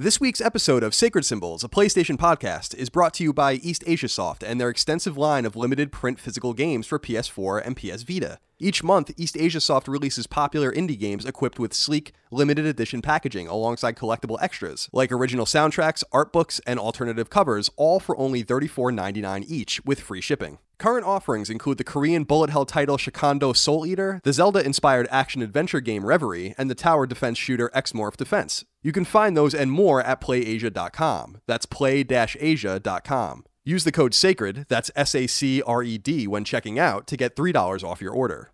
This week's episode of Sacred Symbols, a PlayStation podcast, is brought to you by East Asia Soft and their extensive line of limited print physical games for PS4 and PS Vita. Each month, East Asia Soft releases popular indie games equipped with sleek, limited edition packaging alongside collectible extras, like original soundtracks, art books, and alternative covers, all for only $34.99 each, with free shipping. Current offerings include the Korean bullet hell title Shikhondo Soul Eater, the Zelda inspired action adventure game Reverie, and the tower defense shooter Xmorph Defense. You can find those and more at playasia.com. That's play asia.com. Use the code SACRED, that's S A C R E D, when checking out to get $3 off your order.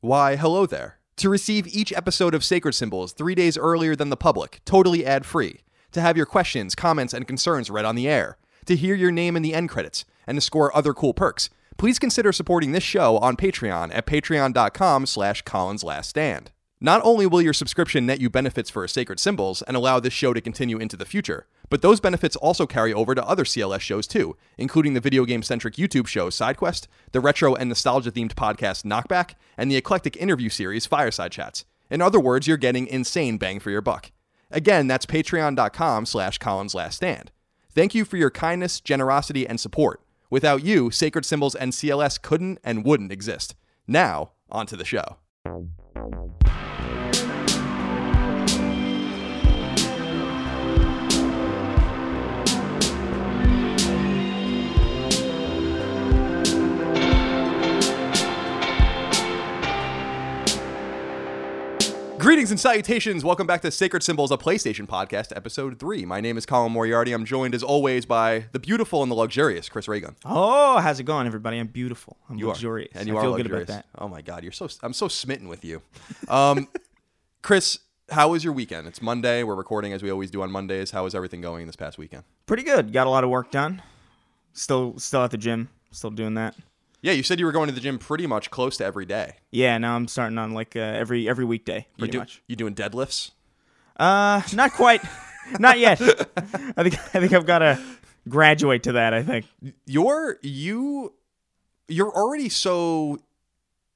Why, hello there. To receive each episode of Sacred Symbols three days earlier than the public, totally ad free. To have your questions, comments, and concerns read on the air. To hear your name in the end credits. And to score other cool perks. Please consider supporting this show on Patreon at patreon.com slash Colin's Last Stand. Not only will your subscription net you benefits for Sacred Symbols and allow this show to continue into the future, but those benefits also carry over to other CLS shows too, including the video game centric YouTube show SideQuest, the retro and nostalgia themed podcast Knockback, and the eclectic interview series Fireside Chats. In other words, you're getting insane bang for your buck. Again, that's patreon.com slash Colin's Last Stand. Thank you for your kindness, generosity, and support. Without you, Sacred Symbols and CLS couldn't and wouldn't exist. Now, onto the show. Greetings and salutations. Welcome back to Sacred Symbols, a PlayStation podcast, episode three. My name is Colin Moriarty. I'm joined, as always, by the beautiful and the luxurious Chris Ray Gun. Oh, how's it going, everybody? I'm beautiful. I'm You luxurious. are, and you I are feel luxurious. good about that. Oh my God, you're so I'm so smitten with you. Um, Chris, how was your weekend? It's Monday. We're recording as we always do on Mondays. How is everything going this past weekend? Pretty good. Got a lot of work done. Still, still at the gym. Still doing that. Yeah, you said you were going to the gym pretty much close to every day. Yeah. Now I'm starting on like uh, every every weekday, You pretty do, much. You doing deadlifts? Uh, not quite. not yet. I think I think I've got to graduate to that. I think. You're you you're already so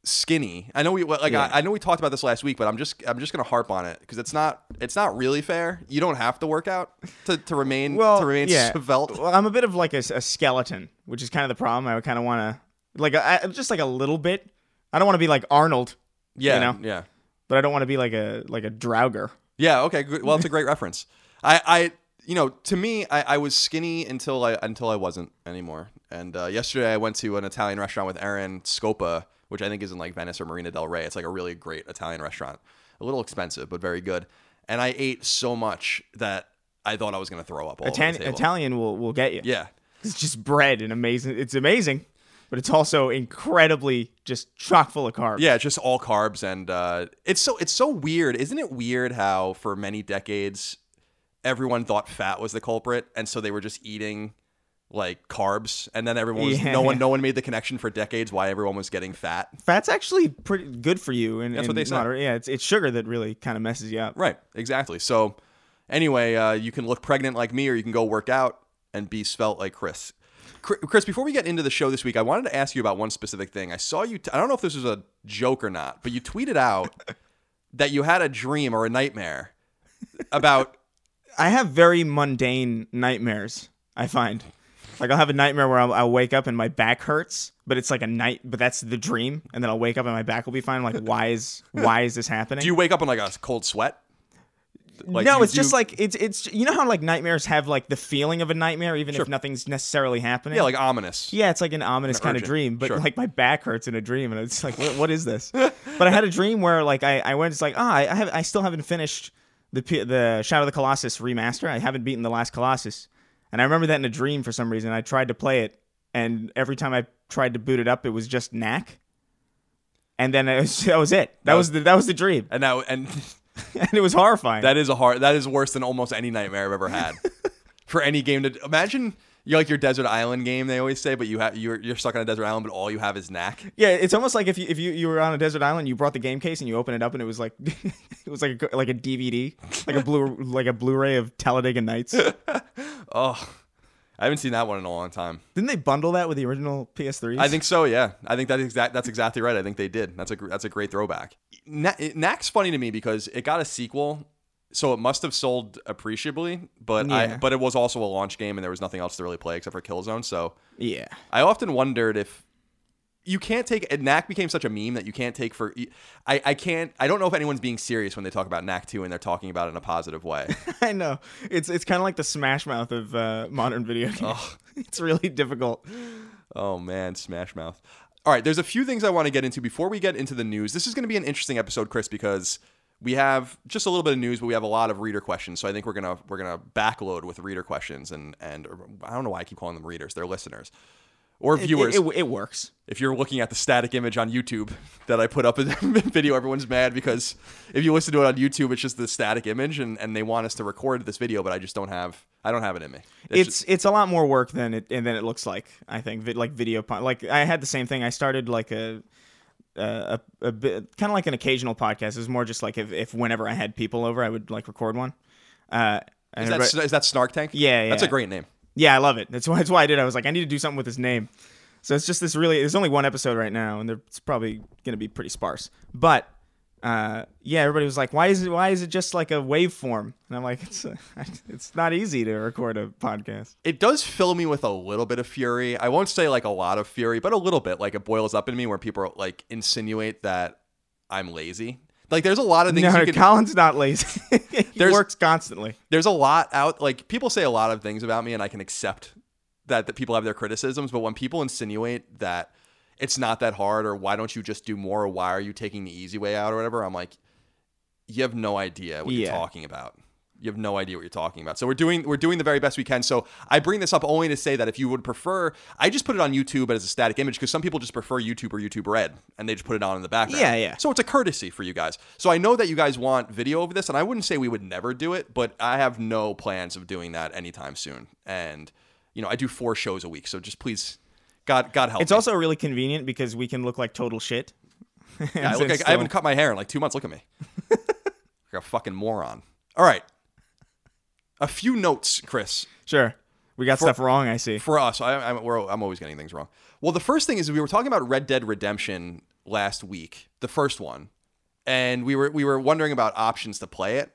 skinny. I know we like Yeah. I, I know we talked about this last week, but I'm just I'm just gonna harp on it because it's not it's not really fair. You don't have to work out to, to remain Well, to remain yeah. svelte. Well, I'm a bit of like a, a skeleton, which is kind of the problem. I would kind of want to like a, just like a little bit. I don't want to be like Arnold, Yeah, you know? yeah. but I don't want to be like a like a Draugr. Yeah. Okay. Good. Well, it's a great reference. I, I, you know, to me, I, I was skinny until I until I wasn't anymore. And uh, yesterday, I went to an Italian restaurant with Aaron Scopa, which I think is in like Venice or Marina del Rey. It's like a really great Italian restaurant. A little expensive, but very good. And I ate so much that I thought I was gonna throw up all Italian. Italian will will get you. Yeah. It's just bread and amazing. It's amazing, but it's also incredibly just chock full of carbs. Yeah, just all carbs, and uh, it's so it's so weird, isn't it? Weird how for many decades everyone thought fat was the culprit, and so they were just eating like carbs, and then everyone was Yeah. no one no one made the connection for decades why everyone was getting fat. fat's actually pretty good for you. And That's what they say. Yeah, it's it's sugar that really kind of messes you up. Right, exactly. So anyway, uh, you can look pregnant like me, or you can go work out and be svelte like Chris. Chr- Chris, before we get into the show this week, I wanted to ask you about one specific thing. I saw you. T- I don't know if this was a joke or not, but you tweeted out that you had a dream or a nightmare about I have very mundane nightmares. I find. Like I'll have a nightmare where I'll, I'll wake up and my back hurts, but it's like a night, but that's the dream, and then I'll wake up and my back will be fine. I'm like, why is why is this happening? Do you wake up in like a cold sweat? Like, no, it's do just like it's it's you know how like nightmares have like the feeling of a nightmare even Sure. if nothing's necessarily happening. yeah, like ominous. Yeah, it's like an ominous kind of dream, but Sure. like my back hurts in a dream, and it's like, what, what is this? but I had a dream where like I, I went, it's like, ah, I have, I still haven't finished the the Shadow of the Colossus remaster. I haven't beaten the last Colossus, and I remember that in a dream for some reason. I tried to play it, and every time I tried to boot it up, it was just Knack. And then it was, that was it. That was the that was the dream, And now, and and it was horrifying. that is a hard. That is worse than almost any nightmare I've ever had. For any game to imagine, you like your desert island game. They always say, but you have you're you're stuck on a desert island, but all you have is Knack. Yeah, it's almost like if you if you, you were on a desert island, you brought the game case and you open it up and it was like it was like a, like a DVD, like a blue like a Blu-ray of Talladega Nights. Oh, I haven't seen that one in a long time. Didn't they bundle that with the original PS3? I think so. Yeah, I think that exact that's exactly right. I think they did. That's a that's a great throwback. Na- Knack's funny to me because it got a sequel, so it must have sold appreciably. But I but it was also a launch game, and there was nothing else to really play except for Killzone. So Yeah. I often wondered if you can't take and Knack became such a meme that you can't take for. I I can't. I don't know if anyone's being serious when they talk about Knack two and they're talking about it in a positive way. I know. It's it's kind of like the Smash Mouth of uh, modern video games. it's really difficult. Oh man, Smash Mouth. All right, there's a few things I want to get into before we get into the news. This is going to be an interesting episode, Chris, because we have just a little bit of news, but we have a lot of reader questions. So I think we're gonna we're gonna backload with reader questions, and and I don't know why I keep calling them readers. They're listeners or viewers. It, it, it works. if you're looking at the static image on YouTube that I put up in the video, everyone's mad because if you listen to it on YouTube, it's just the static image, and, and they want us to record this video, but I just don't have I don't have it in me. It's it's a lot more work than it and than it looks like. I think like video like I had the same thing. I started like a a, a, a bit kind of like an occasional podcast. It was more just like if, if whenever I had people over, I would like record one. Uh, is that is that Snark Tank? Yeah, that's a great name. Yeah, I love it. That's why, that's why I did. It. I was like, I need to do something with his name. So it's just this really. There's only one episode right now, and it's probably gonna be pretty sparse. But uh, yeah, everybody was like, "Why is it? Why is it just like a waveform?" And I'm like, "It's it's not easy to record a podcast." it does fill me with a little bit of fury. I won't say like a lot of fury, but a little bit. Like it boils up in me where people like insinuate that I'm lazy. Like there's a lot of things No, you can. Colin's not lazy. he works constantly. there's a lot out. Like people say a lot of things about me, and I can accept that that people have their criticisms. But when people insinuate that it's not that hard, or why don't you just do more, or why are you taking the easy way out, or whatever, I'm like, you have no idea what you're talking about. You have no idea what you're talking about. So we're doing we're doing the very best we can. So I bring this up only to say that if you would prefer, I just put it on YouTube as a static image because some people just prefer YouTube or YouTube Red and they just put it on in the background. Yeah, yeah. So it's a courtesy for you guys. So I know that you guys want video of this, and I wouldn't say we would never do it, but I have no plans of doing that anytime soon. And you know, I do four shows a week, so just please, God, God help. It's me. also really convenient because we can look like total shit. Yeah, I, look like, I haven't cut my hair in like two months. Look at me, like a fucking moron. All right, a few notes, Chris, Sure, we got stuff wrong. I see. for us. I, I'm, we're, I'm always getting things wrong. Well, the first thing is we were talking about Red Dead Redemption last week, the first one, and we were we were wondering about options to play it.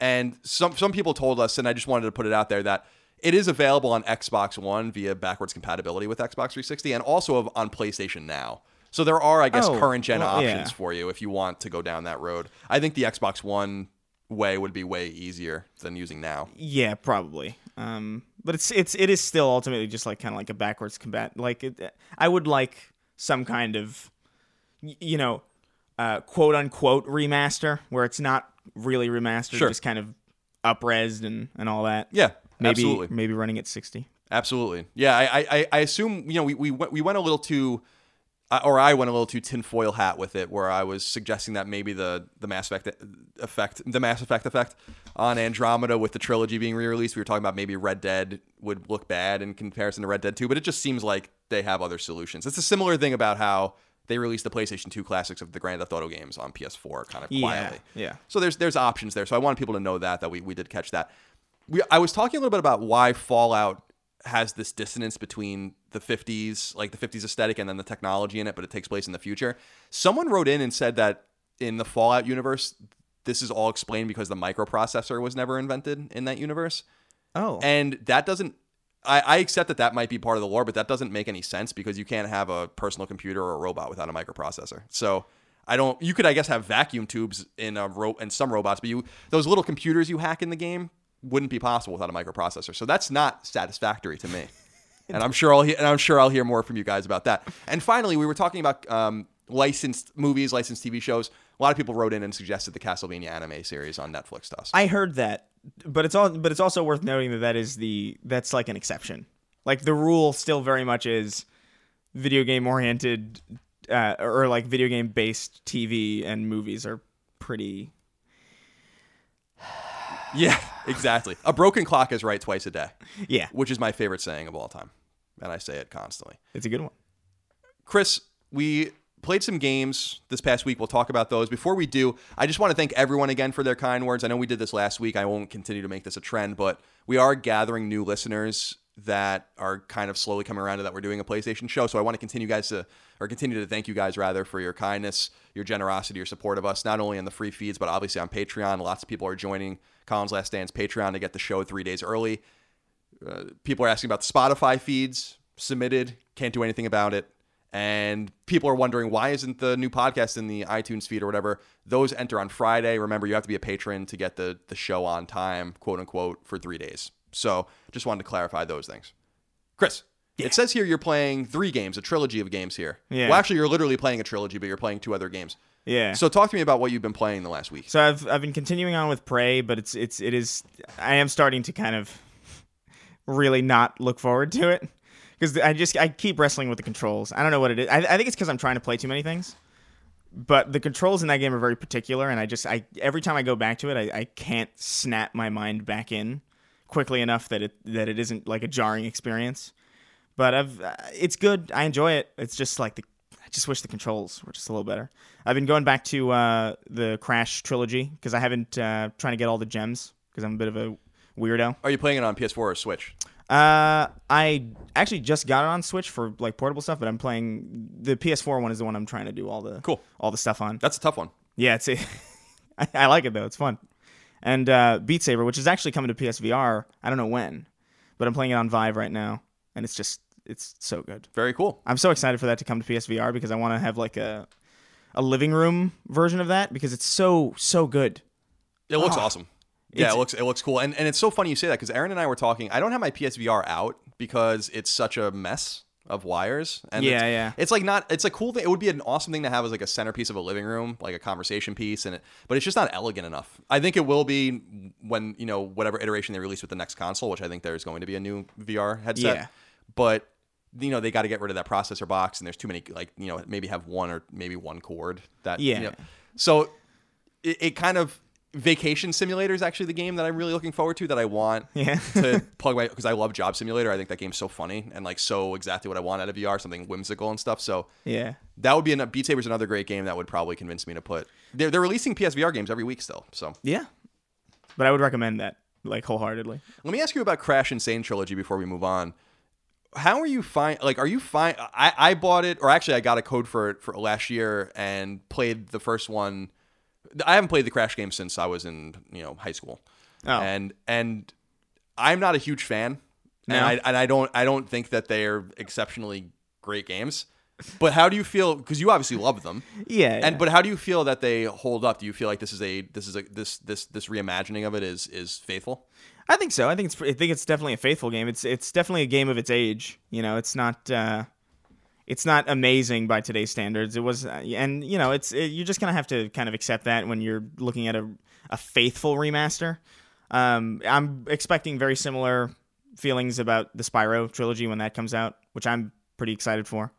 And some some people told us, and I just wanted to put it out there that it is available on Xbox One via backwards compatibility with Xbox 360, and also on PlayStation Now. So there are, I guess, Oh, current gen well, yeah. options for you if you want to go down that road. I think the Xbox One way would be way easier than using now. Yeah, probably. Um, but it's it's it is still ultimately just like kind of like a backwards combat. Like it, I would like some kind of, you know, uh, quote unquote remaster where it's not really remastered, Sure. just kind of upresed and and all that. Yeah, maybe absolutely. maybe running at sixty. Absolutely. Yeah, I, I, I assume you know we, we went we went a little too, or I went a little too tinfoil hat with it, where I was suggesting that maybe the the Mass Effect effect, the Mass Effect effect on Andromeda with the trilogy being re-released. We were talking about maybe Red Dead would look bad in comparison to Red Dead Two, but it just seems like they have other solutions. It's a similar thing about how they released the PlayStation 2 classics of the Grand Theft Auto games on PS4 kind of quietly. yeah. yeah. So there's there's options there. So I wanted people to know that that we, we did catch that. We I was talking a little bit about why Fallout has this dissonance between the 50s, like the 50s aesthetic and then the technology in it, but it takes place in the future. Someone wrote in and said that in the Fallout universe, this is all explained because the microprocessor was never invented in that universe. Oh, And that doesn't I, I accept that that might be part of the lore, but that doesn't make any sense because you can't have a personal computer or a robot without a microprocessor. So I don't. You could, I guess, have vacuum tubes in a ro- in some robots, but you those little computers you hack in the game wouldn't be possible without a microprocessor. So that's not satisfactory to me. and I'm sure I'll he- and I'm sure I'll hear more from you guys about that. And finally, we were talking about um, licensed movies, licensed TV shows. A lot of people wrote in and suggested the Castlevania anime series on Netflix to us. I heard that, but it's all but it's also worth noting that that is the that's like an exception. Like the rule still very much is video game oriented uh, or like video game based TV and movies are pretty yeah, exactly. A broken clock is right twice a day. yeah. which is my favorite saying of all time. And I say it constantly. It's a good one. Chris, we played some games this past week. We'll talk about those. Before we do, I just want to thank everyone again for their kind words. I know we did this last week. I won't continue to make this a trend, but we are gathering new listeners that are kind of slowly coming around to that we're doing a PlayStation show. So I want to continue guys to or continue to thank you guys rather for your kindness, your generosity, your support of us, not only on the free feeds, but obviously on Patreon. Lots of people are joining Colin's Last Stand Patreon to get the show three days early. Uh, people are asking about the Spotify feeds submitted. Can't do anything about it. And people are wondering why isn't the new podcast in the iTunes feed or whatever? Those enter on Friday. Remember, you have to be a patron to get the the show on time, quote unquote, for three days. So just wanted to clarify those things. Chris, it says here you're playing three games, a trilogy of games here. Yeah. Well, actually, you're literally playing a trilogy, but you're playing two other games. Yeah. So talk to me about what you've been playing the last week. So I've I've been continuing on with Prey, but it's it's it is I am starting to kind of really not look forward to it because I just I keep wrestling with the controls. I don't know what it is. I, I think it's because I'm trying to play too many things. But the controls in that game are very particular, and I just I every time I go back to it, I, I can't snap my mind back in quickly enough that it that it isn't like a jarring experience. But I've uh, it's good. I enjoy it. It's just like the just wish the controls were just a little better. I've been going back to uh, the Crash trilogy because I haven't uh, trying to get all the gems because I'm a bit of a weirdo. Are you playing it on PS4 or Switch? Uh, I actually just got it on Switch for like portable stuff, but I'm playing the PS4 one is the one I'm trying to do all the Cool. all the stuff on. That's a tough one. Yeah, it's I, I like it though. It's fun. And uh, Beat Saber, which is actually coming to PSVR. I don't know when, but I'm playing it on Vive right now, and it's just it's so good. Very cool. I'm so excited for that to come to PSVR because I want to have like a a living room version of that because it's so so good. It looks Ah. awesome. Yeah, It's- it looks it looks cool, and and it's so funny you say that because Aaron and I were talking. I don't have my PSVR out because it's such a mess of wires. And Yeah, it's, yeah. It's like not. It's a cool thing. It would be an awesome thing to have as like a centerpiece of a living room, like a conversation piece, and it. But it's just not elegant enough. I think it will be when you know whatever iteration they release with the next console, which I think there's going to be a new VR headset. Yeah. But you know they got to get rid of that processor box, and there's too many. Like you know maybe have one or maybe one cord. That you Yeah. know- so it, it kind of vacation simulator is actually the game that I'm really looking forward to that I want Yeah. to plug my because I love Job Simulator. I think that game's so funny and like so exactly what I want out of VR, something whimsical and stuff. So Yeah. that would be an Beat Saber's another great game that would probably convince me to put. They're they're releasing PSVR games every week still. So Yeah. But I would recommend that like wholeheartedly. let me ask you about Crash N. Sane trilogy before we move on. How are you fine? Like, are you fine? I, I bought it, or actually, I got a code for it for last year and played the first one. I haven't played the Crash game since I was in you know high school, Oh. and and I'm not a huge fan, No? and I and I don't I don't think that they are exceptionally great games. But how do you feel? Because you obviously love them, Yeah. and but how do you feel that they hold up? Do you feel like this is a this is a this this this reimagining of it is is faithful? I think so. I think it's I think it's definitely a faithful game. It's it's definitely a game of its age. You know, it's not uh, it's not amazing by today's standards. It was, uh, and you know, it's it, you're just gonna have to kind of accept that when you're looking at a a faithful remaster. Um, I'm expecting very similar feelings about the Spyro trilogy when that comes out, which I'm pretty excited for.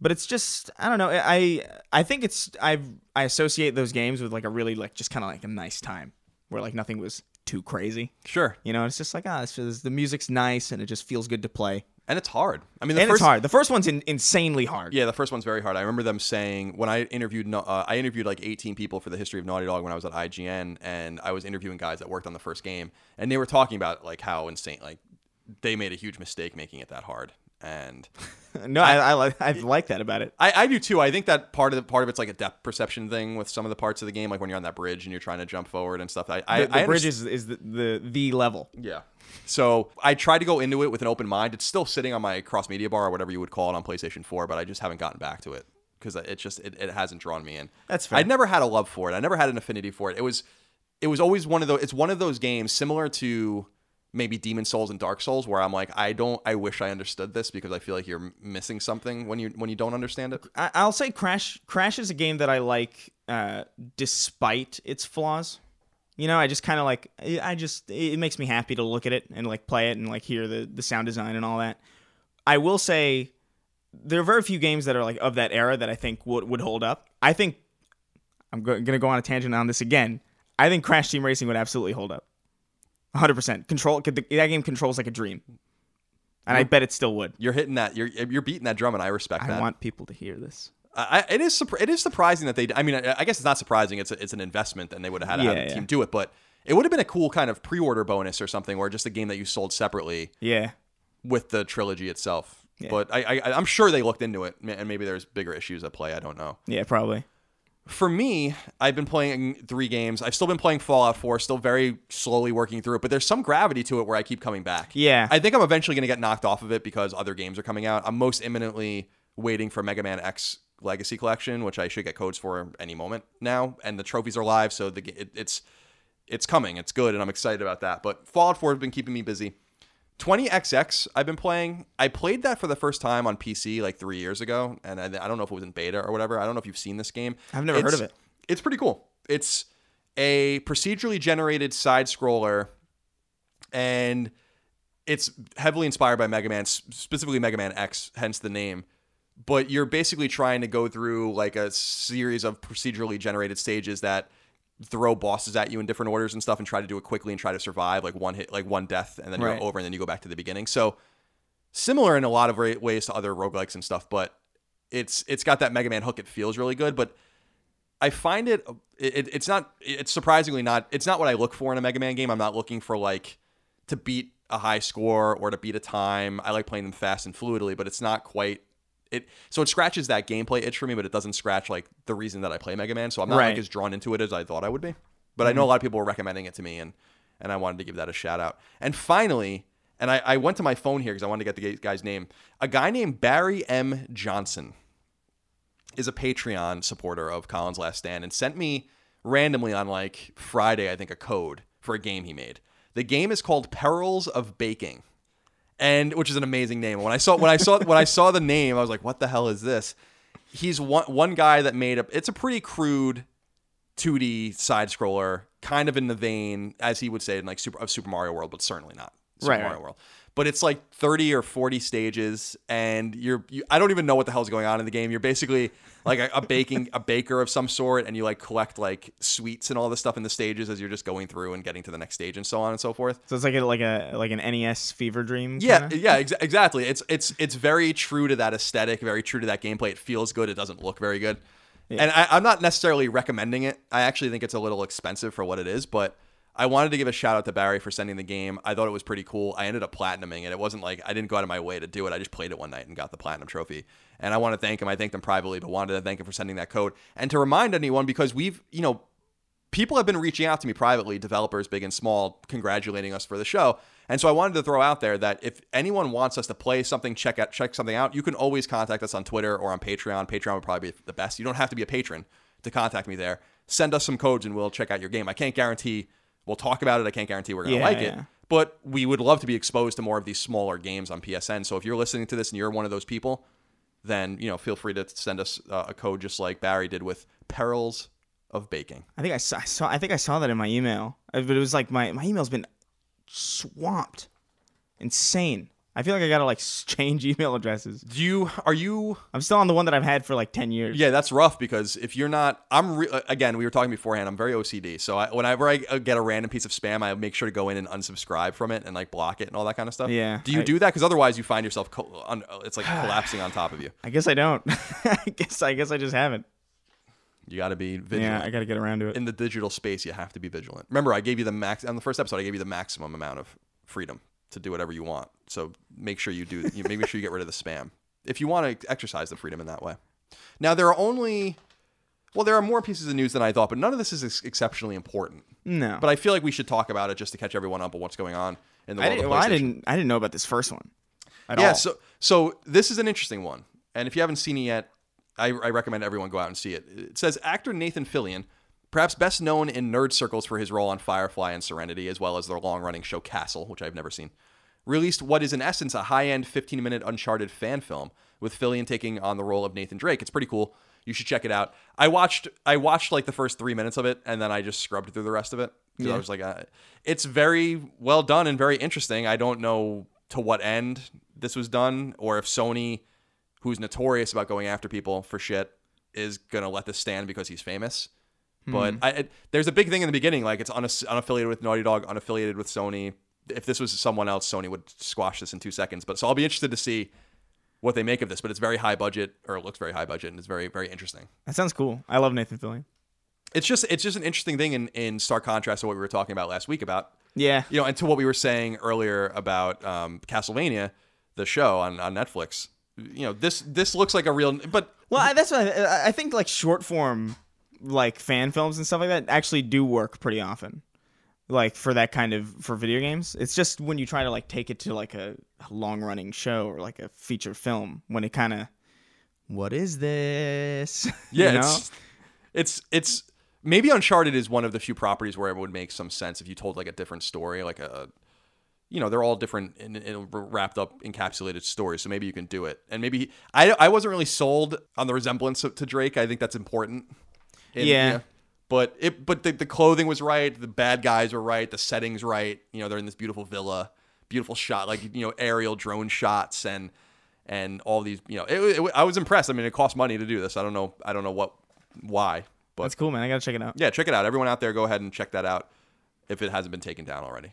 But it's just I don't know. I I think it's I I associate those games with like a really like just kind of like a nice time where like nothing was too crazy. Sure, You know, it's just like ah, it's just, the music's nice and it just feels good to play. and it's hard. I mean, the and first, it's hard. The first one's in, insanely hard. Yeah, the first one's very hard. I remember them saying when I interviewed, uh, I interviewed like 18 people for the history of Naughty Dog when I was at IGN, and I was interviewing guys that worked on the first game, and they were talking about like how insane, like they made a huge mistake making it that hard, and No, I, I, like I like that about it. I, I do too. I think that part of the part of it's like a depth perception thing with some of the parts of the game, like when you're on that bridge and you're trying to jump forward and stuff. I, I, The, the I bridge is, is the, the the level. Yeah. So I tried to go into it with an open mind. It's still sitting on my cross media bar or whatever you would call it on PlayStation 4, but I just haven't gotten back to it because it just it, it hasn't drawn me in. That's fair. I'd never had a love for it. I never had an affinity for it. It was it was always one of those. It's one of those games similar to maybe Demon's Souls and Dark Souls where I'm like I don't. I wish I understood this because I feel like you're missing something when you when you don't understand it. I, I'll say Crash. Crash is a game that I like, uh, despite its flaws. You know, I just kind of like. I I just it makes me happy to look at it and like play it and like hear the the sound design and all that. I will say there are very few games that are like of that era that I think would would hold up. I think I'm go- gonna go on a tangent on this again. I think Crash Team Racing would absolutely hold up. 100%. Control that game controls like a dream. And I bet it still would. You're hitting that. You're you're beating that drum, and I respect I that. I want people to hear this. I, it is it is surprising that they. I mean, I, I guess it's not surprising. It's a, it's an investment, and they would have had to have the yeah. team do it. But it would have been a cool kind of pre-order bonus or something, or just a game that you sold separately. Yeah. with the trilogy itself. Yeah. But I, I I'm sure they looked into it, and maybe there's bigger issues at play. I don't know. Yeah, probably. For me, I've been playing three games. I've still been playing Fallout 4, still very slowly working through it, but there's some gravity to it where I keep coming back. Yeah. I think I'm eventually going to get knocked off of it because other games are coming out. I'm most imminently waiting for Mega Man X Legacy Collection, which I should get codes for any moment now, and the trophies are live, so the it, it's it's coming. It's good, and I'm excited about that. But Fallout 4 has been keeping me busy. 20XX I've been playing. I played that for the first time on PC like three years ago, and I, I don't know if it was in beta or whatever. I don't know if you've seen this game. I've never heard of it. It's pretty cool. It's a procedurally generated side scroller, and it's heavily inspired by Mega Man, specifically Mega Man X, hence the name. But you're basically trying to go through like a series of procedurally generated stages that throw bosses at you in different orders and stuff and try to do it quickly and try to survive like one hit like one death and then Right. you're over and then you go back to the beginning. So similar in a lot of ways to other roguelikes and stuff, but it's it's got that Mega Man hook. It feels really good, but I find it, it it's not it's surprisingly not it's not what I look for in a Mega Man game. I'm not looking for like to beat a high score or to beat a time. I like playing them fast and fluidly, but it's not quite it so it scratches that gameplay itch for me, but it doesn't scratch like the reason that I play Mega Man. So I'm not Right. like as drawn into it as I thought I would be. But I mm-hmm. know a lot of people were recommending it to me and and I wanted to give that a shout out. And finally, and I, I went to my phone here because I wanted to get the guy's name. A guy named Barry M. Johnson is a Patreon supporter of Colin's Last Stand and sent me randomly on like Friday, I think, a code for a game he made. The game is called Perils of Baking, and which is an amazing name. When I saw when I saw when I saw the name, I was like, "What the hell is this?" He's one one guy that made up. It's a pretty crude 2D side scroller, kind of in the vein, as he would say, in like Super of Super Mario World, but certainly not Super Right, Mario right. World. But it's like 30 or 40 stages, and you're you, I don't even know what the hell's going on in the game. You're basically like a, a baking a baker of some sort, and you like collect like sweets and all this stuff in the stages as you're just going through and getting to the next stage and so on and so forth. So it's like a, like a like an NES fever dream. Yeah, kinda? yeah, ex- exactly. It's it's it's very true to that aesthetic, very true to that gameplay. It feels good. It doesn't look very good, and I, I'm not necessarily recommending it. I actually think it's a little expensive for what it is, but I wanted to give a shout out to Barry for sending the game. I thought it was pretty cool. I ended up platinuming it. It wasn't like I didn't go out of my way to do it. I just played it one night and got the platinum trophy. And I want to thank him. I thanked him privately, but wanted to thank him for sending that code and to remind anyone because we've you know people have been reaching out to me privately, developers big and small, congratulating us for the show. And so I wanted to throw out there that if anyone wants us to play something, check out check something out, you can always contact us on Twitter or on Patreon. Patreon would probably be the best. You don't have to be a patron to contact me there. Send us some codes and we'll check out your game. I can't guarantee we'll talk about it. I can't guarantee we're gonna Yeah, like it. But we would love to be exposed to more of these smaller games on PSN. So if you're listening to this and you're one of those people, then you know feel free to send us uh, a code just like Barry did with Perils of Baking. I think I saw, I saw I think I saw that in my email. Uh, But it was like my my email's been swamped. Insane. I feel like I gotta like change email addresses. Do you are you I'm still on the one that I've had for like ten years. Yeah, that's rough because if you're not, I'm re- again. We were talking beforehand. I'm very OCD, so I, whenever I uh, get a random piece of spam, I make sure to go in and unsubscribe from it and like block it and all that kind of stuff. Yeah, Do you I- do that? Because otherwise, you find yourself co- on, it's like collapsing on top of you. I guess I don't. I guess I guess I just haven't. You got to be Yeah, vigilant. I gotta get around to it. in the digital space, you have to be vigilant. Remember, I gave you the max on the first episode. I gave you the maximum amount of freedom to do whatever you want. So make sure you do. You make sure you get rid of the spam if you want to exercise the freedom in that way. Now there are only, well, there are more pieces of news than I thought, but none of this is ex- exceptionally important. No, But I feel like we should talk about it just to catch everyone up on what's going on in the I world didn't. of Well, I didn't. I didn't know about this first one. At Yeah, all. so so this is an interesting one, and if you haven't seen it yet, I, I recommend everyone go out and see it. It says actor Nathan Fillion, perhaps best known in nerd circles for his role on Firefly and Serenity, as well as their long-running show Castle, which I've never seen, released what is in essence a high-end 15-minute Uncharted fan film with Fillion taking on the role of Nathan Drake. It's pretty cool. You should check it out. I watched I watched like the first three minutes of it, and then I just scrubbed through the rest of it because I was like, uh, it's very well done and very interesting. I don't know to what end this was done, or if Sony, who's notorious about going after people for shit, is gonna let this stand because he's famous. But I, it, there's a big thing in the beginning, like it's unaffiliated with Naughty Dog, unaffiliated with Sony. If this was someone else, Sony would squash this in two seconds. But so I'll be interested to see what they make of this. But it's very high budget, or it looks very high budget, and it's very very interesting. that sounds cool. I love Nathan Fillion. It's just it's just an interesting thing in in stark contrast to what we were talking about last week about Yeah, you know, and to what we were saying earlier about um, Castlevania, the show on, on Netflix. You know, this this looks like a real, but Well, I, that's what I, I think. Like short form, like fan films and stuff like that, actually do work pretty often. Like for that kind of for video games, it's just when you try to like take it to like a, long running show or like a feature film, when it kind of, what is this? yeah, You know? it's it's it's maybe Uncharted is one of the few properties where it would make some sense if you told like a different story, like a you know they're all different and, and wrapped up encapsulated stories so maybe you can do it and maybe i, I wasn't really sold on the resemblance to, drake i think that's important And, Yeah. But it but the, the clothing was right the bad guys were right the settings right you know they're in this beautiful villa beautiful shot like you know aerial drone shots and and all these you know it, it, i was impressed i mean it cost money to do this i don't know i don't know what why but that's cool, man. I gotta check it out. yeah, check it out. Everyone out there, go ahead and check that out if it hasn't been taken down already.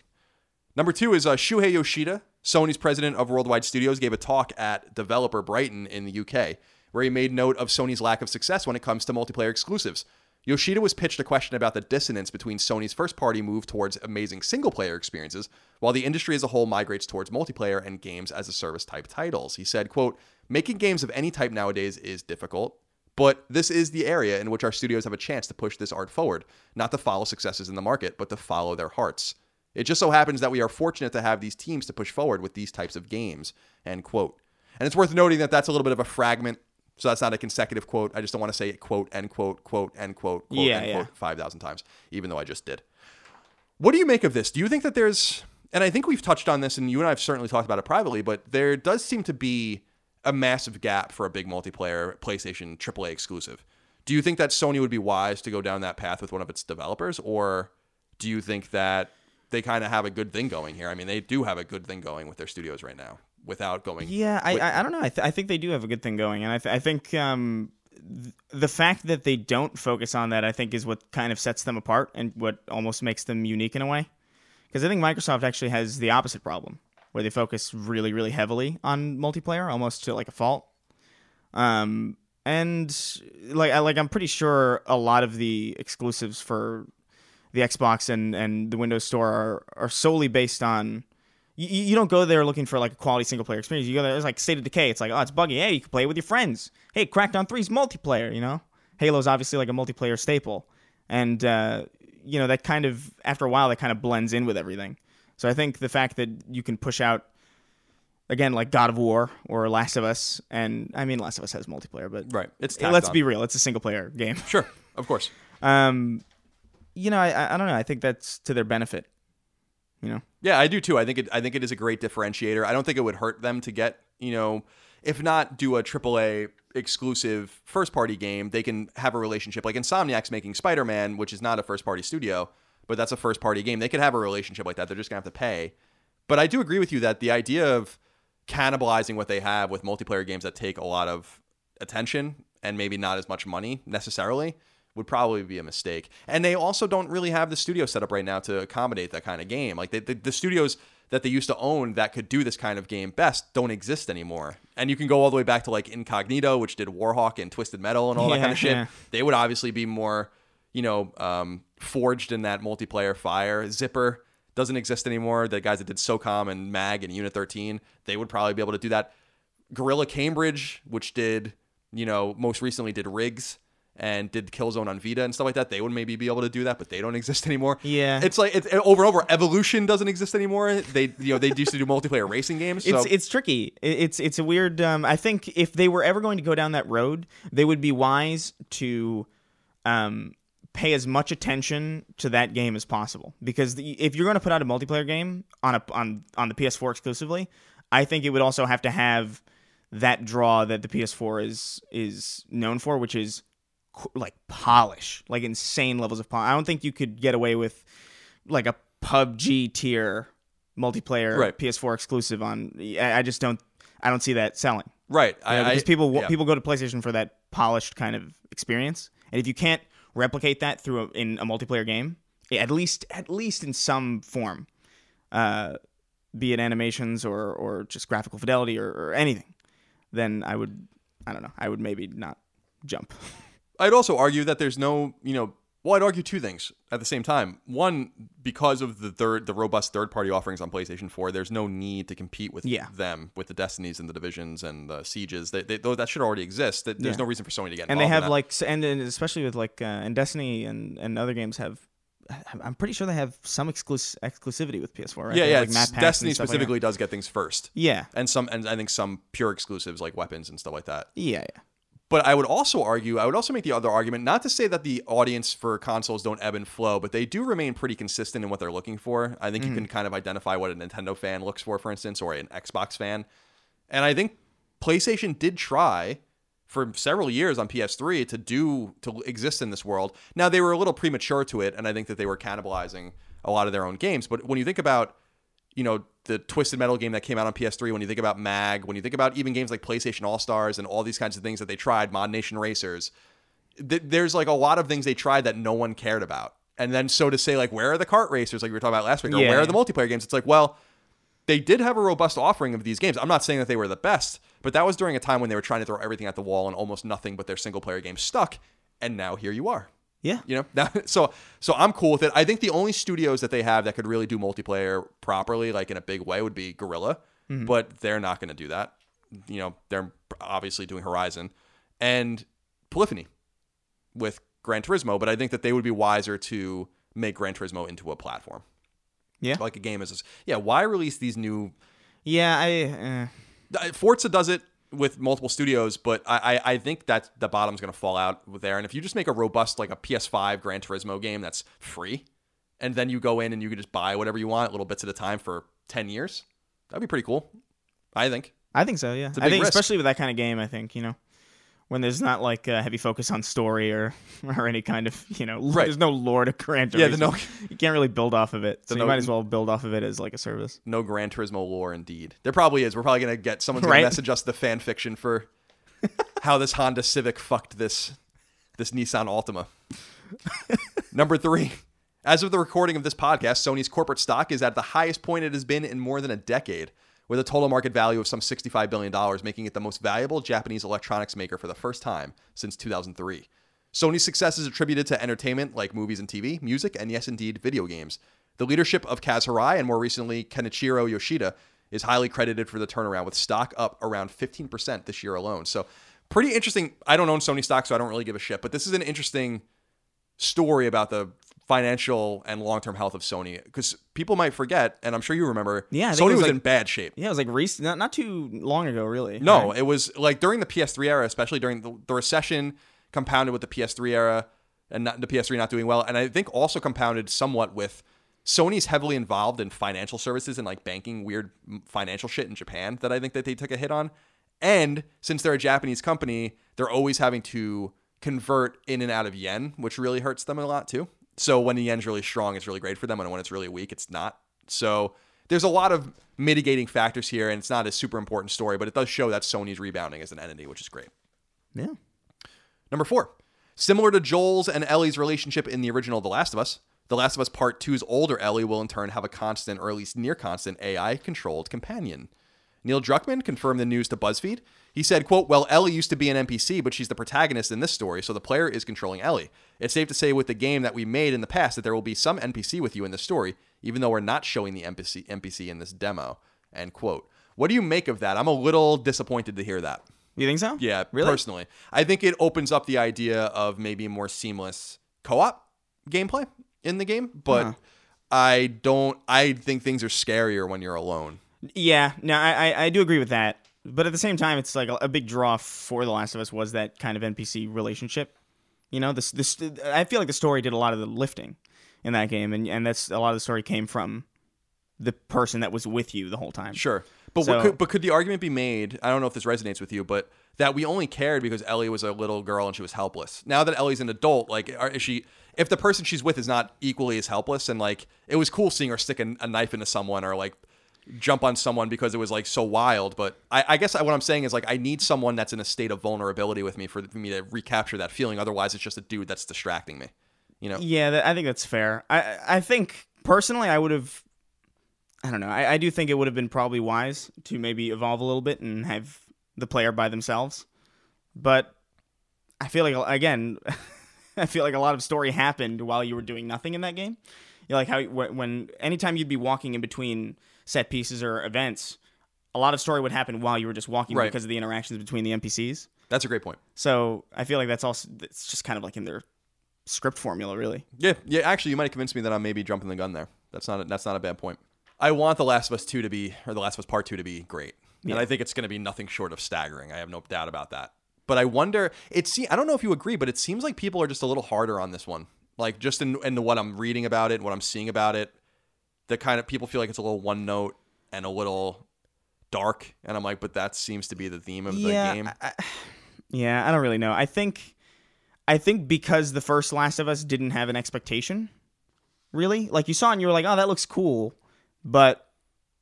Number two is uh, Shuhei Yoshida, Sony's president of Worldwide Studios, gave a talk at Developer Brighton in the UK, where he made note of Sony's lack of success when it comes to multiplayer exclusives. Yoshida was pitched a question about the dissonance between Sony's first party move towards amazing single player experiences, while the industry as a whole migrates towards multiplayer and games as a service type titles. He said, quote, Making games of any type nowadays is difficult, but this is the area in which our studios have a chance to push this art forward, not to follow successes in the market, but to follow their hearts. It just so happens that we are fortunate to have these teams to push forward with these types of games. End quote. And it's worth noting that that's a little bit of a fragment, so that's not a consecutive quote. I just don't want to say quote, end quote, quote, end quote, quote, Yeah, end yeah. quote 5,000 times, even though I just did. What do you make of this? Do you think that there's, and I think we've touched on this, and you and I have certainly talked about it privately, but there does seem to be a massive gap for a big multiplayer PlayStation AAA exclusive. Do you think that Sony would be wise to go down that path with one of its developers, or do you think that they kind of have a good thing going here? I mean, they do have a good thing going with their studios right now without going. Yeah, I, with- I, I don't know. I, th- I think they do have a good thing going, and I, th- I think um, th- the fact that they don't focus on that, I think, is what kind of sets them apart and what almost makes them unique in a way. Because I think Microsoft actually has the opposite problem, where they focus really, really heavily on multiplayer, almost to like a fault. Um, and like, I, like I'm pretty sure a lot of the exclusives for the Xbox and, and the Windows Store are, are solely based on you, you don't go there looking for like a quality single player experience. You go there, it's like State of Decay. It's like, oh, it's buggy. Hey, you can play it with your friends. Hey, Crackdown 3's multiplayer, you know? Halo's obviously like a multiplayer staple. And, uh, you know, that kind of, after a while, that kind of blends in with everything. So I think the fact that you can push out, again, like God of War or Last of Us, and I mean, Last of Us has multiplayer, but right. It's let's on. be real, it's a single player game. sure, of course. Um, you know, I I don't know. I think that's to their benefit. You know, Yeah, I do too. I think it. I think it is a great differentiator. I don't think it would hurt them to get you know, if not do a AAA exclusive first party game, they can have a relationship like Insomniac's making Spider Man, which is not a first party studio, but that's a first party game. They could have a relationship like that. They're just gonna have to pay. But I do agree with you that the idea of cannibalizing what they have with multiplayer games that take a lot of attention and maybe not as much money necessarily would probably be a mistake. And they also don't really have the studio set up right now to accommodate that kind of game. Like they, the, the studios that they used to own that could do this kind of game best don't exist anymore. And you can go all the way back to like Incognito, which did Warhawk and Twisted Metal and all that kind of shit. yeah. They would obviously be more, you know, um, forged in that multiplayer fire. Zipper doesn't exist anymore. The guys that did SOCOM and MAG and Unit 13, they would probably be able to do that. Guerrilla Cambridge, which did, you know, most recently did Rigs and did Killzone on Vita and stuff like that, they would maybe be able to do that, but they don't exist anymore. Yeah. it's like it's over and over. Evolution doesn't exist anymore. They, you know, they used to do multiplayer racing games. So it's it's tricky. It's it's a weird. Um, I think if they were ever going to go down that road, they would be wise to um, pay as much attention to that game as possible. Because the, if you're going to put out a multiplayer game on a on on the PS4 exclusively, I think it would also have to have that draw that the PS4 is is known for, which is like polish, like insane levels of polish. I don't think you could get away with like a PUBG tier multiplayer Right. PS4 exclusive on. I just don't. I don't see that selling. right. You know, I, because people yeah. people go to PlayStation for that polished kind of experience, and if you can't replicate that through a, in a multiplayer game, at least at least in some form, uh, be it animations or or just graphical fidelity or, or anything, then I would I don't know I would maybe not jump. I'd also argue that there's no, you know, Well, I'd argue two things at the same time. One, because of the third, the robust third-party offerings on PlayStation 4, there's no need to compete with Yeah. them with the Destinies and the Divisions and the Sieges. They, they, that should already exist. There's Yeah. no reason for Sony to get and they have like and, and especially with like uh, and Destiny and and other games have I'm pretty sure they have some exclus- exclusivity with PS4 right yeah, They yeah. have, like, it's- map packs and Destiny stuff like specifically does get things first, yeah and some, and I think some pure exclusives like weapons and stuff like that. yeah yeah But I would also argue, I would also make the other argument, not to say that the audience for consoles don't ebb and flow, but they do remain pretty consistent in what they're looking for. I think you can mm. kind of identify what a Nintendo fan looks for, for instance, or an Xbox fan. And I think PlayStation did try for several years on PS3 to do to exist in this world. Now they were a little premature to it, and I think that they were cannibalizing a lot of their own games. But when you think about you know the twisted metal game that came out on ps3 when you think about mag when you think about even games like playstation all stars and all these kinds of things that they tried ModNation Racers th- there's like a lot of things they tried that no one cared about. And then so to say like where are the kart racers like we were talking about last week or Yeah. where are the multiplayer games? It's like well they did have a robust offering of these games. I'm not saying that they were the best but that was during a time when they were trying to throw everything at the wall and almost nothing but their single player games stuck and now here you are yeah you know, now, so so I'm cool with it. I think the only studios that they have that could really do multiplayer properly, like in a big way, would be Guerrilla, but they're not going to do that. You know, they're obviously doing Horizon and Polyphony with Gran Turismo, but I think that they would be wiser to make Gran Turismo into a platform, yeah like a game as a, yeah. Why release these new? yeah I uh, Forza does it with multiple studios, but I, I, think that the bottom's going to fall out there. And if you just make a robust, like a PS5 Gran Turismo game that's free, and then you go in and you can just buy whatever you want, little bits at a time for 10 years, that'd be pretty cool. I think. I think so yeah I think risk. especially with that kind of game I think you know when there's not like a heavy focus on story or or any kind of you know Right. there's no lore to Gran Turismo Yeah, the no- you can't really build off of it so no- you might as well build off of it as like a service No Gran Turismo lore, indeed. There probably is. We're probably going to get someone's going Right. to message us the fan fiction for how this Honda Civic fucked this this Nissan Altima. Number three. As of the recording of this podcast, Sony's corporate stock is at the highest point it has been in more than a decade, with a total market value of some $65 billion, making it the most valuable Japanese electronics maker for the first time since 2003. Sony's success is attributed to entertainment like movies and TV, music, and yes, indeed, video games. The leadership of Kaz Hirai and more recently Kenichiro Yoshida is highly credited for the turnaround, with stock up around 15% this year alone. So, pretty interesting. I don't own Sony stock, so I don't really give a shit, but this is an interesting story about the financial and long-term health of Sony because people might forget, and I'm sure you remember. Yeah, Sony was, was like- in bad shape. yeah it was like recent not, not too long ago really No, right? it was like during the PS3 era, especially during the, the recession, compounded with the PS3 era and not, the PS3 not doing well, and I think also compounded somewhat with Sony's heavily involved in financial services and like banking weird financial shit in Japan that I think that they took a hit on. And since they're a Japanese company, they're always having to convert in and out of yen, which really hurts them a lot too. So when the yen's really strong, it's really great for them, and when it's really weak, it's not. So there's a lot of mitigating factors here, and it's not a super important story, but it does show that Sony's rebounding as an entity, which is great. yeah Number four, similar to Joel's and Ellie's relationship in the original The Last of Us, The Last of Us Part 2's older Ellie will in turn have a constant, or at least near constant, AI controlled companion. Neil Druckmann confirmed the news to BuzzFeed. He said, quote, Well, Ellie used to be an NPC, but she's the protagonist in this story, so the player is controlling Ellie. It's safe to say with the game that we made in the past that there will be some NPC with you in the story, even though we're not showing the NPC, NPC in this demo. End quote. What do you make of that? I'm a little disappointed to hear that. you think so Yeah, really personally. I think it opens up the idea of maybe more seamless co-op gameplay in the game, but Huh. I don't I think things are scarier when you're alone. Yeah, no, I, I I do agree with that. But at the same time, it's like a, a big draw for The Last of Us was that kind of NPC relationship. You know, this this I feel like the story did a lot of the lifting in that game, and and that's a lot of the story came from the person that was with you the whole time. Sure. But So- what could, but could the argument be made? I don't know if this resonates with you, but that we only cared because Ellie was a little girl and she was helpless. Now that Ellie's an adult, like, are, is she? If the person she's with is not equally as helpless, and like, it was cool seeing her stick a, a knife into someone or like jump on someone because it was like so wild. But I, I guess what I'm saying is like, I need someone that's in a state of vulnerability with me for, for me to recapture that feeling. Otherwise, it's just a dude that's distracting me. You know? Yeah, I think that's fair. I I think personally, I would have. I don't know. I, I do think it would have been probably wise to maybe evolve a little bit and have the player by themselves, but I feel like again, I feel like a lot of story happened while you were doing nothing in that game. You know, like how when anytime you'd be walking in between set pieces or events, a lot of story would happen while you were just walking Right. because of the interactions between the NPCs. That's a great point. So I feel like that's also it's just kind of like in their script formula, really. Yeah, yeah. Actually, you might have convinced me that I'm maybe jumping the gun there. That's not a, that's not a bad point. I want The Last of Us Two to be, or The Last of Us Part Two to be great, and I think it's going to be nothing short of staggering. I have no doubt about that. But I wonder. It se- I don't know if you agree, but it seems like people are just a little harder on this one. Like just in in what I'm reading about it, what I'm seeing about it, the kind of people feel like it's a little one note and a little dark, and I'm like, but that seems to be the theme of the game. I, yeah, I don't really know. I think, I think because the first Last of Us didn't have an expectation, really. Like you saw it and you were like, oh, that looks cool, but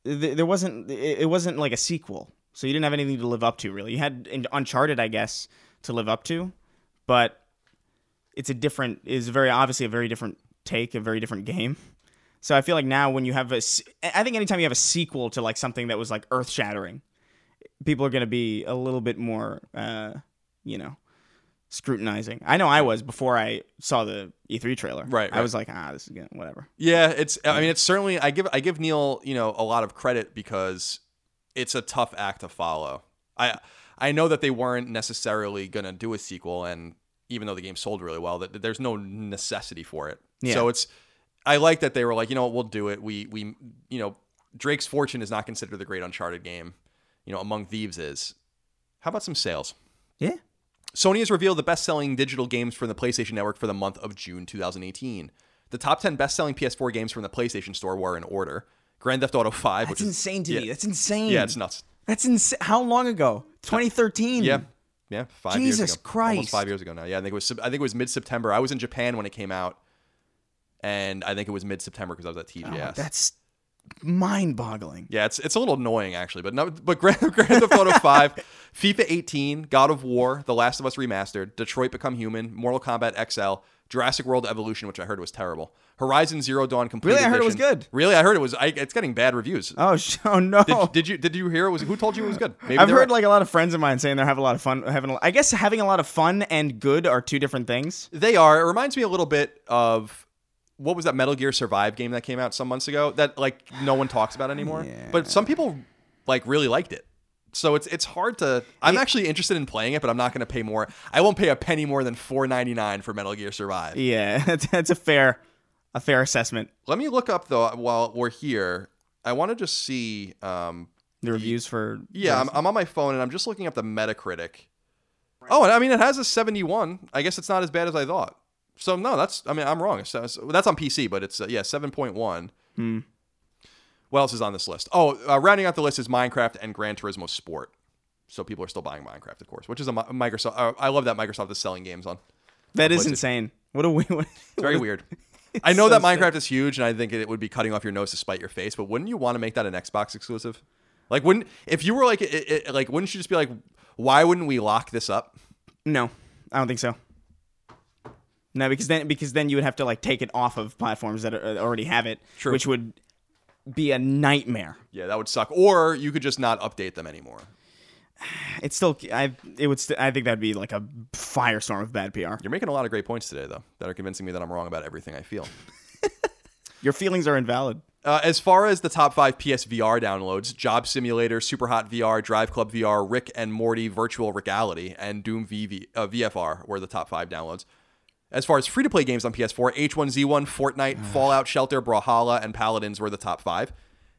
th- there wasn't. It it wasn't like a sequel, so you didn't have anything to live up to. Really, you had Uncharted, I guess, to live up to, but it's a different. Is very obviously a very different take, a very different game. So I feel like now when you have a, I think anytime you have a sequel to like something that was like earth shattering, people are going to be a little bit more, uh, you know, scrutinizing. I know I was before I saw the E3 trailer. Right, I was like, ah, this is good, whatever. Yeah, it's. I mean, it's certainly. I give. I give Neil, you know, a lot of credit because it's a tough act to follow. I. I know that they weren't necessarily gonna do a sequel, and even though the game sold really well, that there's no necessity for it. Yeah. So it's. I like that they were like, you know what, we'll do it. We we you know, Drake's Fortune is not considered the great Uncharted game. You know, Among Thieves is. How about some sales? Yeah. Sony has revealed the best-selling digital games from the PlayStation Network for the month of June 2018. The top 10 best-selling PS4 games from the PlayStation Store were in order: Grand Theft Auto 5, That's which is insane to yeah. me. That's insane. yeah, it's nuts. That's insane. How long ago? 2013. Yeah, yeah, five years Jesus ago. Christ. almost five years ago now. Yeah, I think it was. I think it was mid-September. I was in Japan when it came out, and I think it was mid-September because I was at TGS. Oh, that's mind-boggling. Yeah, it's it's a little annoying actually, but no, but Grand, Grand Theft Auto 5, FIFA 18, God of War, The Last of Us remastered, Detroit Become Human, Mortal Kombat XL, Jurassic World Evolution, which I heard was terrible, Horizon Zero Dawn Complete Really? I heard it was good. Really, I heard it was. I, it's getting bad reviews. Oh, sh- oh no. Did, did you did you hear it was? Who told you it was good? Maybe I've they were- heard like a lot of friends of mine saying they're having a lot of fun. Having, a- I guess having a lot of fun and good are two different things. They are. It reminds me a little bit of what was that Metal Gear Survive game that came out some months ago that like no one talks about anymore. But some people like really liked it. So it's it's hard to. I'm actually interested in playing it, but I'm not going to pay more. I won't pay a penny more than 4.99 for Metal Gear Survive. Yeah, that's, that's a fair, a fair assessment. Let me look up though while we're here. I want to just see. Um, The reviews for yeah, I'm, I'm on my phone and I'm just looking up the Metacritic. Oh, and I mean it has a 71. I guess it's not as bad as I thought. So no, that's I mean I'm wrong. So, so- that's on PC, but it's uh, yeah 7.1. Hmm. What else is on this list? Oh, uh, rounding out the list is Minecraft and Gran Turismo Sport. So people are still buying Minecraft, of course, which is a Mi- Microsoft. Uh, I love that Microsoft is selling games on. that is PlayStation. insane. What a we. What, It's very weird. I know that so Minecraft is huge, and I think it would be cutting off your nose to spite your face. But wouldn't you want to make that an Xbox exclusive? Like, wouldn't if you were like, it, it, like, wouldn't you just be like, why wouldn't we lock this up? No, I don't think so. No, because then because then you would have to like take it off of platforms that are, already have it, True. which would be a nightmare. Yeah, that would suck. Or you could just not update them anymore. It's still I it would st- I think that'd be like a firestorm of bad PR. You're making a lot of great points today, though, that are convincing me that I'm wrong about everything I feel. Your feelings are invalid. Uh, as far as the top five PSVR downloads, Job Simulator, Super Hot VR, Drive Club VR, Rick and Morty Virtual Reality, and Doom VV, uh, VFR were the top five downloads. As far as free to play games on PS4, H1Z1, Fortnite, Fallout Shelter, Brawlhalla, and Paladins were the top five.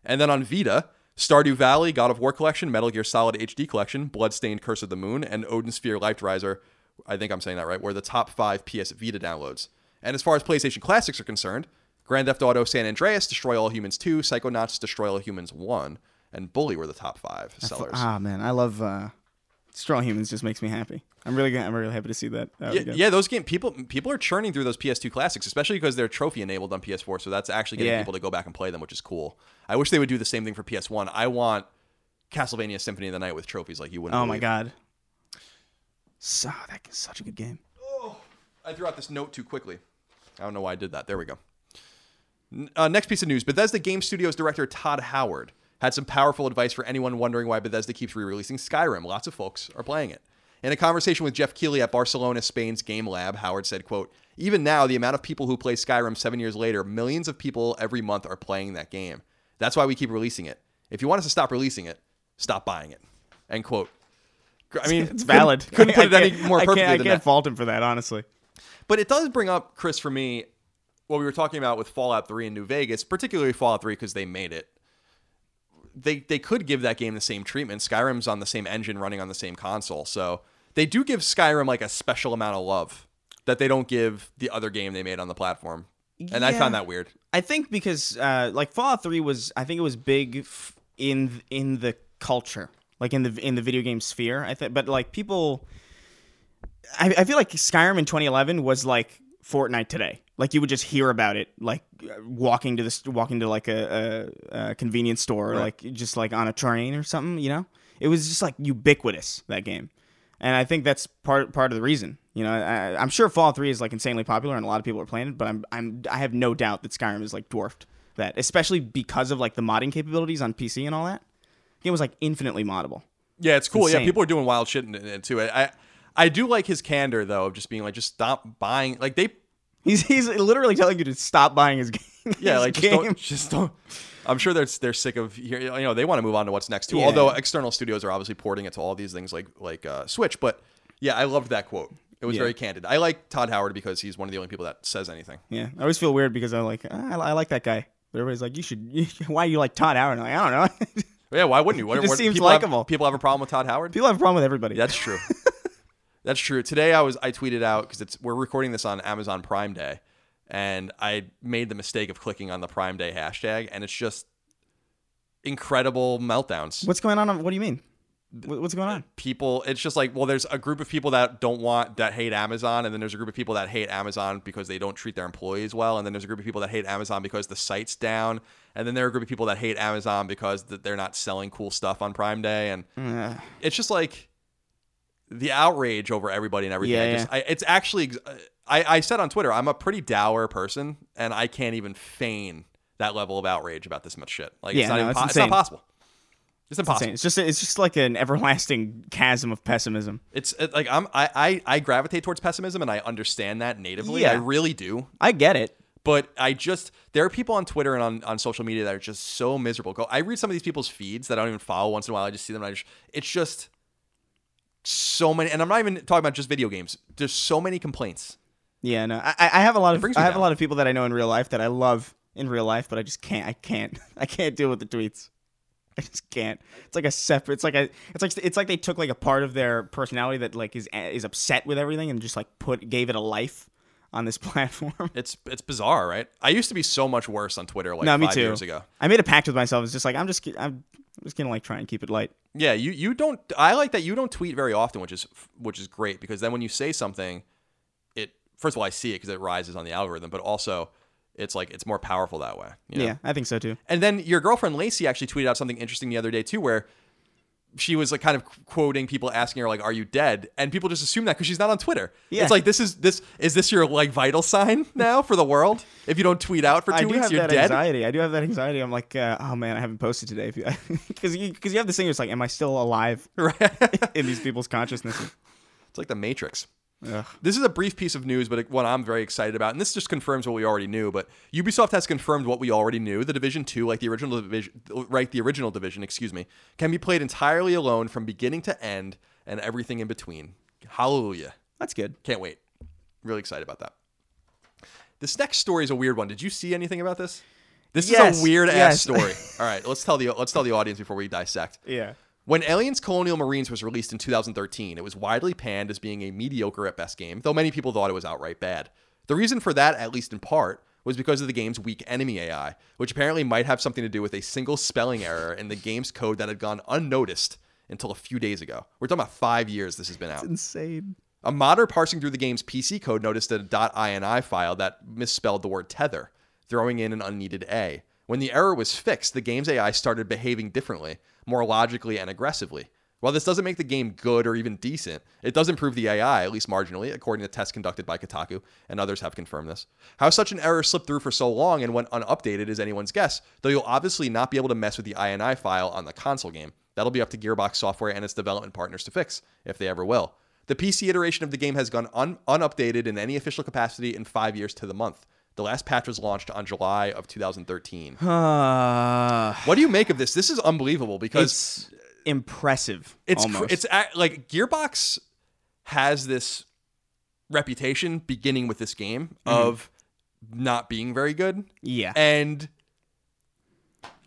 And then on Vita, Stardew Valley, God of War Collection, Metal Gear Solid HD Collection, Bloodstained Curse of the Moon, and Odin Sphere Life Riser, I think I'm saying that right, were the top five PS Vita downloads. And as far as PlayStation Classics are concerned, Grand Theft Auto San Andreas, Destroy All Humans 2, Psychonauts, Destroy All Humans 1, and Bully were the top five sellers. Ah man, I love uh, Straw Humans. Just makes me happy. I'm really I'm really happy to see that. That Yeah, yeah, those game people people are churning through those PS2 classics, especially because they're trophy enabled on PS4. So that's actually getting Yeah. people to go back and play them, which is cool. I wish they would do the same thing for PS1. I want Castlevania Symphony of the Night with trophies like you wouldn't. Oh my god. So that is such a good game. Oh, I threw out this note too quickly. I don't know why I did that. There we go. Uh, next piece of news Bethesda Game Studios director Todd Howard had some powerful advice for anyone wondering why Bethesda keeps re releasing Skyrim. Lots of folks are playing it. In a conversation with Geoff Keighley at Barcelona, Spain's Game Lab, Howard said, quote, even now, the amount of people who play Skyrim seven years later, millions of people every month are playing that game. That's why we keep releasing it. If you want us to stop releasing it, stop buying it. End quote. I mean, It's valid. Couldn't, couldn't put it any more I perfectly can't, I than can't that. fault him for that, honestly. But it does bring up, Chris, for me, what we were talking about with Fallout 3 and New Vegas, particularly Fallout 3 because they made it. They they could give that game the same treatment. Skyrim's on the same engine running on the same console. So they do give Skyrim like a special amount of love that they don't give the other game they made on the platform. And I found that weird. I think because uh, like Fallout Three was, I think it was big f- in in the culture, like in the in the video game sphere. I think, but like people, I, I feel like Skyrim in 2011 was like Fortnite today. Like you would just hear about it, like walking to this, walking to like a, a, a convenience store, Right. like just like on a train or something. You know, it was just like ubiquitous that game, and I think that's part part of the reason. You know, I, I'm sure Fallout 3 is like insanely popular and a lot of people are playing it, but I'm I'm I have no doubt that Skyrim is like dwarfed that, especially because of like the modding capabilities on PC and all that. The game was like infinitely moddable. Yeah, it's cool. yeah, people are doing wild shit in in it too. I I do like his candor though of just being like, just stop buying. Like they He's he's literally telling you to stop buying his game. Yeah, his like just game. don't, just don't. I'm sure they're they're sick of you know they want to move on to what's next too. Yeah. Although external studios are obviously porting it to all these things like like uh, Switch. But yeah, I loved that quote. It was Yeah. very candid. I like Todd Howard because he's one of the only people that says anything. Yeah, I always feel weird because I'm like, ah, I, I like that guy. But everybody's like, you should. You, why you like Todd Howard? Like, I don't know. Yeah, why wouldn't you? What, just what- seems people have- likable. people have a problem with Todd Howard. People have a problem with everybody. That's true. That's true. Today I was I tweeted out because it's we're recording this on Amazon Prime Day, and I made the mistake of clicking on the Prime Day hashtag, and it's just incredible meltdowns. What's going on? What do you mean? What's going on? people it's just like well there's a group of people that don't want that hate amazon and then there's a group of people that hate amazon because they don't treat their employees well and then there's a group of people that hate amazon because the site's down and then there are a group of people that hate amazon because th- they're not selling cool stuff on prime day and it's just like the outrage over everybody and everything Yeah, I just, I, it's actually, I, I said on twitter i'm a pretty dour person and i can't even feign that level of outrage about this much shit like Yeah, it's not no, even it's it's not possible it's impossible insane. It's just it's just like an everlasting chasm of pessimism. It's it, like I'm I, I I gravitate towards pessimism and I understand that natively. Yeah. I really do. I get it. But I just there are people on Twitter and on, on social media that are just so miserable. Go I read some of these people's feeds that I don't even follow once in a while. I just see them and I just it's just so many and I'm not even talking about just video games. There's so many complaints. Yeah, no, I, I have a lot of I have down. a lot of people that I know in real life that I love in real life, but I just can't. I can't. I can't deal with the tweets. I just can't. It's like a separate. It's like a. It's like it's like they took like a part of their personality that like is is upset with everything and just like put gave it a life on this platform. It's it's bizarre, right? I used to be so much worse on Twitter like no, me five too. years ago. I made a pact with myself. It's just like I'm just I'm just gonna like try and keep it light. Yeah, you you don't. I like that you don't tweet very often, which is which is great because then when you say something, it first of all I see it because it rises on the algorithm, but also it's like it's more powerful that way. you know? Yeah, I think so too. And then your girlfriend Lacey actually tweeted out something interesting the other day too, where she was like kind of quoting people asking her like, "Are you dead?" And people just assume that because she's not on Twitter. Yeah. It's like this is this is this your like vital sign now for the world? If you don't tweet out for two I do weeks, have you're that dead. anxiety. I do have that anxiety. I'm like, uh, oh man, I haven't posted today because you because you have this thing. It's like, am I still alive Right? in these people's consciousnesses? it's like the Matrix. Ugh. This is a brief piece of news, but one I'm very excited about, and this just confirms what we already knew. But Ubisoft has confirmed what we already knew: the Division Two, like the original division, right? The original division, excuse me, can be played entirely alone from beginning to end, and everything in between. Hallelujah! That's good. Can't wait. Really excited about that. This next story is a weird one. Did you see anything about this? This is a weird ass story. All right, let's tell the let's tell the audience before we dissect. Yeah. When Aliens Colonial Marines was released in 2013, it was widely panned as being a mediocre at best game, though many people thought it was outright bad. The reason for that, at least in part, was because of the game's weak enemy AI, which apparently might have something to do with a single spelling error in the game's code that had gone unnoticed until a few days ago. We're talking about five years this has been out. Insane. A modder parsing through the game's PC code noticed a .ini file that misspelled the word tether, throwing in an unneeded A. When the error was fixed, the game's AI started behaving differently, more logically and aggressively. While this doesn't make the game good or even decent, it does improve the AI, at least marginally, according to tests conducted by Kotaku, and others have confirmed this. How such an error slipped through for so long and went unupdated is anyone's guess, though you'll obviously not be able to mess with the INI file on the console game. That'll be up to Gearbox Software and its development partners to fix, if they ever will. The PC iteration of the game has gone un- unupdated in any official capacity in five years to the month. The last patch was launched on July of 2013. Uh, What do you make of this? This is unbelievable because it's impressive. it's cr- it's a- like Gearbox has this reputation beginning with this game Mm-hmm. of not being very good yeah. and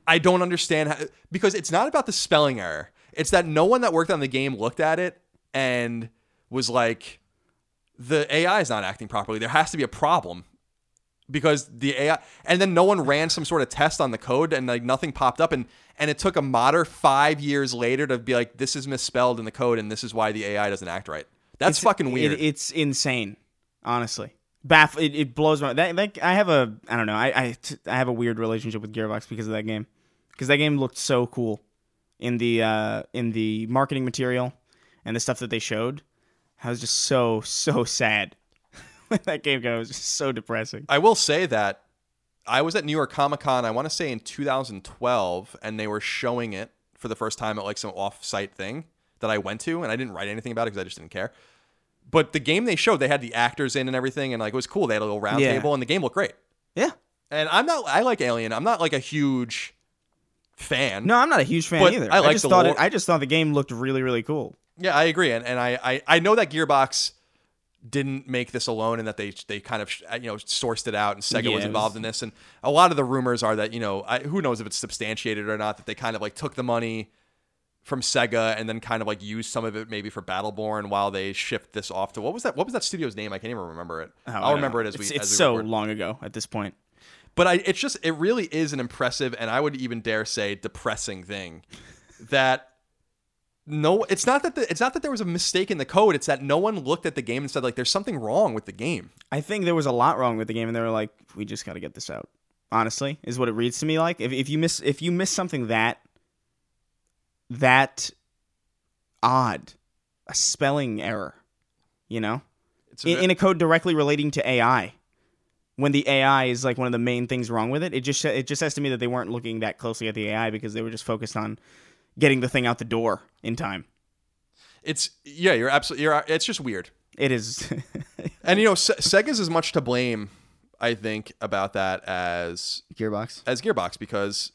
I don't understand how, because it's not about the spelling error. It's that no one that worked on the game looked at it and was like, the AI is not acting properly. There has to be a problem because the AI, and then no one ran some sort of test on the code and like nothing popped up. And, and it took a modder five years later to be like, this is misspelled in the code and this is why the AI doesn't act right. That's It's- fucking weird. It, it's insane, honestly. Baff. It, it blows my. That, that I have a. I don't know. I, I t- I have a weird relationship with Gearbox because of that game. Because that game looked so cool in the uh, in the marketing material and the stuff that they showed. I was just so so sad that game goes. So depressing. I will say that I was at New York Comic Con, I want to say in 2012, and they were showing it for the first time at like some off site thing that I went to, and I didn't write anything about it because I just didn't care. But the game they showed, they had the actors in and everything, and like it was cool. They had a little round Yeah. table, and the game looked great. Yeah. And I'm not, I like Alien. I'm not like a huge fan. No, I'm not a huge fan either. I like just the thought lore. it, I just thought the game looked really really cool. Yeah, I agree, and and I, I I know that Gearbox didn't make this alone, and that they they kind of uh, you know sourced it out, and Sega Yeah, was involved in this, and a lot of the rumors are that you know I, who knows if it's substantiated or not that they kind of like took the money from Sega and then kind of like used some of it maybe for Battleborn while they shipped this off to what was that what was that studio's name I can't even remember it Oh, I'll remember know. it as we It's, as we so record. long ago at this point. But I, it's just, it really is an impressive, and I would even dare say depressing thing that no, it's not that the, it's not that there was a mistake in the code. It's that no one looked at the game and said like, there's something wrong with the game. I think there was a lot wrong with the game, and they were like, "We just got to get this out." Honestly, is what it reads to me like. If if you miss if you miss something that that odd, a spelling error, you know, a, in, in a code directly relating to AI, when the AI is like one of the main things wrong with it, it just it just says to me that they weren't looking that closely at the AI because they were just focused on getting the thing out the door in time. it's yeah, you're absolutely, you're, it's just weird. It is. And you know, Se- Sega's as much to blame, I think, about that as Gearbox. as Gearbox because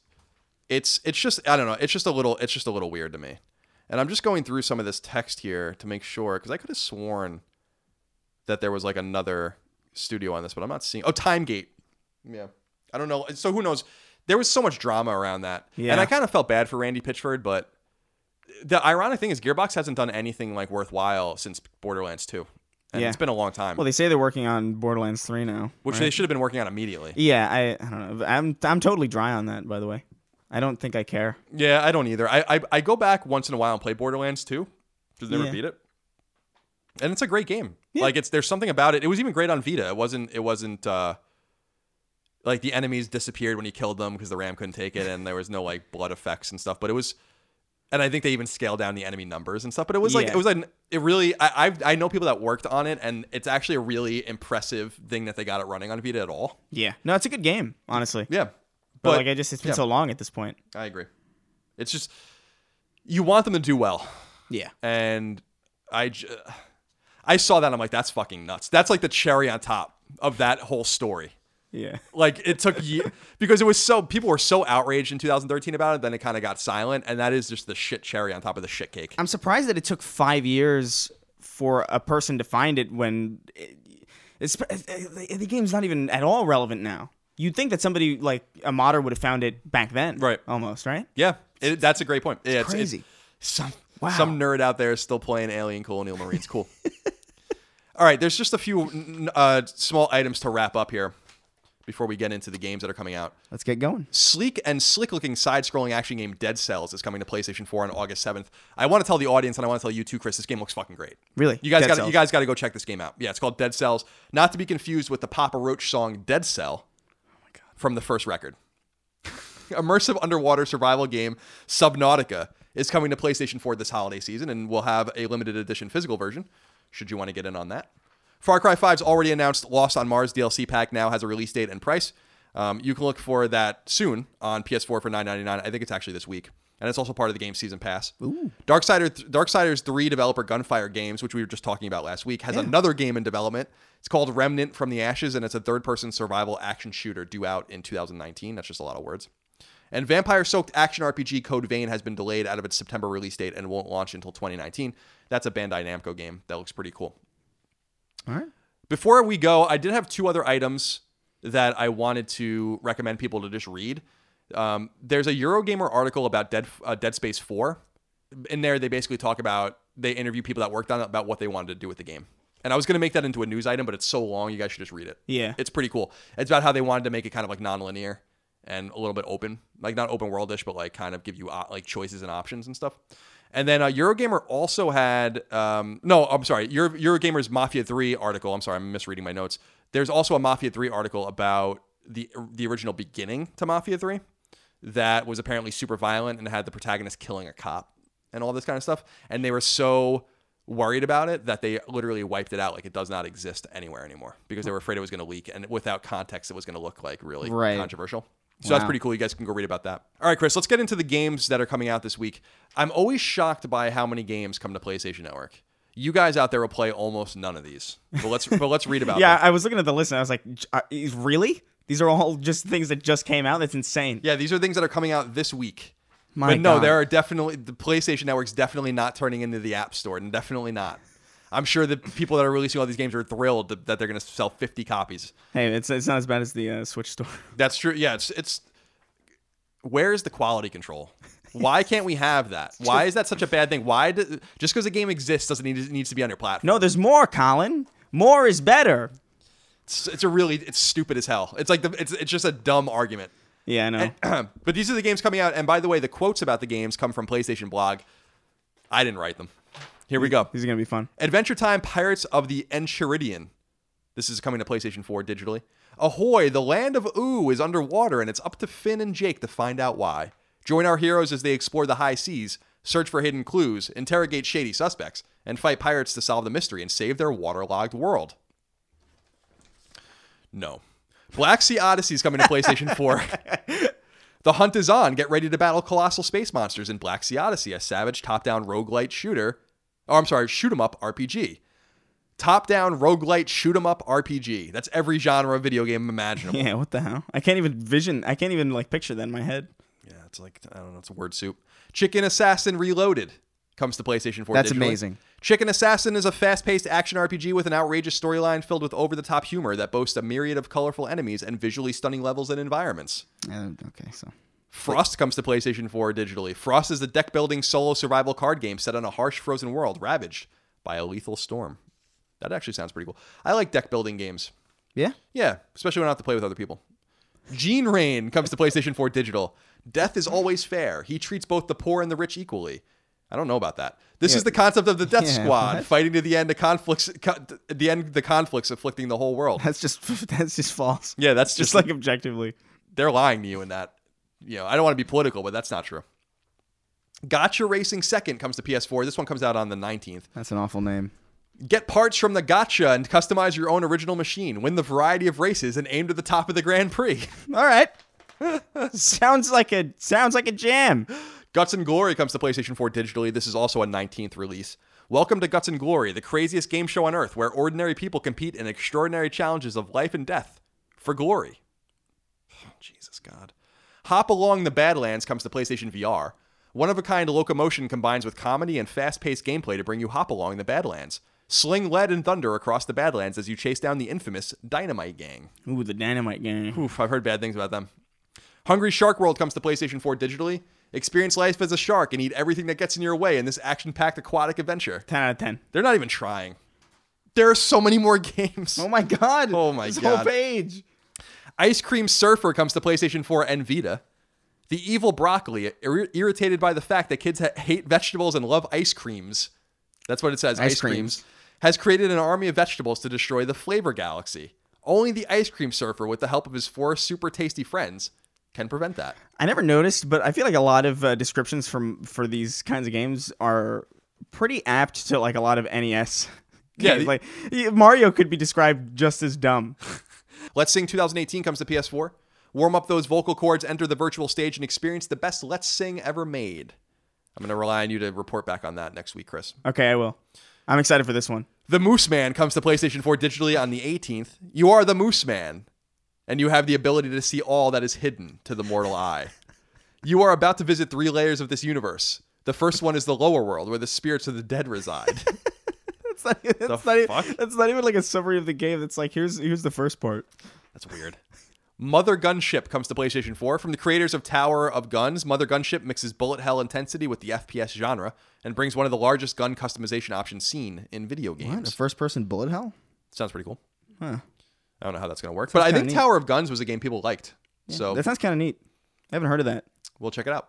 it's it's just I don't know it's just a little it's just a little weird to me, and I'm just going through some of this text here to make sure because I could have sworn that there was like another studio on this, but I'm not seeing. Oh, TimeGate. Yeah, I don't know. So who knows? There was so much drama around that, Yeah. and I kind of felt bad for Randy Pitchford, but the ironic thing is Gearbox hasn't done anything like worthwhile since Borderlands 2. And Yeah. it's been a long time, Well, they say they're working on Borderlands 3 now. which right? they should have been working on immediately. Yeah, I, I don't know. I'm I'm totally dry on that. By the way, I don't think I care. Yeah, I don't either. I, I I go back once in a while and play Borderlands 2 because never Yeah. beat it, and it's a great game. Yeah. Like it's there's something about it. It was even great on Vita. It wasn't it wasn't uh like the enemies disappeared when you killed them because the RAM couldn't take it, and there was no like blood effects and stuff. But it was, and I think they even scaled down the enemy numbers and stuff. But it was like it was like it really I I've, I know people that worked on it, and it's actually a really impressive thing that they got it running on Vita at all. Yeah, no, it's a good game, honestly. Yeah, but, like, I just it's been yeah. so long at this point. I agree. It's just you want them to do well. Yeah, and I, j- I saw that I'm like, that's fucking nuts. That's like the cherry on top of that whole story. Yeah, Like it took ye- because it was so people were so outraged in 2013 about it, then it kind of got silent, and that is just the shit cherry on top of the shit cake. I'm surprised that it took five years for a person to find it when it, it's the game's not even at all relevant now. You'd think that somebody like a modder would have found it back then, Right. Almost, right? Yeah, it, that's a great point. Yeah, it's, crazy. It's, some Wow. some nerd out there is still playing Alien Colonial Marines. Cool. All right, there's just a few uh, small items to wrap up here before we get into the games that are coming out. Let's get going. sleek and slick looking side scrolling action game Dead Cells is coming to PlayStation 4 on August 7th. I want to tell the audience and I want to tell you too, Chris, this game looks fucking great. Really? You guys got you guys got to go check this game out. Yeah, it's called Dead Cells, not to be confused with the Papa Roach song Dead Cell oh from the first record. Immersive underwater survival game Subnautica is coming to PlayStation 4 this holiday season and we'll have a limited edition physical version should you want to get in on that. Far Cry 5's already announced Lost on Mars DLC pack now has a release date and price. Um, you can look for that soon on PS4 for $9.99. I think it's actually this week. and it's also part of the game season pass. Ooh. Darksider, Darksiders 3 developer Gunfire Games, which we were just talking about last week, has another game in development. It's called Remnant from the Ashes, and it's a third person survival action shooter due out in 2019. That's just a lot of words. And Vampire Soaked action RPG Code Vein has been delayed out of its September release date and won't launch until 2019. That's a Bandai Namco game. That looks pretty cool. All right. Before we go, I did have two other items that I wanted to recommend people to just read. Um, there's a Eurogamer article about Dead uh, Dead Space 4. In there, they basically talk about they interview people that worked on it about what they wanted to do with the game. And I was going to make that into a news item, but it's so long, you guys should just read it. Yeah. It's pretty cool. It's about how they wanted to make it kind of like non-linear and a little bit open, like not open worldish, but like kind of give you uh, like choices and options and stuff. And then uh, Eurogamer also had um, no, I'm sorry, Euro, Eurogamer's Mafia 3 article. I'm sorry, I'm misreading my notes. There's also a Mafia 3 article about the the original beginning to Mafia 3 that was apparently super violent and had the protagonist killing a cop and all this kind of stuff. And they were so worried about it that they literally wiped it out like it does not exist anywhere anymore because they were afraid it was going to leak and without context it was going to look like really Right. controversial. So that's pretty cool. You guys can go read about that. All right, Chris, let's get into the games that are coming out this week. I'm always shocked by how many games come to PlayStation Network. You guys out there will play almost none of these. But let's but let's read about Yeah, them. I was looking at the list and I was like, uh, is- really? These are all just things that just came out. That's insane. Yeah, these are things that are coming out this week. My but no, God. there are definitely the PlayStation Network's definitely not turning into the App Store, and definitely not. I'm sure the people that are releasing all these games are thrilled that that they're going to sell 50 copies. Hey, it's it's not as bad as the uh, Switch store. That's true. Yeah, it's it's. Where's the quality control? Why can't we have that? Why is that such a bad thing? Why do, just because a game exists doesn't need it needs to be on your platform? No, there's more, Colin. More is better. It's, it's a really it's stupid as hell. It's like the it's it's just a dumb argument. Yeah, I know. but these are the games coming out, and by the way, the quotes about the games come from PlayStation Blog. I didn't write them. Here we go. These are gonna be fun. Adventure Time Pirates of the Enchiridion. This is coming to PlayStation 4 digitally. Ahoy, the land of Ooo is underwater, and it's up to Finn and Jake to find out why. Join our heroes as they explore the high seas, search for hidden clues, interrogate shady suspects, and fight pirates to solve the mystery and save their waterlogged world. No. Black Sea Odyssey is coming to PlayStation 4. The hunt is on. Get ready to battle colossal space monsters in Black Sea Odyssey, a savage top-down roguelite shooter. Oh, I'm sorry, shoot 'em up RPG. Top-down roguelite shoot 'em up RPG. That's every genre of video game imaginable. Yeah, what the hell? I can't even vision. I can't even like picture that in my head. Yeah, it's like I don't know, it's a word soup. Chicken Assassin Reloaded comes to PlayStation 4. That's digitally. amazing. Chicken Assassin is a fast-paced action RPG with an outrageous storyline filled with over-the-top humor that boasts a myriad of colorful enemies and visually stunning levels and environments. Uh, okay, so Frost comes to PlayStation 4 digitally. Frost is the deck building solo survival card game set on a harsh frozen world ravaged by a lethal storm. That actually sounds pretty cool. I like deck building games. yeah, Yeah, especially when I have to play with other people. Gene Rain comes to PlayStation 4 digital. Death is always fair. He treats both the poor and the rich equally. I don't know about that. This is the concept of the Death Yeah, Squad what? fighting to the end the conflicts, co- the end the conflicts afflicting the whole world. That's just that's just false. Yeah, that's Just just like objectively. they're lying to you in that. You know, I don't want to be political, but that's not true. Gotcha Racing Second comes to PS4. This one comes out on the 19th. that's an awful name. Get parts from the Gotcha and customize your own original machine. Win the variety of races and aim to the top of the Grand Prix. All right. sounds like a sounds like a jam. Guts and Glory comes to PlayStation 4 digitally. This is also a 19th release. Welcome to Guts and Glory, the craziest game show on earth where ordinary people compete in extraordinary challenges of life and death for glory. Jesus God. Hop Along the Badlands comes to PlayStation VR. One of a kind locomotion combines with comedy and fast paced gameplay to bring you Hop Along the Badlands. Sling lead and thunder across the Badlands as you chase down the infamous Dynamite Gang. Ooh, the dynamite gang. Oof, I've heard bad things about them. Hungry Shark World comes to PlayStation 4 digitally. Experience life as a shark and eat everything that gets in your way in this action packed aquatic adventure. Ten out of ten. They're not even trying. There are so many more games. Oh my god. Oh my this God. whole page. Ice Cream Surfer comes to PlayStation 4 and Vita. The evil broccoli, ir- irritated by the fact that kids ha- hate vegetables and love ice creams. That's what it says. Ice, Ice creams. creams. Has created an army of vegetables to destroy the flavor galaxy. Only the Ice Cream Surfer, with the help of his four super tasty friends, can prevent that. I never noticed, but I feel like a lot of uh, descriptions from for these kinds of games are pretty apt to like a lot of NES. Yeah, the- like Mario could be described just as dumb. Let's Sing 2018 comes to PS4. Warm up those vocal cords, enter the virtual stage, and experience the best Let's Sing ever made. I'm going to rely on you to report back on that next week, Chris. Okay, I will. I'm excited for this one. The Moose Man comes to PlayStation 4 digitally on the 18th. You are the Moose Man, and you have the ability to see all that is hidden to the mortal eye. You are about to visit three layers of this universe. The first one is the lower world, where the spirits of the dead reside. That's not, that's, The not fuck? even, that's not even like a summary of the game. That's like here's here's the first part. That's weird. Mother Gunship comes to PlayStation 4 from the creators of Tower of Guns. Mother Gunship mixes bullet hell intensity with the FPS genre and brings one of the largest gun customization options seen in video What? games. A first person bullet hell? Sounds pretty cool. Huh. I don't know how that's going to work, but I think neat. Tower of Guns was a game people liked. So That sounds kind of neat. I haven't heard of that. We'll check it out.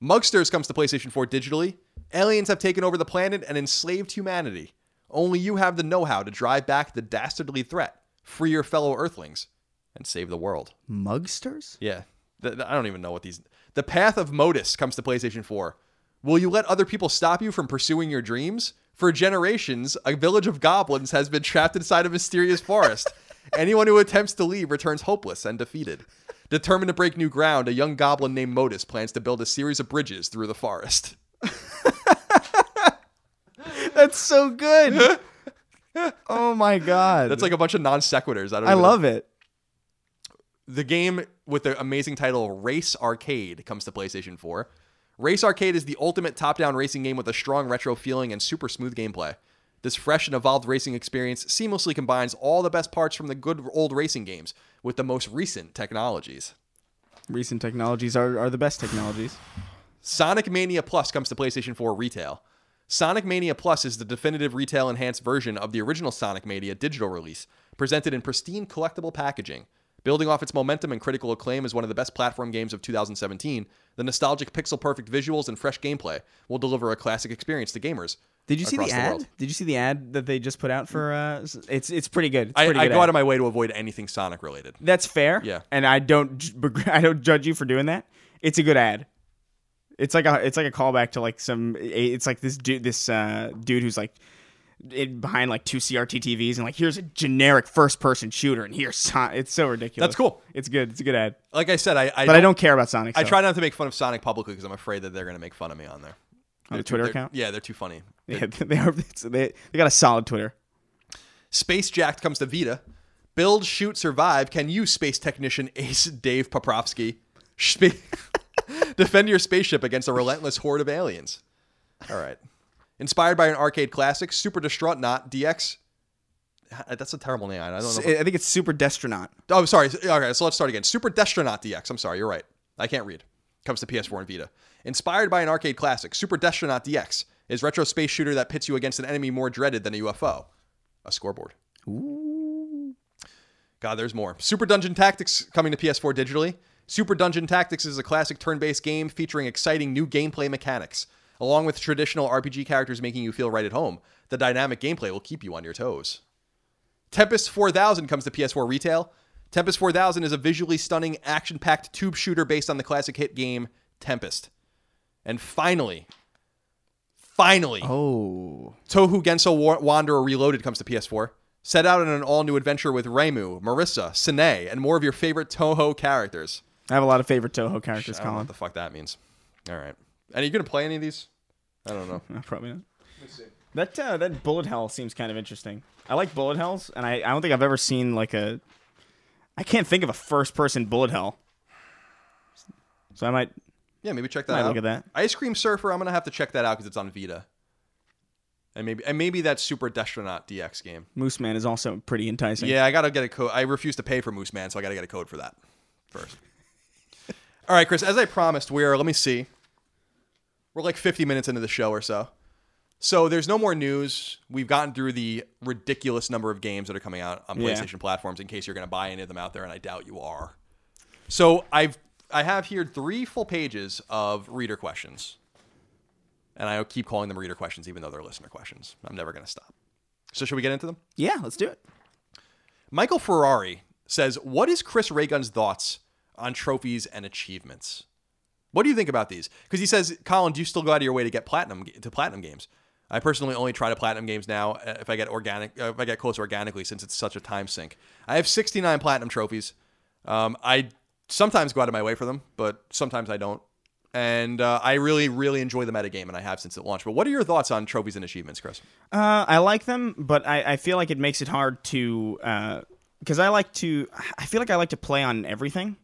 Mugsters comes to PlayStation 4 digitally. Aliens have taken over the planet and enslaved humanity. Only you have the know how to drive back the dastardly threat, free your fellow Earthlings, and save the world. Mugsters? Yeah. Th- th- I don't even know what these. The Path of Modus comes to PlayStation 4. Will you let other people stop you from pursuing your dreams? For generations, a village of goblins has been trapped inside a mysterious forest. Anyone who attempts to leave returns hopeless and defeated. Determined to break new ground, a young goblin named Modus plans to build a series of bridges through the forest. That's so good. oh my god. That's like a bunch of non sequiturs. I don't. I even- love it. The game with the amazing title Race Arcade comes to PlayStation 4. Race Arcade is the ultimate top down racing game with a strong retro feeling and super smooth gameplay. This fresh and evolved racing experience seamlessly combines all the best parts from the good old racing games with the most recent technologies. Recent technologies are, are the best technologies. Sonic Mania Plus comes to PlayStation 4 retail. Sonic Mania Plus is the definitive retail enhanced version of the original Sonic Mania digital release, presented in pristine collectible packaging. Building off its momentum and critical acclaim as one of the best platform games of 2017, the nostalgic pixel perfect visuals and fresh gameplay will deliver a classic experience to gamers. Did you see the across ad? world. Did you see the ad that they just put out for? Uh, it's it's pretty good. It's I, pretty I good go ad. out of my way to avoid anything Sonic related. That's fair. Yeah. And I don't I don't judge you for doing that. It's a good ad. It's like a it's like a callback to like some it's like this dude this uh, dude who's like in, behind like two CRT TVs and like here's a generic first person shooter and here's Son- it's so ridiculous. That's cool. It's good. It's a good ad. Like I said, I, I But I don't care about Sonic. I so. try not to make fun of Sonic publicly because I'm afraid that they're going to make fun of me on there. on They're the Twitter they're- account. Yeah, they're too funny. Yeah, they are. They they got a solid Twitter. Space Jacked comes to Vita. Build, shoot, survive. Can you, space technician Ace Dave Poprovsky, spa- defend your spaceship against a relentless horde of aliens? All right. Inspired by an arcade classic, Super Destruct Not DX. That's a terrible name. I don't know. I think it's Super Destronaut. Oh, sorry. Okay, so let's start again. Super Destronaut DX. I'm sorry. You're right. I can't read. Comes to PS4 and Vita. Inspired by an arcade classic, Super Destronaut DX is retro space shooter that pits you against an enemy more dreaded than a UFO. A scoreboard. Ooh. God, there's more. Super Dungeon Tactics coming to PS4 digitally. Super Dungeon Tactics is a classic turn based game featuring exciting new gameplay mechanics. Along with traditional RPG characters making you feel right at home, the dynamic gameplay will keep you on your toes. Tempest 4000 comes to PS4 retail. Tempest 4000 is a visually stunning, action packed tube shooter based on the classic hit game Tempest. And finally, finally, Oh, Touhou Genso Wa- Wanderer Reloaded comes to PS4. Set out on an all new adventure with Reimu, Marisa, Sine, and more of your favorite Touhou characters. I have a lot of favorite Touhou characters. I don't know Colin. what the fuck that means. All right. And are you going to play any of these? I don't know. Probably not. That uh, that bullet hell seems kind of interesting. I like bullet hells, and I, I don't think I've ever seen like a. I can't think of a first person bullet hell. So I might Yeah, maybe check that Might out. look at that. Ice Cream Surfer, I'm going to have to check that out because it's on Vita. And maybe and maybe that Super Destronaut DX game. Moose Man is also pretty enticing. Yeah, I gotta get a code. I refuse to pay for Moose Man, so I gotta get a code for that first. All right, Chris. As I promised, we're let me see. We're like 50 minutes into the show or so. So there's no more news. We've gotten through the ridiculous number of games that are coming out on Yeah. PlayStation platforms. In case you're gonna buy any of them out there, and I doubt you are. So I've I have here three full pages of reader questions, and I keep calling them reader questions, even though they're listener questions. I'm never gonna stop. So should we get into them? Yeah, let's do it. Michael Ferrari says, "What is Chris Ray Gun's thoughts on trophies and achievements? What do you think about these?" Because he says, "Colin, do you still go out of your way to get platinum to platinum games?" I personally only try to platinum games now uh, if I get organic, uh, if I get close organically, since it's such a time sink. I have 69 platinum trophies. Um, I sometimes go out of my way for them, but sometimes I don't. And uh, I really, really enjoy the metagame, and I have since it launched. But what are your thoughts on trophies and achievements, Chris? Uh, I like them, but I, I feel like it makes it hard to because I like to. I feel like I like to play on everything,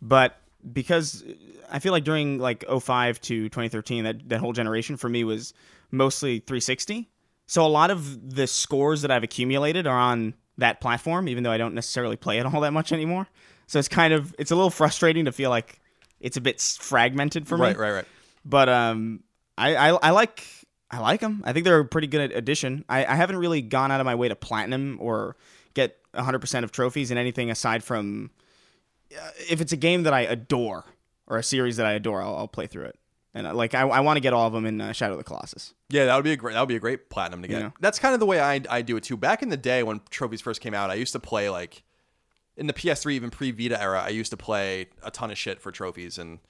but because I feel like during like 05 to 2013, that that whole generation for me was mostly 360. So a lot of the scores that I've accumulated are on that platform, even though I don't necessarily play it all that much anymore. So it's kind of it's a little frustrating to feel like it's a bit fragmented for me. Right, right, right. But um, I, I I like I like them. I think they're a pretty good addition. I, I haven't really gone out of my way to platinum or get 100% of trophies in anything aside from uh, if it's a game that I adore or a series that I adore, I'll, I'll play through it. And uh, like I, I want to get all of them in uh, Shadow of the Colossus. Yeah, that would be a great. That would be a great platinum to get. That's kind of the way I I do it too. Back in the day when trophies first came out, I used to play like in the PS3, even pre Vita era. I used to play a ton of shit for trophies, and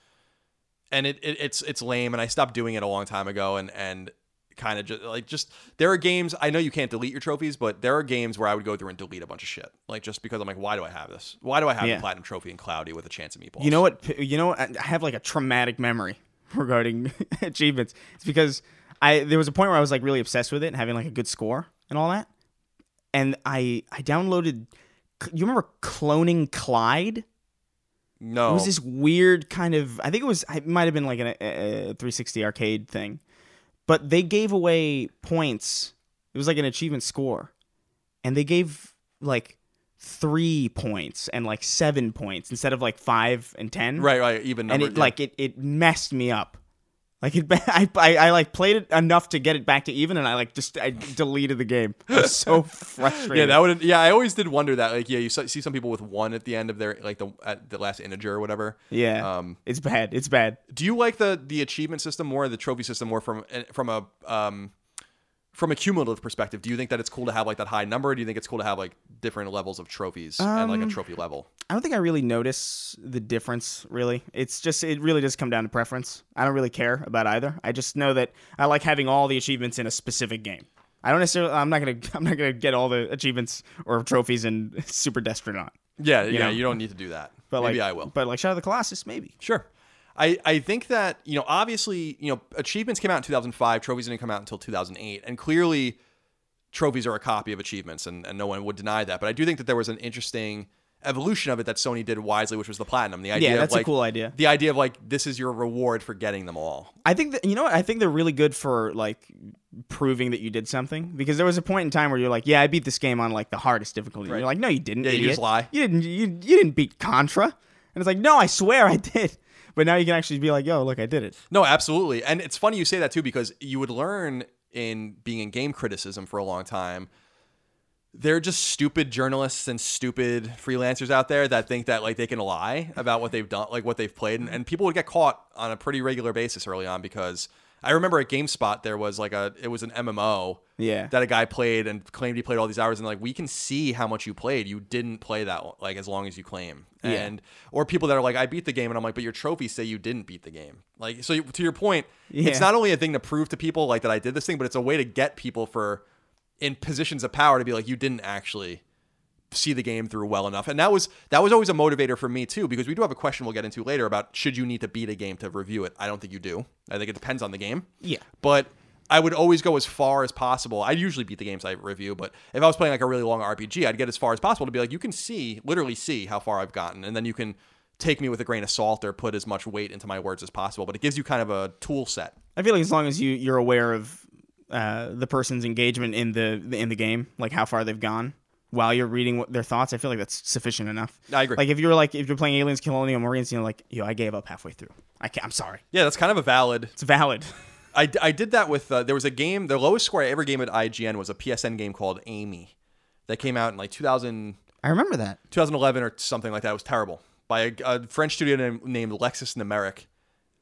and it, it it's it's lame. And I stopped doing it a long time ago. And and kind of just like just there are games I know you can't delete your trophies, but there are games where I would go through and delete a bunch of shit, like just because I'm like, why do I have this? Why do I have Yeah. the platinum trophy in Cloudy with a chance of meatballs? You know what? You know what? I have like a traumatic memory regarding achievements. It's because I there was a point where I was like really obsessed with it and having like a good score and all that. And I I downloaded. You remember cloning Clyde? no, It was this weird kind of. I think it was. It might have been like an, a, a 360 arcade thing, but they gave away points. It was like an achievement score, and they gave like three points and like seven points instead of like five and ten. right, right, even and it yeah. like it it messed me up. Like it, I, I, I like played it enough to get it back to even, and I like just I deleted the game. So frustrated. Yeah, that would. Yeah, I always did wonder that. Like, yeah, you see some people with one at the end of their like the at the last integer or whatever. yeah. Um, it's bad. It's bad. do you like the the achievement system more, or the trophy system more from eh, from a um from a cumulative perspective? Do you think that it's cool to have like that high number? Or do you think it's cool to have like different levels of trophies and like a Um, trophy level? I don't think I really notice the difference. Really, it's just it really does come down to preference. I don't really care about either. I just know that I like having all the achievements in a specific game. I don't necessarily. I'm not gonna. I'm not gonna get all the achievements or trophies in Super Destronaut. Yeah, yeah, know. you don't need to do that. But Maybe like, I will. But like Shadow of the Colossus, maybe. Sure. I, I think that, you know, obviously, you know, achievements came out in 2005, trophies didn't come out until 2008. And clearly, trophies are a copy of achievements, and, and no one would deny that. But I do think that there was an interesting evolution of it that Sony did wisely, which was the platinum. The idea Yeah, of, that's a like, cool idea. The idea of like, this is your reward for getting them all. I think that you know what I think they're really good for like proving that you did something because there was a point in time where you're like, yeah, I beat this game on like the hardest difficulty. Right. You're like, no, you didn't. Yeah, you just lie. You didn't. You, you didn't beat Contra. And it's like, no, I swear I did. But now you can actually be like, yo, look, I did it. No, absolutely. And it's funny you say that too, because you would learn in being in game criticism for a long time. They're just stupid journalists and stupid freelancers out there that think that like they can lie about what they've done, like what they've played, and, and people would get caught on a pretty regular basis early on because I remember at GameSpot there was like a it was an MMO Yeah. that a guy played and claimed he played all these hours. And like we can see how much you played. You didn't play that like as long as you claim. Yeah. and or people that are like i beat the game. And i'm like but your trophies say you didn't beat the game. Like so to your point it's not only a thing to prove to people like that i did this thing but it's a way to get people for in positions of power to be like you didn't actually see the game through well enough and that was that was always a motivator for me too because we do have a question we'll get into later about should you need to beat a game to review it i don't think you do i think it depends on the game Yeah. but I would always go as far as possible. I usually beat the games I review, but if I was playing like a really long RPG, I'd get as far as possible to be like, you can see, literally see how far I've gotten, and then you can take me with a grain of salt or put as much weight into my words as possible. But it gives you kind of a tool set. I feel like as long as you you're aware of uh, the person's engagement in the in the game, like how far they've gone while you're reading what their thoughts, I feel like that's sufficient enough. I agree. Like if you're like if you're playing Aliens Colonial Marines, and you're like, yo, I gave up halfway through. I can't, I'm sorry. Yeah, that's kind of a valid. It's valid. I, I did that with uh, there was a game. The lowest score I ever gave at IGN was a PSN game called Amy, that came out in like 2000. I remember that. 2011 or something like that. It was terrible by a, a French studio named, named Lexis Numérique,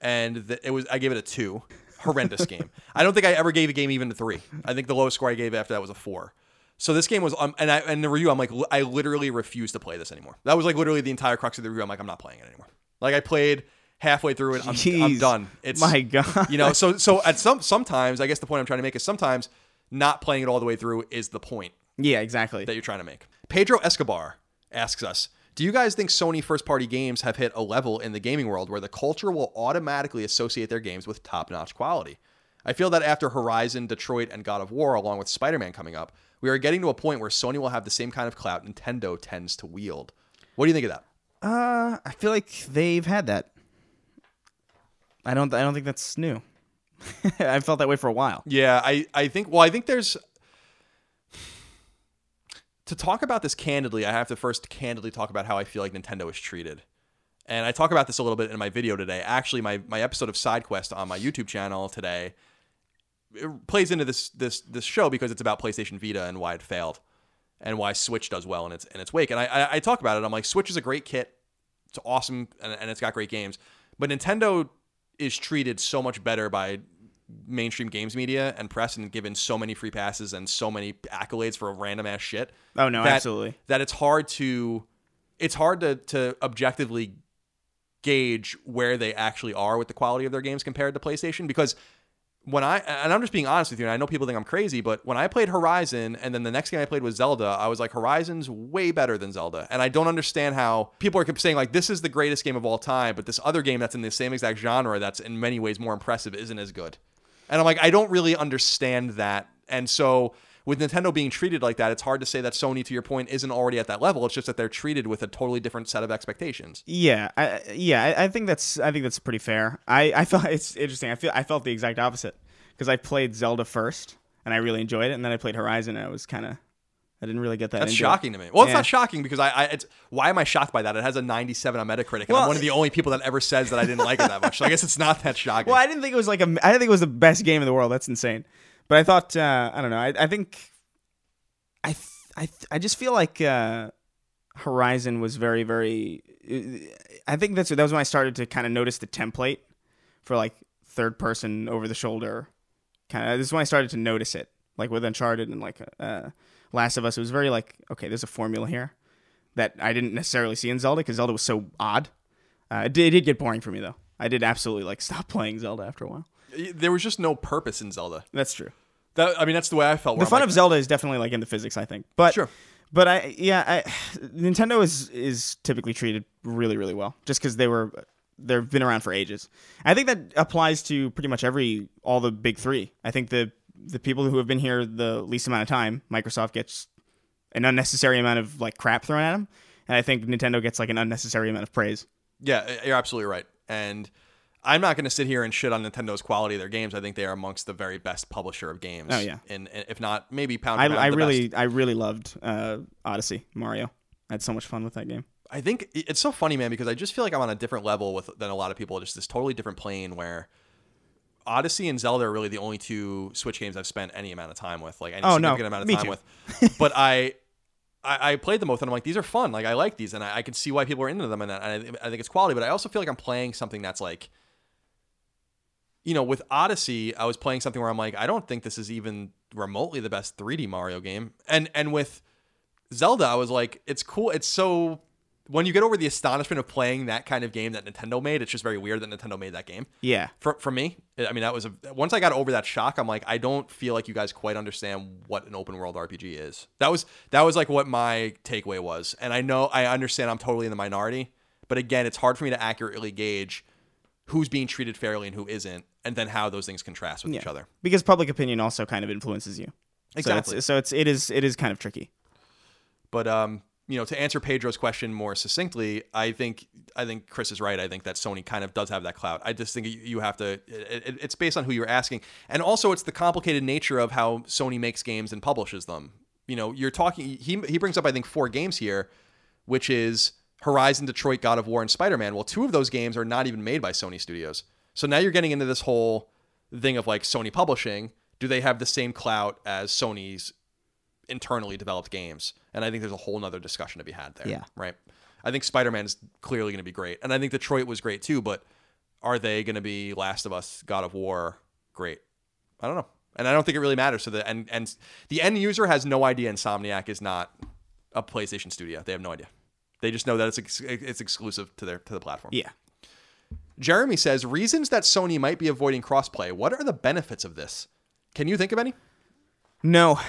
and the, it was I gave it a two. Horrendous game. I don't think I ever gave a game even a three. I think the lowest score I gave after that was a four. So this game was, um, and I, and the review, I'm like, I literally refuse to play this anymore. That was like literally the entire crux of the review. I'm like, I'm not playing it anymore. Like I played halfway through it. I'm, I'm done. It's My God. You know, so so at some sometimes I guess the point I'm trying to make is sometimes not playing it all the way through is the point Yeah, exactly. that you're trying to make. Pedro Escobar asks us, Do you guys think Sony first party games have hit a level in the gaming world where the culture will automatically associate their games with top notch quality? I feel that after Horizon, Detroit, and God of War, along with Spider Man coming up, we are getting to a point where Sony will have the same kind of clout Nintendo tends to wield. What do you think of that? Uh, I feel like they've had that. I don't. I don't think that's new. I felt that way for a while. Yeah, I, I think well, I think there's to talk about this candidly, I have to first candidly talk about how I feel like Nintendo is treated. And I talk about this a little bit in my video today. Actually, my, my episode of SideQuest on my YouTube channel today it plays into this this this show because it's about PlayStation Vita and why it failed and why Switch does well in its in its wake. And I, I, I talk about it. I'm like, Switch is a great kit. It's awesome and, and it's got great games. But Nintendo is treated so much better by mainstream games media and press and given so many free passes and so many accolades for random ass shit. Oh no, that, absolutely. That it's hard to it's hard to to objectively gauge where they actually are with the quality of their games compared to PlayStation because when I and I'm just being honest with you, and I know people think I'm crazy, but when I played Horizon and then the next game I played was Zelda, I was like, Horizon's way better than Zelda. And I don't understand how people are saying like this is the greatest game of all time, but this other game that's in the same exact genre that's in many ways more impressive isn't as good. And I'm like, I don't really understand that. And so with Nintendo being treated like that, it's hard to say that Sony, to your point, isn't already at that level. It's just that they're treated with a totally different set of expectations. Yeah, I, yeah, I, I think that's I think that's pretty fair. I, I felt it's interesting. I feel I felt the exact opposite because I played Zelda first and I really enjoyed it, and then I played Horizon and I was kind of I didn't really get that. That's shocking it. to me. Well, it's Yeah. not shocking because I, I it's why am I shocked by that? It has a 97 on Metacritic, and I'm one of the only people that ever says that I didn't like it that much. So I guess it's not that shocking. Well, I didn't think it was like a. I didn't think it was the best game in the world. That's insane. But I thought uh, I don't know. I, I think I th- I th- I just feel like uh, Horizon was very very. I think that's that was when I started to kind of notice the template for like third person over the shoulder. Kind of this is when I started to notice it, like with Uncharted and like uh, Last of Us. It was very like okay, there's a formula here that I didn't necessarily see in Zelda because Zelda was so odd. Uh, it, did, it did get boring for me though. I did absolutely like stop playing Zelda after a while. There was just no purpose in Zelda. That's true. That, I mean, that's the way I felt. The fun like, of Zelda is definitely like in the physics, I think. But Sure. But I yeah, I, Nintendo is is typically treated really really well just because they were they've been around for ages. I think that applies to pretty much every all the big three. I think the the people who have been here the least amount of time, Microsoft gets an unnecessary amount of like crap thrown at them, and I think Nintendo gets like an unnecessary amount of praise. Yeah, you're absolutely right. And I'm not going to sit here and shit on Nintendo's quality of their games. I think they are amongst the very best publisher of games. Oh, yeah. and, and if not, maybe pound. I, I really best. I really loved uh, Odyssey Mario. I had so much fun with that game. I think it's so funny, man, because I just feel like I'm on a different level with than a lot of people. Just this totally different plane where Odyssey and Zelda are really the only two Switch games I've spent any amount of time with, like any Oh, no. significant amount of Me time too. with. but I, I, I played them both, and I'm like, these are fun. Like I like these, and I, I can see why people are into them, and, I, and I think it's quality. But I also feel like I'm playing something that's like, you know, with Odyssey, I was playing something where I'm like, I don't think this is even remotely the best 3D Mario game, and and with Zelda, I was like, it's cool. It's so when you get over the astonishment of playing that kind of game that Nintendo made, it's just very weird that Nintendo made that game. Yeah. For, for me, I mean, that was a once I got over that shock, I'm like, I don't feel like you guys quite understand what an open world RPG is. That was that was like what my takeaway was, and I know I understand I'm totally in the minority, but again, it's hard for me to accurately gauge who's being treated fairly and who isn't, and then how those things contrast with each other. because public opinion also kind of influences you. Exactly. So it's, so it's it is it is kind of tricky. But um, you know, to answer Pedro's question more succinctly, I think I think Chris is right. I think that Sony kind of does have that clout. I just think you- you have to. It, it's based on who you're asking, and also it's the complicated nature of how Sony makes games and publishes them. You know, you're talking. He he brings up I think four games here, which is Horizon, Detroit, God of War, and Spider Man. Well, two of those games are not even made by Sony Studios. So now you're getting into this whole thing of like Sony publishing. Do they have the same clout as Sony's internally developed games. And I think there's a whole nother discussion to be had there. Yeah. Right. I think Spider Man is clearly going to be great. And I think Detroit was great too, but are they going to be Last of Us, God of War great? I don't know. And I don't think it really matters. So the and and the end user has no idea Insomniac is not a PlayStation studio. They have no idea. They just know that it's ex- it's exclusive to their to the platform. Yeah. Jeremy says reasons that Sony might be avoiding crossplay. What are the benefits of this? Can you think of any? No,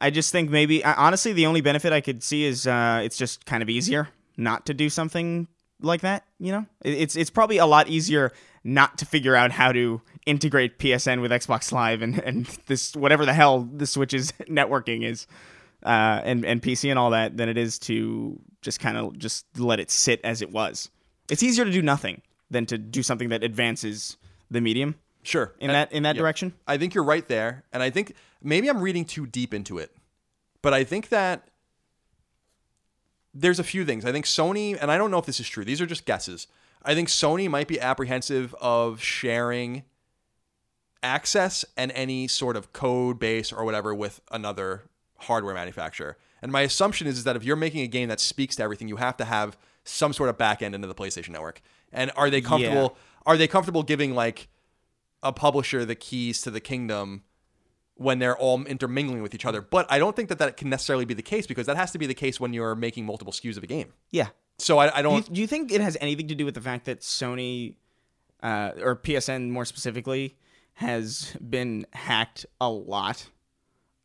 I just think maybe honestly the only benefit I could see is uh, it's just kind of easier not to do something like that. You know, it's it's probably a lot easier not to figure out how to integrate PSN with Xbox Live and and this whatever the hell the Switch's networking is, uh, and and PC and all that than it is to just kind of just let it sit as it was. It's easier to do nothing than to do something that advances the medium Sure. in Uh, that in that yeah. direction. I think you're right there, and I think maybe I'm reading too deep into it, but I think that there's a few things. I think Sony, and I don't know if this is true. These are just guesses. I think Sony might be apprehensive of sharing access and any sort of code base or whatever with another hardware manufacturer. And my assumption is, is that if you're making a game that speaks to everything, you have to have some sort of back end into the PlayStation Network. And are they comfortable? Are they comfortable giving like a publisher the keys to the kingdom when they're all intermingling with each other? But I don't think that that can necessarily be the case because that has to be the case when you're making multiple SKUs of a game. Yeah. So I, I Do you, don't. do you think it has anything to do with the fact that Sony, uh, or PSN more specifically, has been hacked a lot?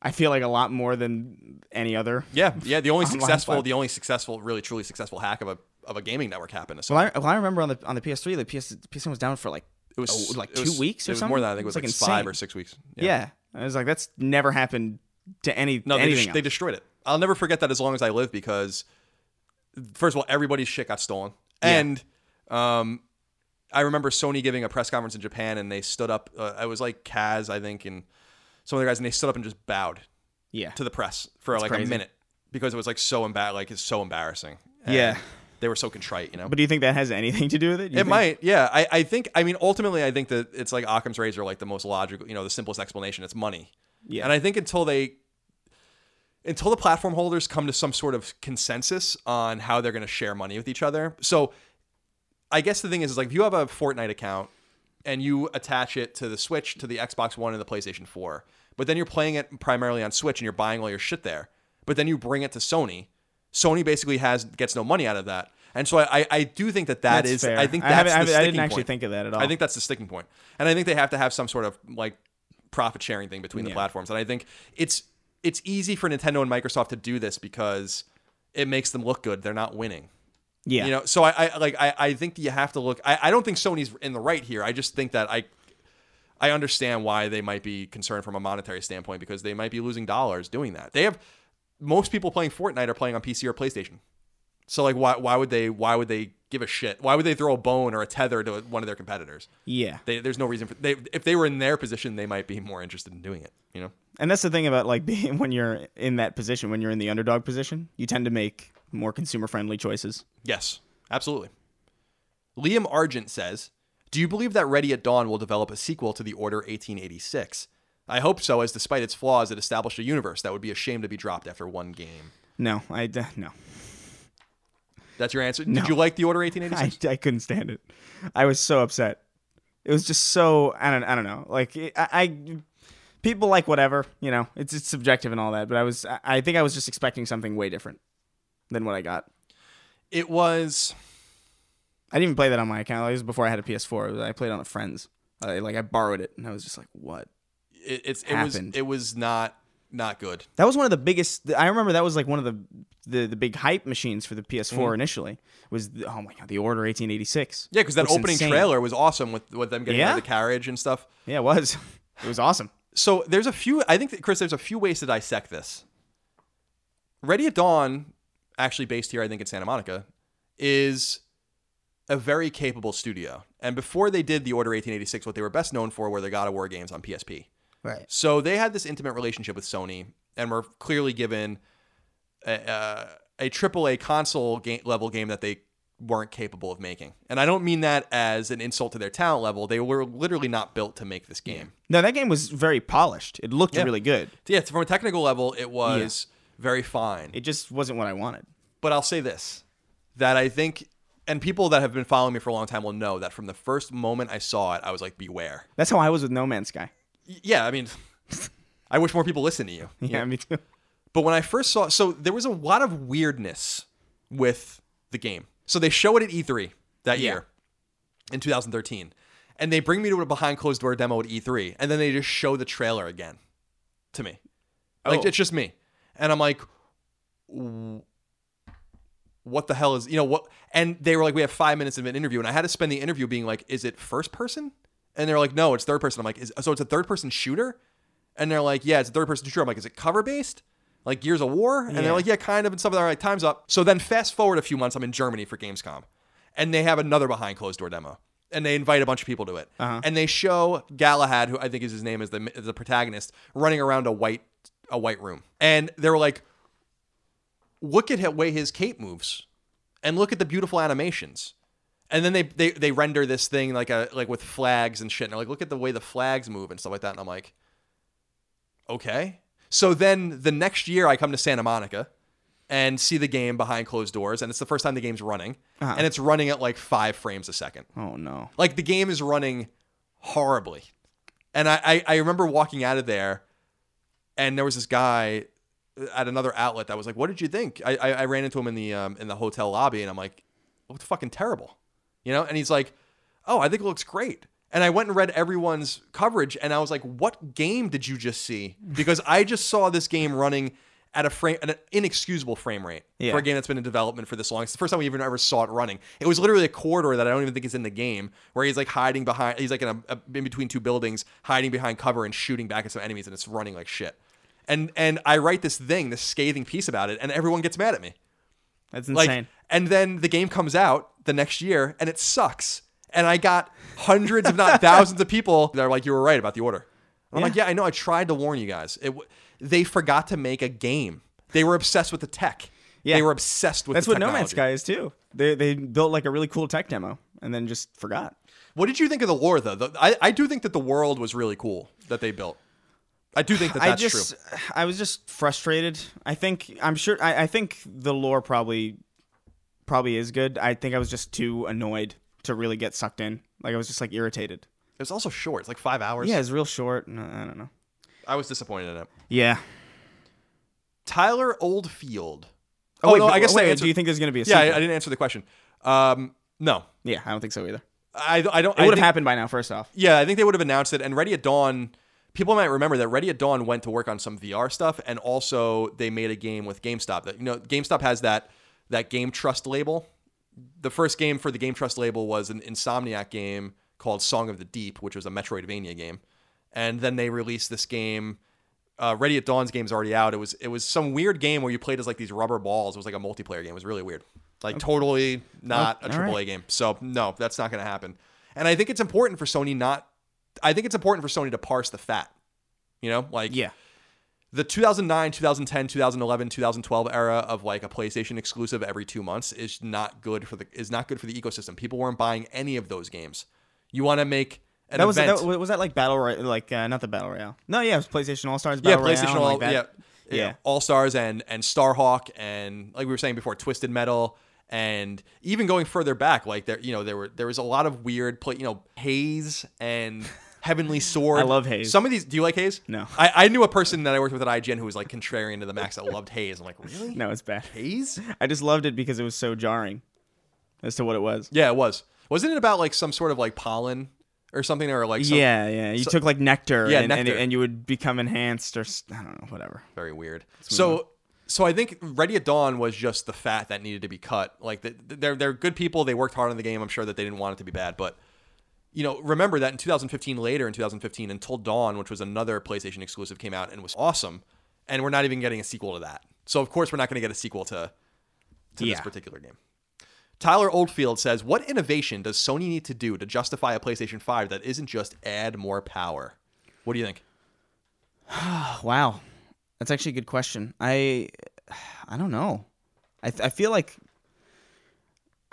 I feel like a lot more than any other. yeah, yeah. The only successful, platform. the only successful, really truly successful hack of a of a gaming network happened. So Well, I, well, I remember on the on the PS3, the PS PSN was down for like it was oh, like it two was- weeks or it was something. more than that. I think it was It's, like, five or six weeks. Yeah. yeah. I was like, that's never happened to any No, they, anything des- they destroyed it. I'll never forget that as long as I live because, first of all, everybody's shit got stolen, Yeah. and um, I remember Sony giving a press conference in Japan, and they stood up. Uh, it was like Kaz, I think, and some other guys, and they stood up and just bowed yeah. to the press for like a minute because it was like so embar- like it's so embarrassing. And Yeah. they were so contrite, you know. But do you think that has anything to do with it? You It think- might, yeah. I, I think, I mean, ultimately, I think that it's like Occam's razor, like the most logical, you know, the simplest explanation. It's money. Yeah. And I think until they, until the platform holders come to some sort of consensus on how they're going to share money with each other. So I guess the thing is, is like if you have a Fortnite account and you attach it to the Switch, to the Xbox One, and the PlayStation 4, but then you're playing it primarily on Switch and you're buying all your shit there, but then you bring it to Sony, Sony basically has gets no money out of that. And so I, I, I do think that that That's is. I think I that's I haven't- I didn't actually point. think of that at all. I think that's the sticking point. point, and I think they have to have some sort of like profit sharing thing between the Yeah. platforms. And I think it's it's easy for Nintendo and Microsoft to do this because it makes them look good. They're not winning. Yeah. You know, so I, I like I, I think that you have to look. I, I don't think Sony's in the right here. I just think that I I understand why they might be concerned from a monetary standpoint because they might be losing dollars doing that. They have most people playing Fortnite are playing on PC or PlayStation. So like why why would they why would they give a shit? Why would they throw a bone or a tether to one of their competitors? yeah. They, there's no reason for they if they were in their position they might be more interested in doing it, you know. And that's the thing about like being when you're in that position, when you're in the underdog position, you tend to make more consumer friendly choices. Yes, absolutely. Liam Argent says, "Do you believe that Ready at Dawn will develop a sequel to The Order 1886? I hope so, as despite its flaws, it established a universe that would be a shame to be dropped after one game." No, I d- no, That's your answer. No. Did you like The Order 1886? I couldn't stand it. I was so upset. It was just so I don't I don't know. Like I, I people like whatever you know. It's it's subjective and all that. But I was I- I think I was just expecting something way different than what I got. It was. I didn't even play that on my account. It was before I had a PS4. I played it on a friend's. I, like I borrowed it, and I was just like, "What?" It, it's. It was. Happened. It was not. Not good. That was one of the biggest. I remember that was like one of the the, the big hype machines for the PS4 mm-hmm. initially. Was the, oh my god, the Order 1886. Yeah, because that opening insane. trailer was awesome with with them getting out of the carriage and stuff. Yeah, it was. It was awesome. so there's a few i think that chris there's a few ways to dissect this ready at dawn actually based here i think in santa monica is a very capable studio and before they did the order 1886 what they were best known for were the god of war games on psp Right. so they had this intimate relationship with sony and were clearly given a, uh, a, a AAA console game, level game that they weren't capable of making and i don't mean that as an insult to their talent level they were literally not built to make this game No, that game was very polished. It looked Yeah. really good. yeah, from a technical level, it was very fine. It just wasn't what I wanted. but I'll say this that I think, and people that have been following me for a long time will know that from the first moment I saw it, I was like, beware. That's how I was with No Man's Sky. Y- Yeah, I mean, I wish more people listen to you. Yeah, me too. But when I first saw, so there was a lot of weirdness with the game. So they show it at E3 that Yeah. year in 2013, and they bring me to a behind closed door demo at E3, and then they just show the trailer again to me. Like Oh. it's just me, and I'm like, what the hell is you know what and they were like we have five minutes of an interview and i had to spend the interview being like is it first person and they're like no it's third person i'm like is, so it's a third person shooter and they're like yeah it's a third person shooter i'm like is it cover based like Gears of War, and Yeah. they're like, yeah, kind of, and stuff. They're like, time's up. So then, fast forward a few months, I'm in Germany for Gamescom, and they have another behind closed door demo, and they invite a bunch of people to it, Uh-huh. and they show Galahad, who I think is his name, is the is the protagonist, running around a white a white room, and they were like, look at the way his cape moves, and look at the beautiful animations. And then they, they they render this thing like a like with flags and shit. And they're like, look at the way the flags move and stuff like that. And I'm like, okay. So then the next year I come to Santa Monica and see the game behind closed doors, and it's the first time the game's running, Uh-huh. and it's running at like five frames a second. Oh no. Like the game is running horribly. And I, I, I remember walking out of there, and there was this guy at another outlet that was like, "What did you think?" I, I, I ran into him in the um, in the hotel lobby, and I'm like, "It looked fucking terrible," you know. And he's like, "Oh, I think it looks great." And I went and read everyone's coverage, and I was like, "What game did you just see?" Because I just saw this game running at a frame, at an inexcusable frame rate Yeah. for a game that's been in development for this long. It's the first time we even ever saw it running. It was literally a corridor that I don't even think is in the game, where he's like hiding behind, he's like in a, a in between two buildings, hiding behind cover and shooting back at some enemies, and it's running like shit. And and I write this thing, this scathing piece about it, and everyone gets mad at me. That's Like, insane. and then the game comes out the next year, and it sucks. And I got hundreds, if not thousands, of people that are like, "You were right about the order." I'm like, "Yeah, I know. I tried to warn you guys. It, w- they forgot to make a game. They were obsessed with the tech. Yeah. They were obsessed with That's the what No Man's. Sky is too. They they built like a really cool tech demo and then just forgot. What did you think of the lore, though? The- I, I do think that the world was really cool that they built. I do think that that's I just true. I was just frustrated. I think I'm sure I, I think the lore probably probably is good. I think I was just too annoyed to really get sucked in. Like I was just like irritated. It was also short. It's like five hours. Yeah, it's real short. uh, I don't know. I was disappointed in it. Yeah. Tyler Oldfield. Oh, wait, no, but- I guess wait, I do you think there's gonna be a Yeah. I, I didn't answer the question. Um, no, yeah, I don't think so either. I, I don't. It would have happened by now. First off, Yeah, I think they would have announced it. And Ready at Dawn, people might remember that Ready at Dawn went to work on some VR stuff, and also they made a game with GameStop. That you know, GameStop has that that Game Trust label. The first game for the Game Trust label was an Insomniac game called Song of the Deep, which was a Metroidvania game, and then they released this game. Uh, Ready at Dawn's game's already out. It was it was some weird game where you played as like these rubber balls. It was like a multiplayer game. It was really weird. Like totally not a all AAA right. game. So no, that's not going to happen. And I think it's important for Sony not. I think it's important for Sony to parse the fat. You know, like yeah, the 2009, 2010, 2011, 2012 era of like a PlayStation exclusive every two months is not good for the is not good for the ecosystem. People weren't buying any of those games. You want to make that was event. that, was that like battle Roy- like uh, not the battle royale. No, yeah, it was PlayStation All Stars. yeah, Battle Royale PlayStation All, like that. yeah, Yeah. All Stars and and Starhawk and like we were saying before, Twisted Metal and even going further back, like there you know there were there was a lot of weird play, you know, Haze and Heavenly Sword. I love Haze. Some of these, do you like Haze? No. I, I knew a person that I worked with at IGN who was like contrarian to the max that loved Haze. I'm like, really? No, it's bad. Haze? I just loved it because it was so jarring as to what it was. Yeah, it was. Wasn't it about like some sort of like pollen or something, or like some, yeah, yeah. You so- took like nectar, Yeah, and, and- nectar. And, you would become enhanced, or s- I don't know, whatever. very weird. So so I think Ready at Dawn was just the fat that needed to be cut. Like the, they're they're good people. They worked hard on the game. I'm sure that they didn't want it to be bad, but you know, remember that in 2015, later in 2015, Until Dawn, which was another PlayStation exclusive, came out and was awesome, and we're not even getting a sequel to that. So of course we're not going to get a sequel to to this particular game. Tyler Oldfield says, "What innovation does Sony need to do to justify a PlayStation 5 that isn't just add more power?" What do you think? Wow, that's actually a good question. I, I don't know. I th- I feel like.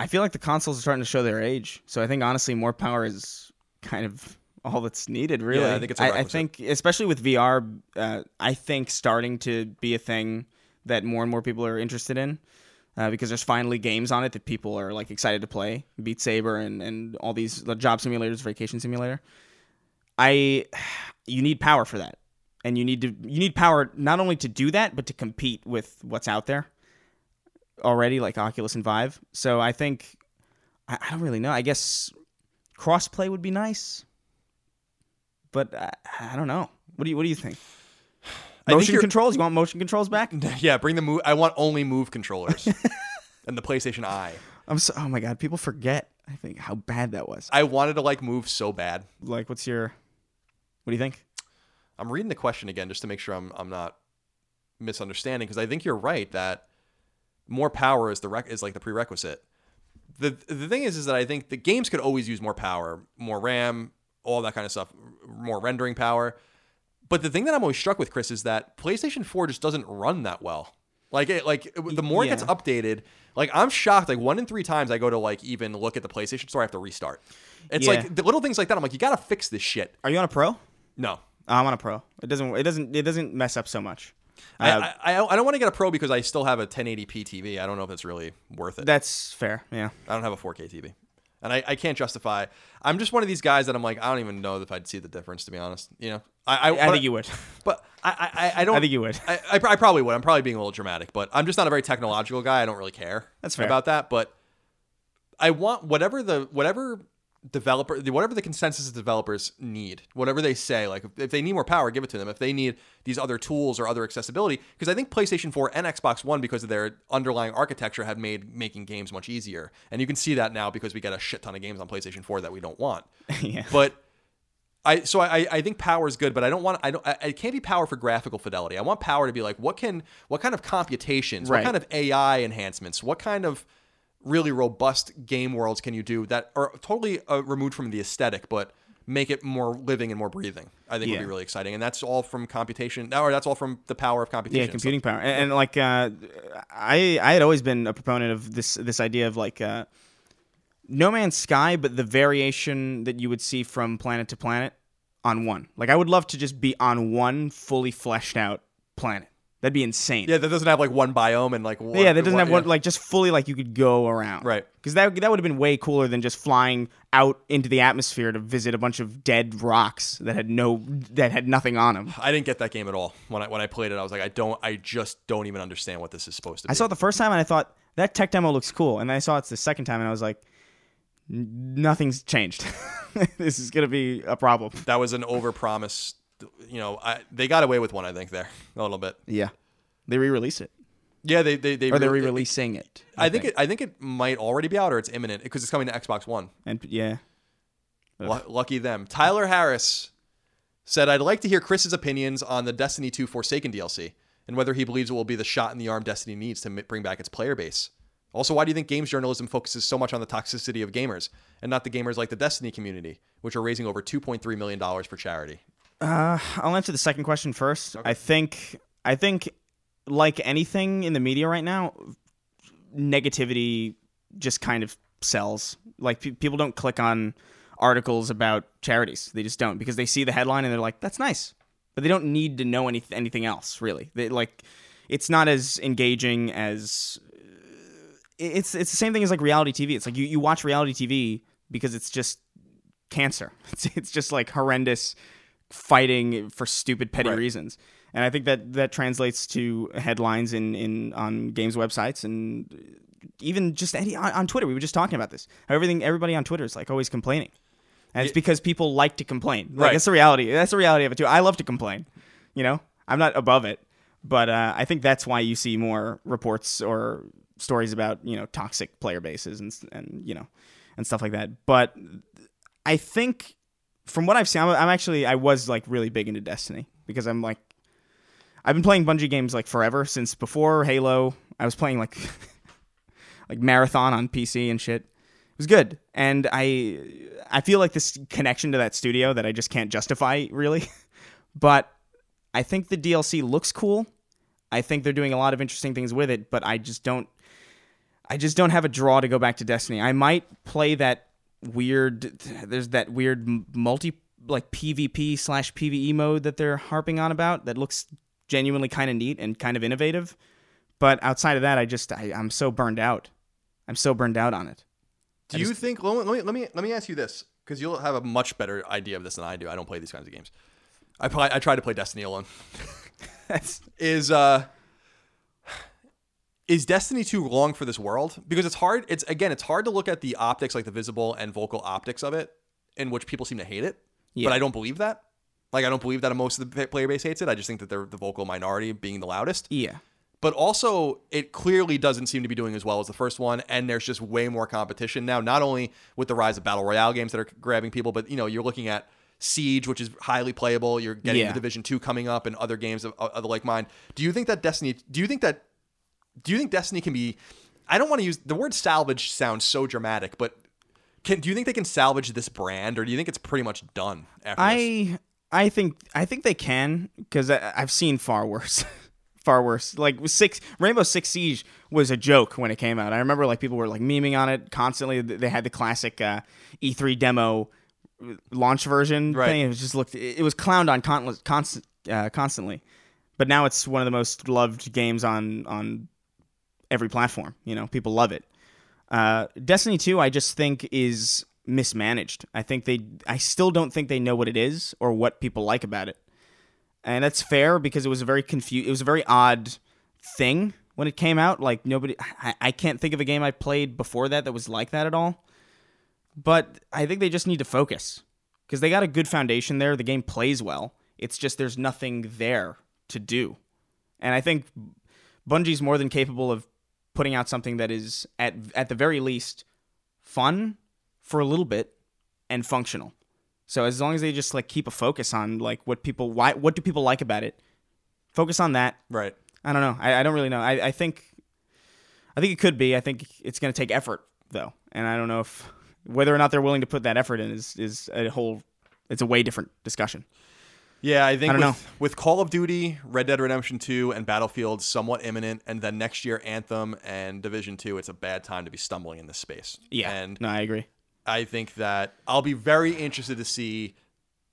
I feel like the consoles are starting to show their age. So I think honestly, more power is kind of all that's needed. Really, Yeah, I think it's a I, think, especially with VR, uh, I think starting to be a thing that more and more people are interested in. Uh, because there's finally games on it that people are like excited to play, Beat Saber and, and all these the job simulators, Vacation Simulator. I, you need power for that, and you need to you need power not only to do that, but to compete with what's out there already, like Oculus and Vive. So I think I, I don't really know. I guess crossplay would be nice, but I, I don't know. What do you What do you think? Motion controls? You want motion controls back? Yeah, bring the move. I want only move controllers. and the PlayStation Eye. I'm so. Oh my god, people forget. I think how bad that was. I wanted to like move so bad. Like, what's your? What do you think? I'm reading the question again just to make sure I'm I'm not misunderstanding because I think you're right that more power is the rec- is like the prerequisite. The the thing is is that I think the games could always use more power, more RAM, all that kind of stuff, more rendering power. But the thing that I'm always struck with, Chris, is that PlayStation 4 just doesn't run that well. Like it, like the more it gets updated, like I'm shocked. Like one in three times I go to like even look at the PlayStation Store, I have to restart. It's Yeah. like the little things like that. I'm like, you got to fix this shit. Are you on a pro? No, I'm on a pro. It doesn't. It doesn't. It doesn't mess up so much. I, Uh, I, I I don't want to get a pro because I still have a 1080p TV. I don't know if it's really worth it. That's fair. Yeah. I don't have a 4K TV, and I, I can't justify. I'm just one of these guys that I'm like I don't even know if I'd see the difference to be honest. You know, I I, I think you would. but I I, I don't. I think you would. I, I, I probably would. I'm probably being a little dramatic, but I'm just not a very technological guy. I don't really care. That's fair. about that. But I want whatever the whatever developer whatever the consensus of developers need whatever they say like if, they need more power give it to them if they need these other tools or other accessibility because i think playstation 4 and xbox one because of their underlying architecture have made making games much easier and you can see that now because we get a shit ton of games on playstation 4 that we don't want yeah. but I so I I think power is good, but I don't want I don't I, it can't be power for graphical fidelity. I want power to be like what can what kind of computations, Right. what kind of AI enhancements, what kind of really robust game worlds can you do that are totally uh, removed from the aesthetic, but make it more living and more breathing. I think would be really exciting, and that's all from computation. Or that's all from the power of computation. Yeah, computing power, and, and like uh, I, I had always been a proponent of this this idea of like uh, No Man's Sky, but the variation that you would see from planet to planet on one. Like I would love to just be on one fully fleshed out planet. That'd be insane. Yeah, that doesn't have like one biome and like one, yeah, that doesn't have one yeah. like just fully like you could go around. Right. Because that that would have been way cooler than just flying out into the atmosphere to visit a bunch of dead rocks that had no that had nothing on them. I didn't get that game at all when I when I played it. I was like, I don't, I just don't even understand what this is supposed to be. I saw it the first time and I thought that tech demo looks cool, and then I saw it the second time and I was like, nothing's changed. this is gonna be a problem. that was an overpromise. You know, I, they got away with one, I think, there a little bit. Yeah, they re-release it, Yeah, they they they or they're re- re-releasing it. I think it I think it might already be out or it's imminent because it's coming to Xbox One. and yeah, Lu- lucky them. Tyler Harris said, "I'd like to hear Chris's opinions on the Destiny 2 Forsaken DLC and whether he believes it will be the shot in the arm Destiny needs to m- bring back its player base. Also, why do you think games journalism focuses so much on the toxicity of gamers and not the gamers like the Destiny community, which are raising over 2.3 million dollars for charity?" Uh, I'll answer the second question first. I think I think like anything in the media right now, negativity just kind of sells. Like pe- people don't click on articles about charities. They just don't because they see the headline and they're like, "That's nice," but they don't need to know any anything else really. They like it's not as engaging as it's it's the same thing as like reality TV. It's like you, you watch reality TV because it's just cancer. It's it's just like horrendous fighting for stupid petty Right. reasons. And I think that that translates to headlines in, in on games websites and even just any on, on Twitter. We were just talking about this. Everything everybody on Twitter is like always complaining. And it's because people like to complain. Like Right. that's the reality. That's the reality of it too. I love to complain. You know? I'm not above it. But uh, I think that's why you see more reports or stories about, you know, toxic player bases and and you know, and stuff like that. But I think from what I've seen, I'm, I'm actually I was like really big into Destiny because I'm like I've been playing Bungie games like forever since before Halo. I was playing like like Marathon on PC and shit. It was good, and I I feel like this connection to that studio that I just can't justify really, but I think the DLC looks cool. I think they're doing a lot of interesting things with it, but I just don't I just don't have a draw to go back to Destiny. I might play that weird. There's that weird multi like PvP slash PVE mode that they're harping on about that looks genuinely kind of neat and kind of innovative. But outside of that, I just I, I'm so burned out. I'm so burned out on it. Do you think? Let me, let me let me ask you this because you'll have a much better idea of this than I do. I don't play these kinds of games. I play, I try to play Destiny alone. Is uh is Destiny 2 long for this world? Because it's hard it's again it's hard to look at the optics like the visible and vocal optics of it in which people seem to hate it. Yeah. But I don't believe that. Like I don't believe that most of the player base hates it. I just think that they're the vocal minority being the loudest. yeah. but also it clearly doesn't seem to be doing as well as the first one and there's just way more competition now not only with the rise of battle royale games that are grabbing people but you know you're looking at siege which is highly playable you're getting Yeah. the division 2 coming up and other games of, of the like mind do you think that destiny do you think that do you think destiny can be i don't want to use the word salvage sounds so dramatic but can do you think they can salvage this brand or do you think it's pretty much done after this? I I think I think they can because I've seen far worse, far worse. Like six Rainbow Six Siege was a joke when it came out. I remember like people were like memeing on it constantly. They had the classic uh, E3 demo launch version Right. thing. It was just looked. It was clowned on con- constant, uh, constantly, but now it's one of the most loved games on on every platform. You know, people love it. Uh, Destiny 2, I just think is mismanaged. I think they, I still don't think they know what it is or what people like about it, and that's fair because it was a very confused, it was a very odd thing when it came out. Like nobody, I, I can't think of a game I played before that that was like that at all. But I think they just need to focus because they got a good foundation there. The game plays well. It's just there's nothing there to do, and I think Bungie's more than capable of putting out something that is at at the very least fun for a little bit and functional. So as long as they just like keep a focus on like what people why what do people like about it, focus on that. right I don't know. I, I don't really know. I, I think I think it could be. I think it's going to take effort though, and I don't know if whether or not they're willing to put that effort in is is a whole. It's a way different discussion. Yeah, I think I with, with Call of Duty, Red Dead Redemption 2, and Battlefield somewhat imminent, and then next year Anthem and Division 2, it's a bad time to be stumbling in this space. Yeah. And no, I agree. I think that I'll be very interested to see,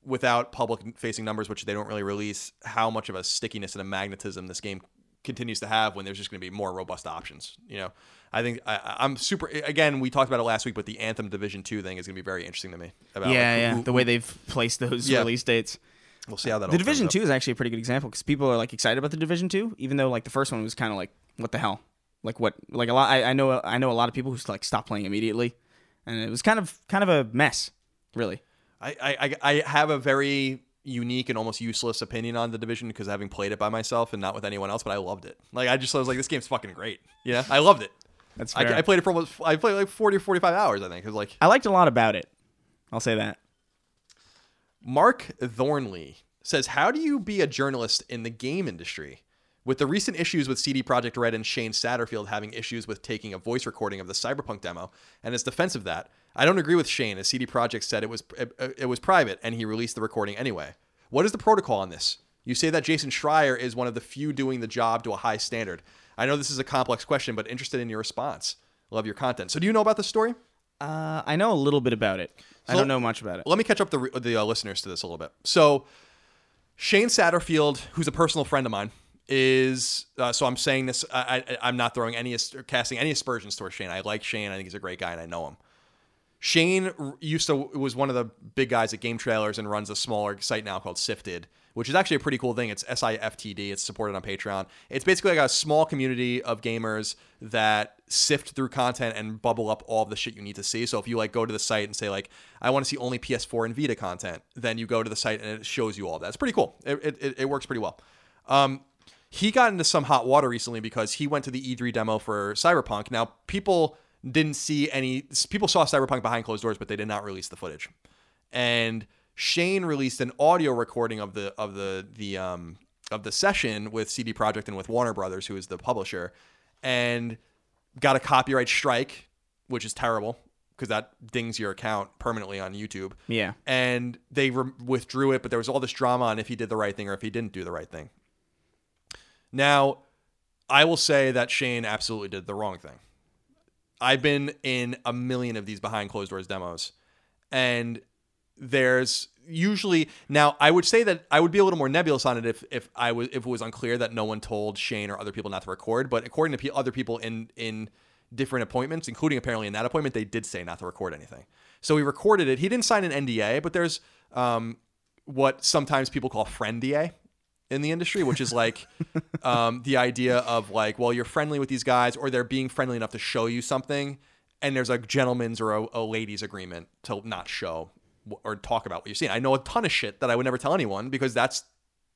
without public facing numbers, which they don't really release, how much of a stickiness and a magnetism this game continues to have when there's just going to be more robust options. You know, I think I, I'm super. Again, we talked about it last week, but the Anthem Division 2 thing is going to be very interesting to me. About yeah, like, yeah. who- the way they've placed those Yeah. release dates. We'll see how that. The all Division. Two is actually a pretty good example because people are like excited about the Division Two, even though like the first one was kind of like, what the hell? Like what? Like a lot. I, I know. I know a lot of people who like stopped playing immediately, and it was kind of kind of a mess, really. I, I, I- I have a very unique and almost useless opinion on the division because having played it by myself and not with anyone else, but I loved it. Like I just I was like, this game's fucking great. Yeah, I loved it. That's I, fair. I played it for almost I played like forty or forty five hours. I think it was like I liked a lot about it. I'll say that. Mark Thornley says, "How do you be a journalist in the game industry?" With the recent issues with CD Projekt Red and Shane Satterfield having issues with taking a voice recording of the Cyberpunk demo, and his defense of that, I don't agree with Shane, as CD Projekt said it was it, it was private and he released the recording anyway. What is the protocol on this? You say that Jason Schreier is one of the few doing the job to a high standard. I know this is a complex question, but interested in your response. Love your content. So, do you know about this story? Uh, I know a little bit about it. I don't know much about it. Let me catch up the the uh, listeners to this a little bit. So, Shane Satterfield, who's a personal friend of mine, is uh, so I'm saying this. I, I, I'm not throwing any casting any aspersions towards Shane. I like Shane. I think he's a great guy, and I know him. Shane used to was one of the big guys at Game Trailers and runs a smaller site now called Sifted, which is actually a pretty cool thing. It's S I F T D. It's supported on Patreon. It's basically like a small community of gamers that sift through content and bubble up all the shit you need to see. So if you like go to the site and say like I want to see only PS4 and Vita content, then you go to the site and it shows you all that. It's pretty cool. It, it, it works pretty well. Um, he got into some hot water recently because he went to the E3 demo for Cyberpunk. Now, people didn't see any, people saw Cyberpunk behind closed doors, but they did not release the footage. And Shane released an audio recording of the of the the um of the session with CD Projekt and with Warner Brothers, who is the publisher, and got a copyright strike, which is terrible because that dings your account permanently on YouTube Yeah. and they re- withdrew it, but there was all this drama on if he did the right thing or if he didn't do the right thing. Now, I will say that Shane absolutely did the wrong thing. I've been in a million of these behind closed doors demos, and there's usually now I would say that I would be a little more nebulous on it if if I was if it was unclear that no one told Shane or other people not to record, but according to pe- other people in in different appointments, including apparently in that appointment, they did say not to record anything. So he recorded it. He didn't sign an NDA, but there's um, what sometimes people call friend DA in the industry, which is like um, the idea of like, well, you're friendly with these guys, or they're being friendly enough to show you something, and there's a gentleman's or a, a ladies' agreement to not show or talk about what you've seen. I know a ton of shit that I would never tell anyone because that's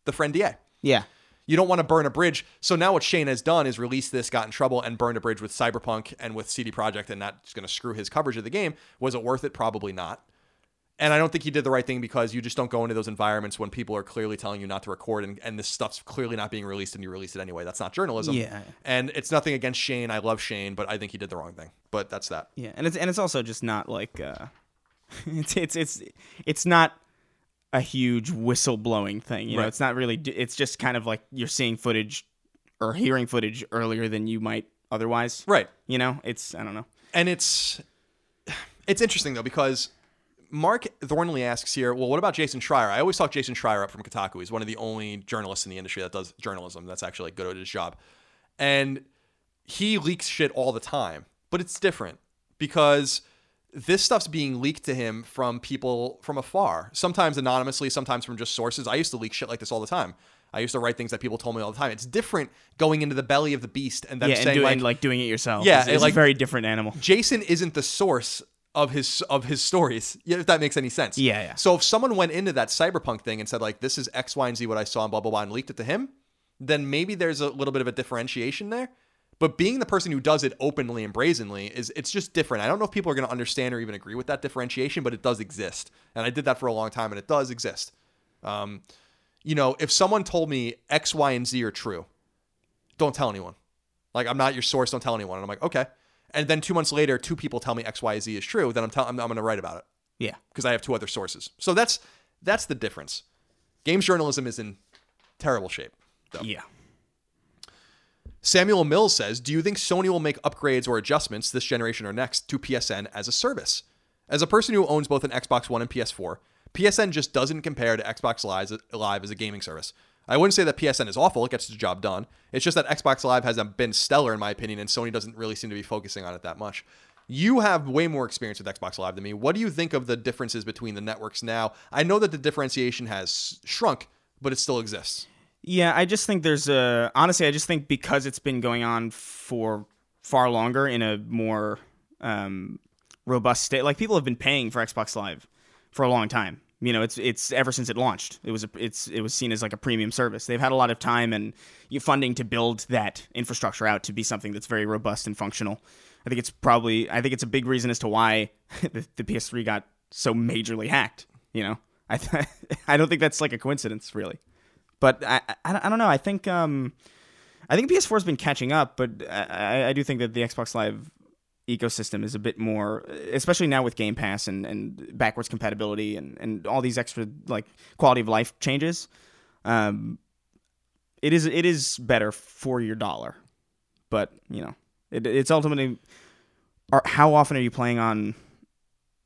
the friend DA. Yeah. you don't want to burn a bridge. So now what Shane has done is release this, got in trouble, and burned a bridge with Cyberpunk and with CD Projekt, and that's going to screw his coverage of the game. Was it worth it? Probably not. And I don't think he did the right thing because you just don't go into those environments when people are clearly telling you not to record and, and this stuff's clearly not being released and you release it anyway. That's not journalism. Yeah. And it's nothing against Shane. I love Shane, but I think he did the wrong thing. But that's that. Yeah, and it's and it's also just not like uh, it's it's it's it's not a huge whistleblowing thing. You know, Right. it's not really. It's just kind of like you're seeing footage or hearing footage earlier than you might otherwise. Right. You know, it's I don't know. And it's it's interesting though because Mark Thornley asks here, well, what about Jason Schreier? I always talk Jason Schreier up from Kotaku. He's one of the only journalists in the industry that does journalism that's actually good at his job. And he leaks shit all the time, but it's different because this stuff's being leaked to him from people from afar, sometimes anonymously, sometimes from just sources. I used to leak shit like this all the time. I used to write things that people told me all the time. It's different going into the belly of the beast and then yeah, and, saying do, like, and like doing it yourself. Yeah, it's, it's like- a very different animal. Jason isn't the source of his of his stories. If that makes any sense. Yeah, yeah. So if someone went into that cyberpunk thing and said like this is X, Y, and Z what I saw and blah blah blah and leaked it to him, then maybe there's a little bit of a differentiation there. But being the person who does it openly and brazenly is it's just different. I don't know if people are going to understand or even agree with that differentiation, but it does exist. And I did that for a long time and it does exist. Um, you know, if someone told me X, Y, and Z are true, don't tell anyone. Like I'm not your source. Don't tell anyone. And I'm like, okay. And then two months later, two people tell me X, Y, Z is true. Then I'm telling I'm, I'm going to write about it Yeah. because I have two other sources. So that's that's the difference. Games journalism is in terrible shape. Though. Yeah. Samuel Mills says, "Do you think Sony will make upgrades or adjustments this generation or next to PSN as a service? As a person who owns both an Xbox One and PS4, PSN just doesn't compare to Xbox Live as a gaming service. I wouldn't say that PSN is awful; it gets the job done. It's just that Xbox Live hasn't been stellar in my opinion, and Sony doesn't really seem to be focusing on it that much." You have way more experience with Xbox Live than me. What do you think of the differences between the networks now? I know that the differentiation has shrunk, but it still exists. Yeah, I just think there's a honestly, I just think because it's been going on for far longer in a more um, robust state. Like people have been paying for Xbox Live for a long time. You know, it's it's ever since it launched. It was a, it's it was seen as like a premium service. They've had a lot of time and funding to build that infrastructure out to be something that's very robust and functional. I think it's probably I think it's a big reason as to why the, the PS3 got so majorly hacked. You know, I th- I don't think that's like a coincidence really but I, I, I don't know. I think um, I think PS4 has been catching up, but I, I do think that the Xbox Live ecosystem is a bit more, especially now with Game Pass and, and backwards compatibility and, and all these extra like quality of life changes. Um, it is it is better for your dollar, but you know it, it's ultimately. How often are you playing on?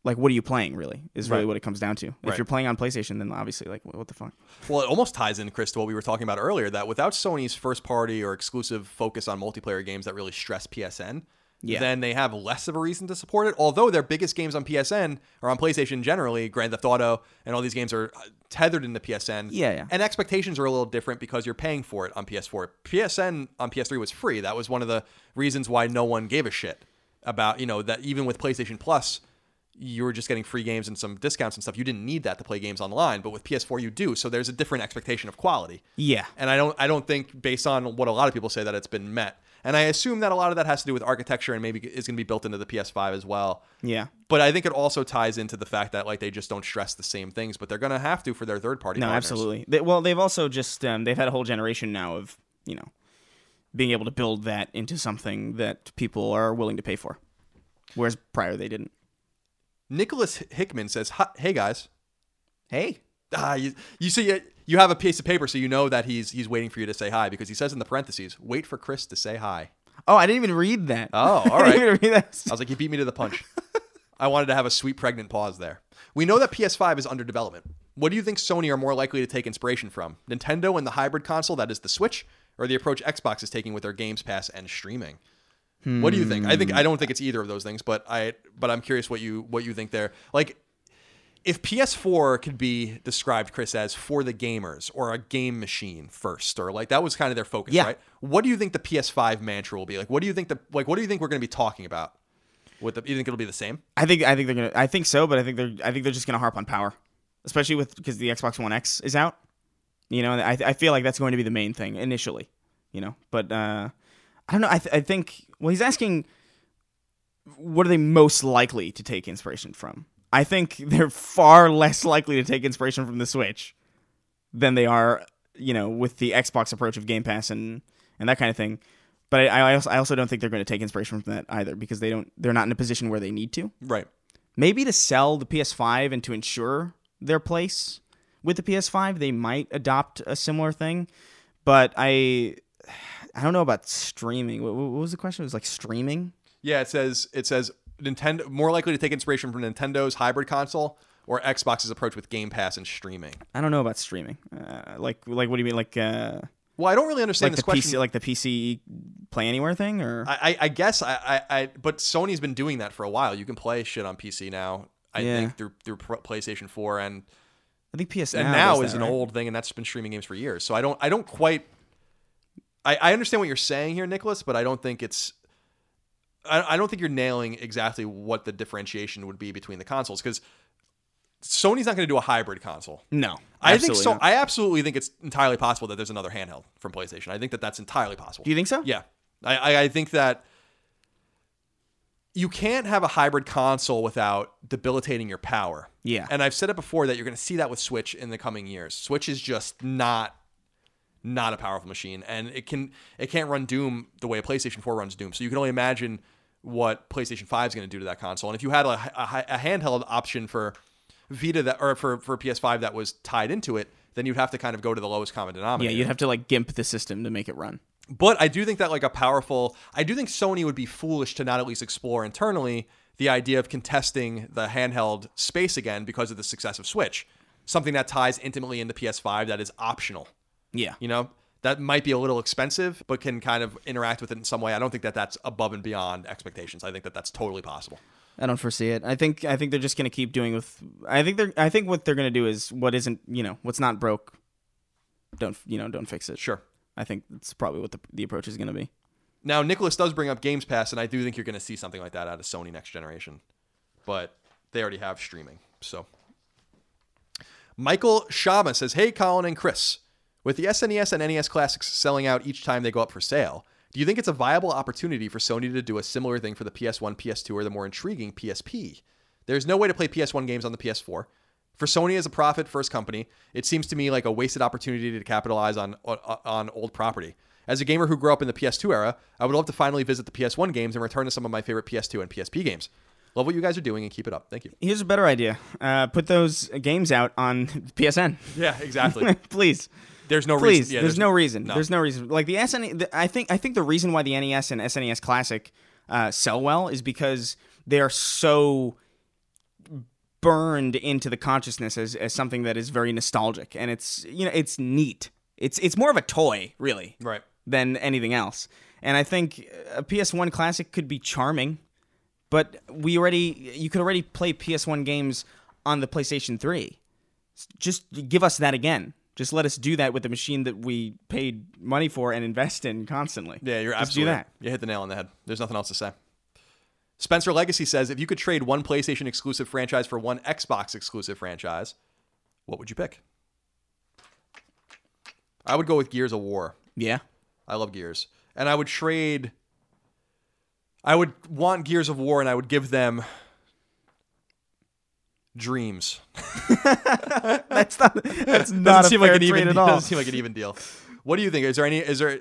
Like, what are you playing? Really, is really Right. what it comes down to. If you're playing on PlayStation, then obviously, like, what the fuck? Well, it almost ties in, Chris, to what we were talking about earlier. That without Sony's first party or exclusive focus on multiplayer games that really stress PSN, Yeah. then they have less of a reason to support it. Although their biggest games on PSN or on PlayStation generally, Grand Theft Auto and all these games are uh, tethered into PSN. Yeah, yeah. And expectations are a little different because you're paying for it on PS4. PSN on PS3 was free. That was one of the reasons why no one gave a shit about you know that even with PlayStation Plus you were just getting free games and some discounts and stuff. You didn't need that to play games online, but with PS4 you do. So there's a different expectation of quality. Yeah. And I don't I don't think based on what a lot of people say that it's been met. And I assume that a lot of that has to do with architecture and maybe is going to be built into the PS5 as well. Yeah. But I think it also ties into the fact that like they just don't stress the same things, but they're going to have to for their third party. No, partners. absolutely. They, well, they've also just um, they've had a whole generation now of you know being able to build that into something that people are willing to pay for, whereas prior they didn't. Nicholas Hickman says, "Hey guys, Hey, ah, you, you see it." You have a piece of paper, so you know that he's he's waiting for you to say hi because he says in the parentheses, "Wait for Chris to say hi." oh, I didn't even read that. Oh, all I didn't read that. I was like, you beat me to the punch. I wanted to have a sweet pregnant pause there. We know that PS5 is under development. What do you think Sony are more likely to take inspiration from? Nintendo and the hybrid console that is the Switch, or the approach Xbox is taking with their Games Pass and streaming? What do you think? I think I don't think it's either of those things, but I but I'm curious what you what you think there. Like if PS4 could be described, Chris, as for the gamers or a game machine first, or like that was kind of their focus, Yeah. right? What do you think the PS5 mantra will be? Like, what do you think the like? What do you think we're going to be talking about? With the, you think it'll be the same? I think I think they're gonna. I think so, but I think they're I think they're just gonna harp on power, especially with because the Xbox One X is out. You know, I I feel like that's going to be the main thing initially. You know, but uh, I don't know. I th- I think well, he's asking what are they most likely to take inspiration from? I think they're far less likely to take inspiration from the Switch than they are, you know, with the Xbox approach of Game Pass and and that kind of thing. But I, I also I also don't think they're going to take inspiration from that either because they don't they're not in a position where they need to. Right. Maybe to sell the PS5 and to ensure their place with the PS5, they might adopt a similar thing. But I I don't know about streaming. What, what was the question? It was like streaming. Yeah, it says it says Nintendo more likely to take inspiration from Nintendo's hybrid console or Xbox's approach with Game Pass and streaming. I don't know about streaming. Uh, like like what do you mean? Like uh, Well, I don't really understand like this the question. PC like the PC Play Anywhere thing or I, I, I guess I, I, I, but Sony's been doing that for a while. You can play shit on PC now. I Yeah. think through through PlayStation 4 and I think PS and now, now is that, an right? old thing, and that's been streaming games for years. So I don't, I don't quite. I, I understand what you're saying here, Nicholas, but I don't think it's. I, I don't think you're nailing exactly what the differentiation would be between the consoles because Sony's not going to do a hybrid console. No, I think so. not. I absolutely think it's entirely possible that there's another handheld from PlayStation. I think that that's entirely possible. Do you think so? Yeah, I, I, I think that you can't have a hybrid console without debilitating your power. Yeah. and I've said it before that you're going to see that with Switch in the coming years. Switch is just not not a powerful machine, and it can it can't run Doom the way a PlayStation 4 runs Doom. So you can only imagine what PlayStation 5 is going to do to that console. And if you had a, a, a handheld option for Vita that or for for PS5 that was tied into it, then you'd have to kind of go to the lowest common denominator. Yeah, you'd have to like gimp the system to make it run. But I do think that like a powerful, I do think Sony would be foolish to not at least explore internally the idea of contesting the handheld space again because of the success of Switch. Something that ties intimately into PS5 that is optional. Yeah. You know, that might be a little expensive, but can kind of interact with it in some way. I don't think that that's above and beyond expectations. I think that that's totally possible. I don't foresee it. I think I think they're just gonna keep doing with. I think they're. I think what they're gonna do is what isn't. You know, what's not broke. Don't you know? Don't fix it. Sure. I think that's probably what the the approach is gonna be. Now, Nicholas does bring up Games Pass, and I do think you're going to see something like that out of Sony next generation. But they already have streaming. So, Michael Shama says, Hey, Colin and Chris. With the SNES and NES classics selling out each time they go up for sale, do you think it's a viable opportunity for Sony to do a similar thing for the PS1, PS2, or the more intriguing PSP? There's no way to play PS1 games on the PS4. For Sony as a profit first company, it seems to me like a wasted opportunity to capitalize on, on on old property. As a gamer who grew up in the PS2 era, I would love to finally visit the PS1 games and return to some of my favorite PS2 and PSP games. Love what you guys are doing and keep it up. Thank you. Here's a better idea. Uh, put those games out on PSN, Yeah, exactly. please. There's no Please, reason. yeah, there's, no reason. no. There's no reason. Like the SN, I think I think the reason why the NES and SNES Classic uh, sell well is because they are so burned into the consciousness as, as something that is very nostalgic, and it's you know it's neat. It's it's more of a toy, really, Right. than anything else. And I think a PS1 Classic could be charming, but we already you could already play PS1 games on the PlayStation 3. Just give us that again. Just let us do that with the machine that we paid money for and invest in constantly. Yeah, you're Just absolutely do that. You hit the nail on the head. There's nothing else to say. Spencer Legacy says if you could trade one PlayStation exclusive franchise for one Xbox exclusive franchise, what would you pick? I would go with Gears of War. Yeah. I love Gears. And I would trade I would want Gears of War and I would give them Dreams. That's not that's not Doesn't seem like an even at deal. all. Doesn't seem like an even deal. What do you think? Is there any is there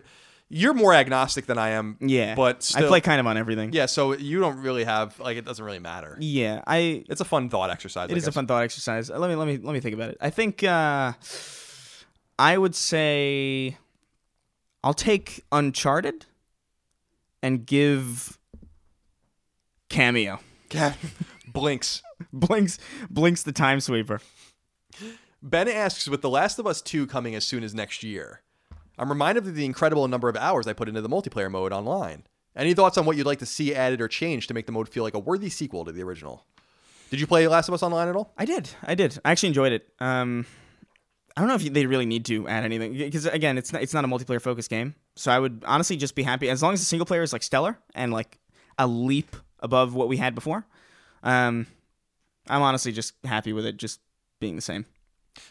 you're more agnostic than I am. Yeah. But I play kind of on everything. Yeah, so you don't really have like it doesn't really matter. Yeah, I It's a fun thought exercise. It I is a fun thought exercise. Let me let me let me think about it. I think uh, I would say I'll take Uncharted and give Kameo. Yeah. Blinx. Blinx Blinx the time sweeper. Ben asks, with The Last of Us 2 coming as soon as next year, I'm reminded of the incredible number of hours I put into the multiplayer mode online. Any thoughts on what you'd like to see added or changed to make the mode feel like a worthy sequel to the original? Did you play Last of Us Online at all? I did. I did. I actually enjoyed it. Um, I don't know if they really need to add anything because again, it's not it's not a multiplayer focused game. So I would honestly just be happy as long as the single player is like stellar and like a leap above what we had before. Um, I'm honestly just happy with it just being the same.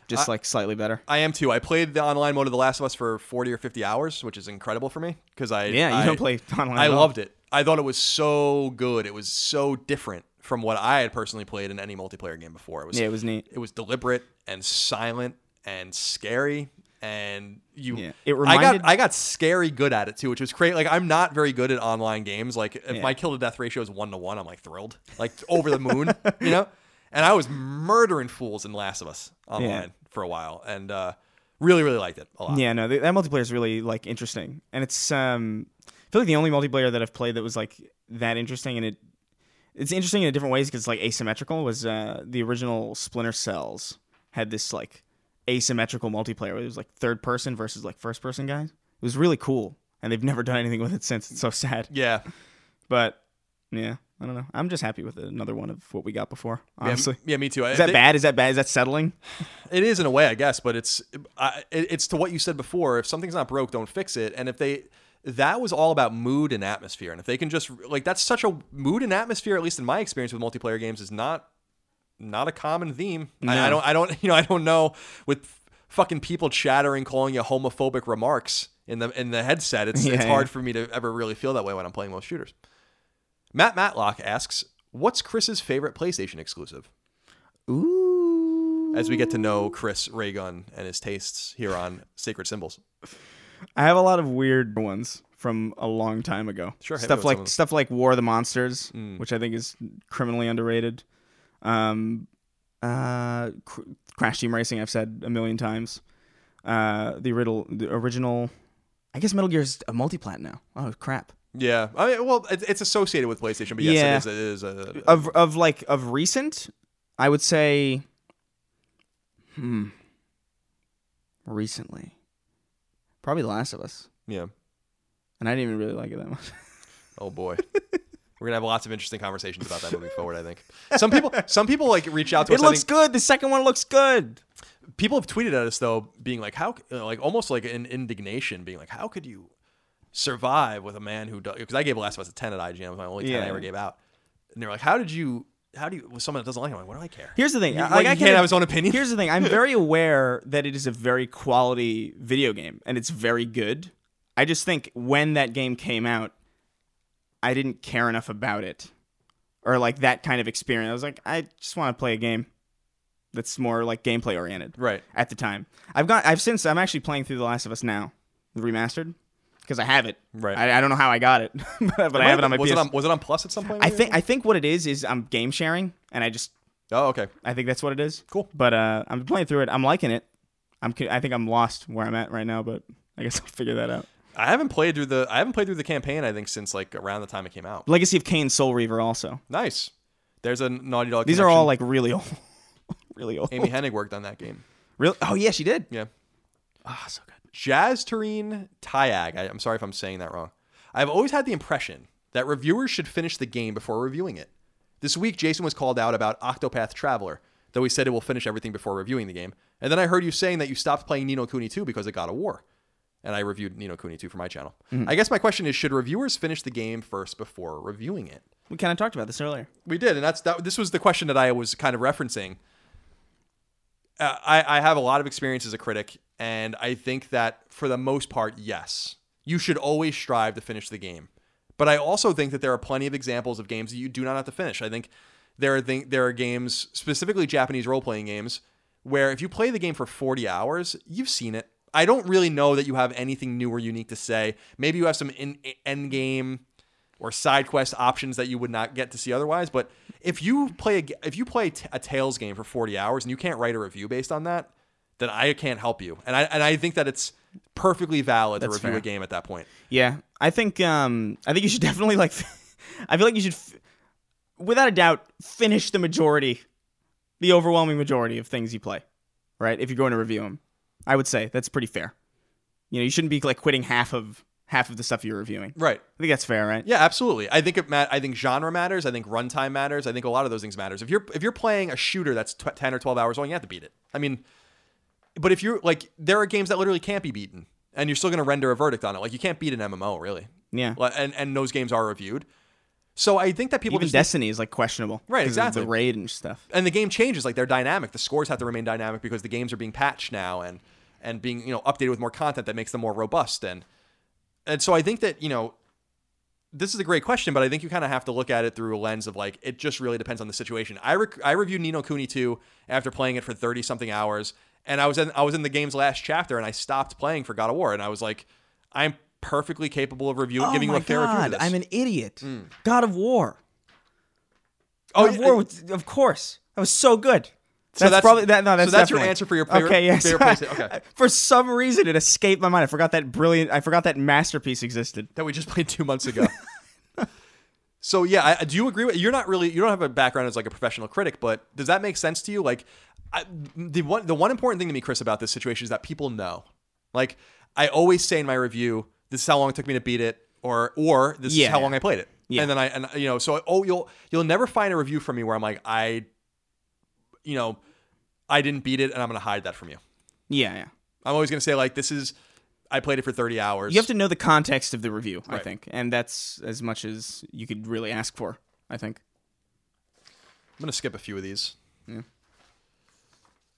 just like slightly better. I am too. I played the online mode of The Last of Us for 40 or 50 hours, which is incredible for me because I Yeah, you I- don't play online. I at all. loved it. I thought it was so good. It was so different from what I had personally played in any multiplayer game before. It was Yeah, it was neat. it was deliberate and silent and scary and you Yeah. It I reminded- got I got scary good at it too, which was great. Like I'm not very good at online games. Like if Yeah. my kill to death ratio is 1 to 1, I'm like thrilled. Like over the moon, you know? And I was murdering fools in Last of Us online Yeah. for a while and uh really really liked it a lot. Yeah, no, th- that multiplayer is really like interesting, and it's um, I feel like the only multiplayer that I've played that was like that interesting, and it it's interesting in different ways because it's like asymmetrical. Was uh, the original Splinter Cells had this like asymmetrical multiplayer where it was like third person versus like first person guys. It was really cool, and they've never done anything with it since. It's so sad, Yeah. but yeah, I don't know. I'm just happy with. Another one of what we got before, honestly. Yeah, me too. Is that bad? Is that bad? Is that settling? It is in a way, I guess, but it's I, it's to what you said before. If something's not broke, don't fix it. And if they that was all about mood and atmosphere, and if they can just like that's such a mood and atmosphere, at least in my experience with multiplayer games, is not not a common theme. I, I don't I don't you know I don't know with fucking people chattering, calling you homophobic remarks in the in the headset. It's Yeah, it's hard for me to ever really feel that way when I'm playing most shooters. Matt Matlock asks, "What's Chris's favorite PlayStation exclusive?" Ooh. As we get to know Chris Ray Gun and his tastes here on Sacred Symbols. I have a lot of weird ones from a long time ago. Sure, stuff like some of them. stuff like War of the Monsters, Mm. which I think is criminally underrated. Um, uh, Cr- Crash Team Racing, I've said a million times. Uh, the original, the original, I guess Metal Gear is a multi-plat now. Oh crap! Yeah, I mean, well, it's, it's associated with PlayStation, but yes, Yeah. it is. It is a, Of of like of recent, I would say, hmm, recently, probably The Last of Us, yeah. and I didn't even really like it that much. Oh boy, we're gonna have lots of interesting conversations about that moving forward. I think some people, some people like reach out to it us. I looks think good. The second one looks good. people have tweeted at us though, being like, how, like almost like an indignation, being like, how could you survive with a man who does? Because I gave Last of Us a ten at IGN, it was my only ten I ever gave out, and they're like, how did you? How do you? With someone that doesn't like him, I'm like, what do I care? Here's the thing. Like, like, I can't can have his own opinion? Here's the thing. I'm very aware that it is a very quality video game and it's very good. I just think when that game came out, I didn't care enough about it or like that kind of experience. I was like, I just want to play a game that's more like gameplay oriented Right. at the time. I've got I've since I'm actually playing through The Last of Us now, remastered, because I have it. Right. I, I don't know how I got it, but, but I have it on my was PS. It on, was it on Plus at some point? I think I think what it is is I'm game sharing and I just Oh, okay. I think that's what it is. Cool. But uh, I'm playing through it. I'm liking it. I'm. I think I'm lost where I'm at right now, but I guess I'll figure that out. I haven't played through the I haven't played through the campaign. I think since like around the time it came out. Legacy of Kain, Soul Reaver, also. Nice. There's a Naughty Dog. These are all like really old, really old. Amy Hennig worked on that game. Really? Oh yeah, she did. Yeah. Ah, so good. Jazz Tureen Tyag. I, I'm sorry if I'm saying that wrong. I've always had the impression that reviewers should finish the game before reviewing it. This week, Jason was called out about Octopath Traveler, though he said it will finish everything before reviewing the game. And then I heard you saying that you stopped playing Ni no Kuni 2 because it got a war. And I reviewed Ni no Kuni 2 for my channel. I guess my question is should reviewers finish the game first before reviewing it? We kind of talked about this earlier. We did, and that's that. This was the question that I was kind of referencing. Uh, I, I have a lot of experience as a critic, and I think that for the most part, yes, you should always strive to finish the game. But I also think that there are plenty of examples of games that you do not have to finish. I think there are th- there are games, specifically Japanese role playing games, where if you play the game for 40 hours, you've seen it. I don't really know that you have anything new or unique to say. Maybe you have some in, end game or side quest options that you would not get to see otherwise. But if you play a, if you play a Tales game for 40 hours and you can't write a review based on that, then I can't help you. And I and I think that it's perfectly valid That's to review fair. a game at that point. Yeah, I think. Um, I think you should definitely like. I feel like you should, f- without a doubt, finish the majority, the overwhelming majority of things you play. Right, if you're going to review them, I would say that's pretty fair. You know, you shouldn't be like quitting half of half of the stuff you're reviewing. Right. I think that's fair, right? Yeah, absolutely. I think it mat- I think genre matters. I think runtime matters. I think a lot of those things matters. If you're if you're playing a shooter that's tw- 10 or 12 hours long, you have to beat it. I mean, but if you're like there are games that literally can't be beaten and you're still going to render a verdict on it. Like you can't beat an MMO, really. Yeah. And and those games are reviewed. So I think that people Even Destiny is like questionable, right? exactly. The raid and stuff. and the game changes like they're dynamic the scores have to remain dynamic because the games are being patched now and and being you know updated with more content that makes them more robust and and so i think that you know this is a great question but i think you kind of have to look at it through a lens of like it just really depends on the situation i rec- i reviewed ni no kuni 2 after playing it for 30 something hours and i was in i was in the game's last chapter and i stopped playing for god of war and i was like i'm perfectly capable of reviewing oh giving you a fair review of this. Oh I'm an idiot. Hmm. God of War. oh, of yeah, War, was, of course. That was so good. So that's, that's- probably that. No, so that's that's your answer for your favorite- okay. Yes. favorite okay. For some reason, it escaped my mind. I forgot that brilliant. I forgot that masterpiece existed. that we just played two months ago. so yeah, I, do you agree with? You're not really. You don't have a background as like a professional critic, but does that make sense to you? Like, I, the one the one important thing to me, Chris, about this situation is that people know. Like, I always say in my review, "This is how long it took me to beat it," or "or this is how long I played it." Yeah. And then I and you know, so oh, you'll you'll never find a review from me where I'm like, I, you know, I didn't beat it, and I'm gonna hide that from you. Yeah, yeah. I'm always gonna say like, this is. I played it for 30 hours. You have to know the context of the review, I think, and that's as much as you could really ask for. I think. I'm gonna skip a few of these. Yeah.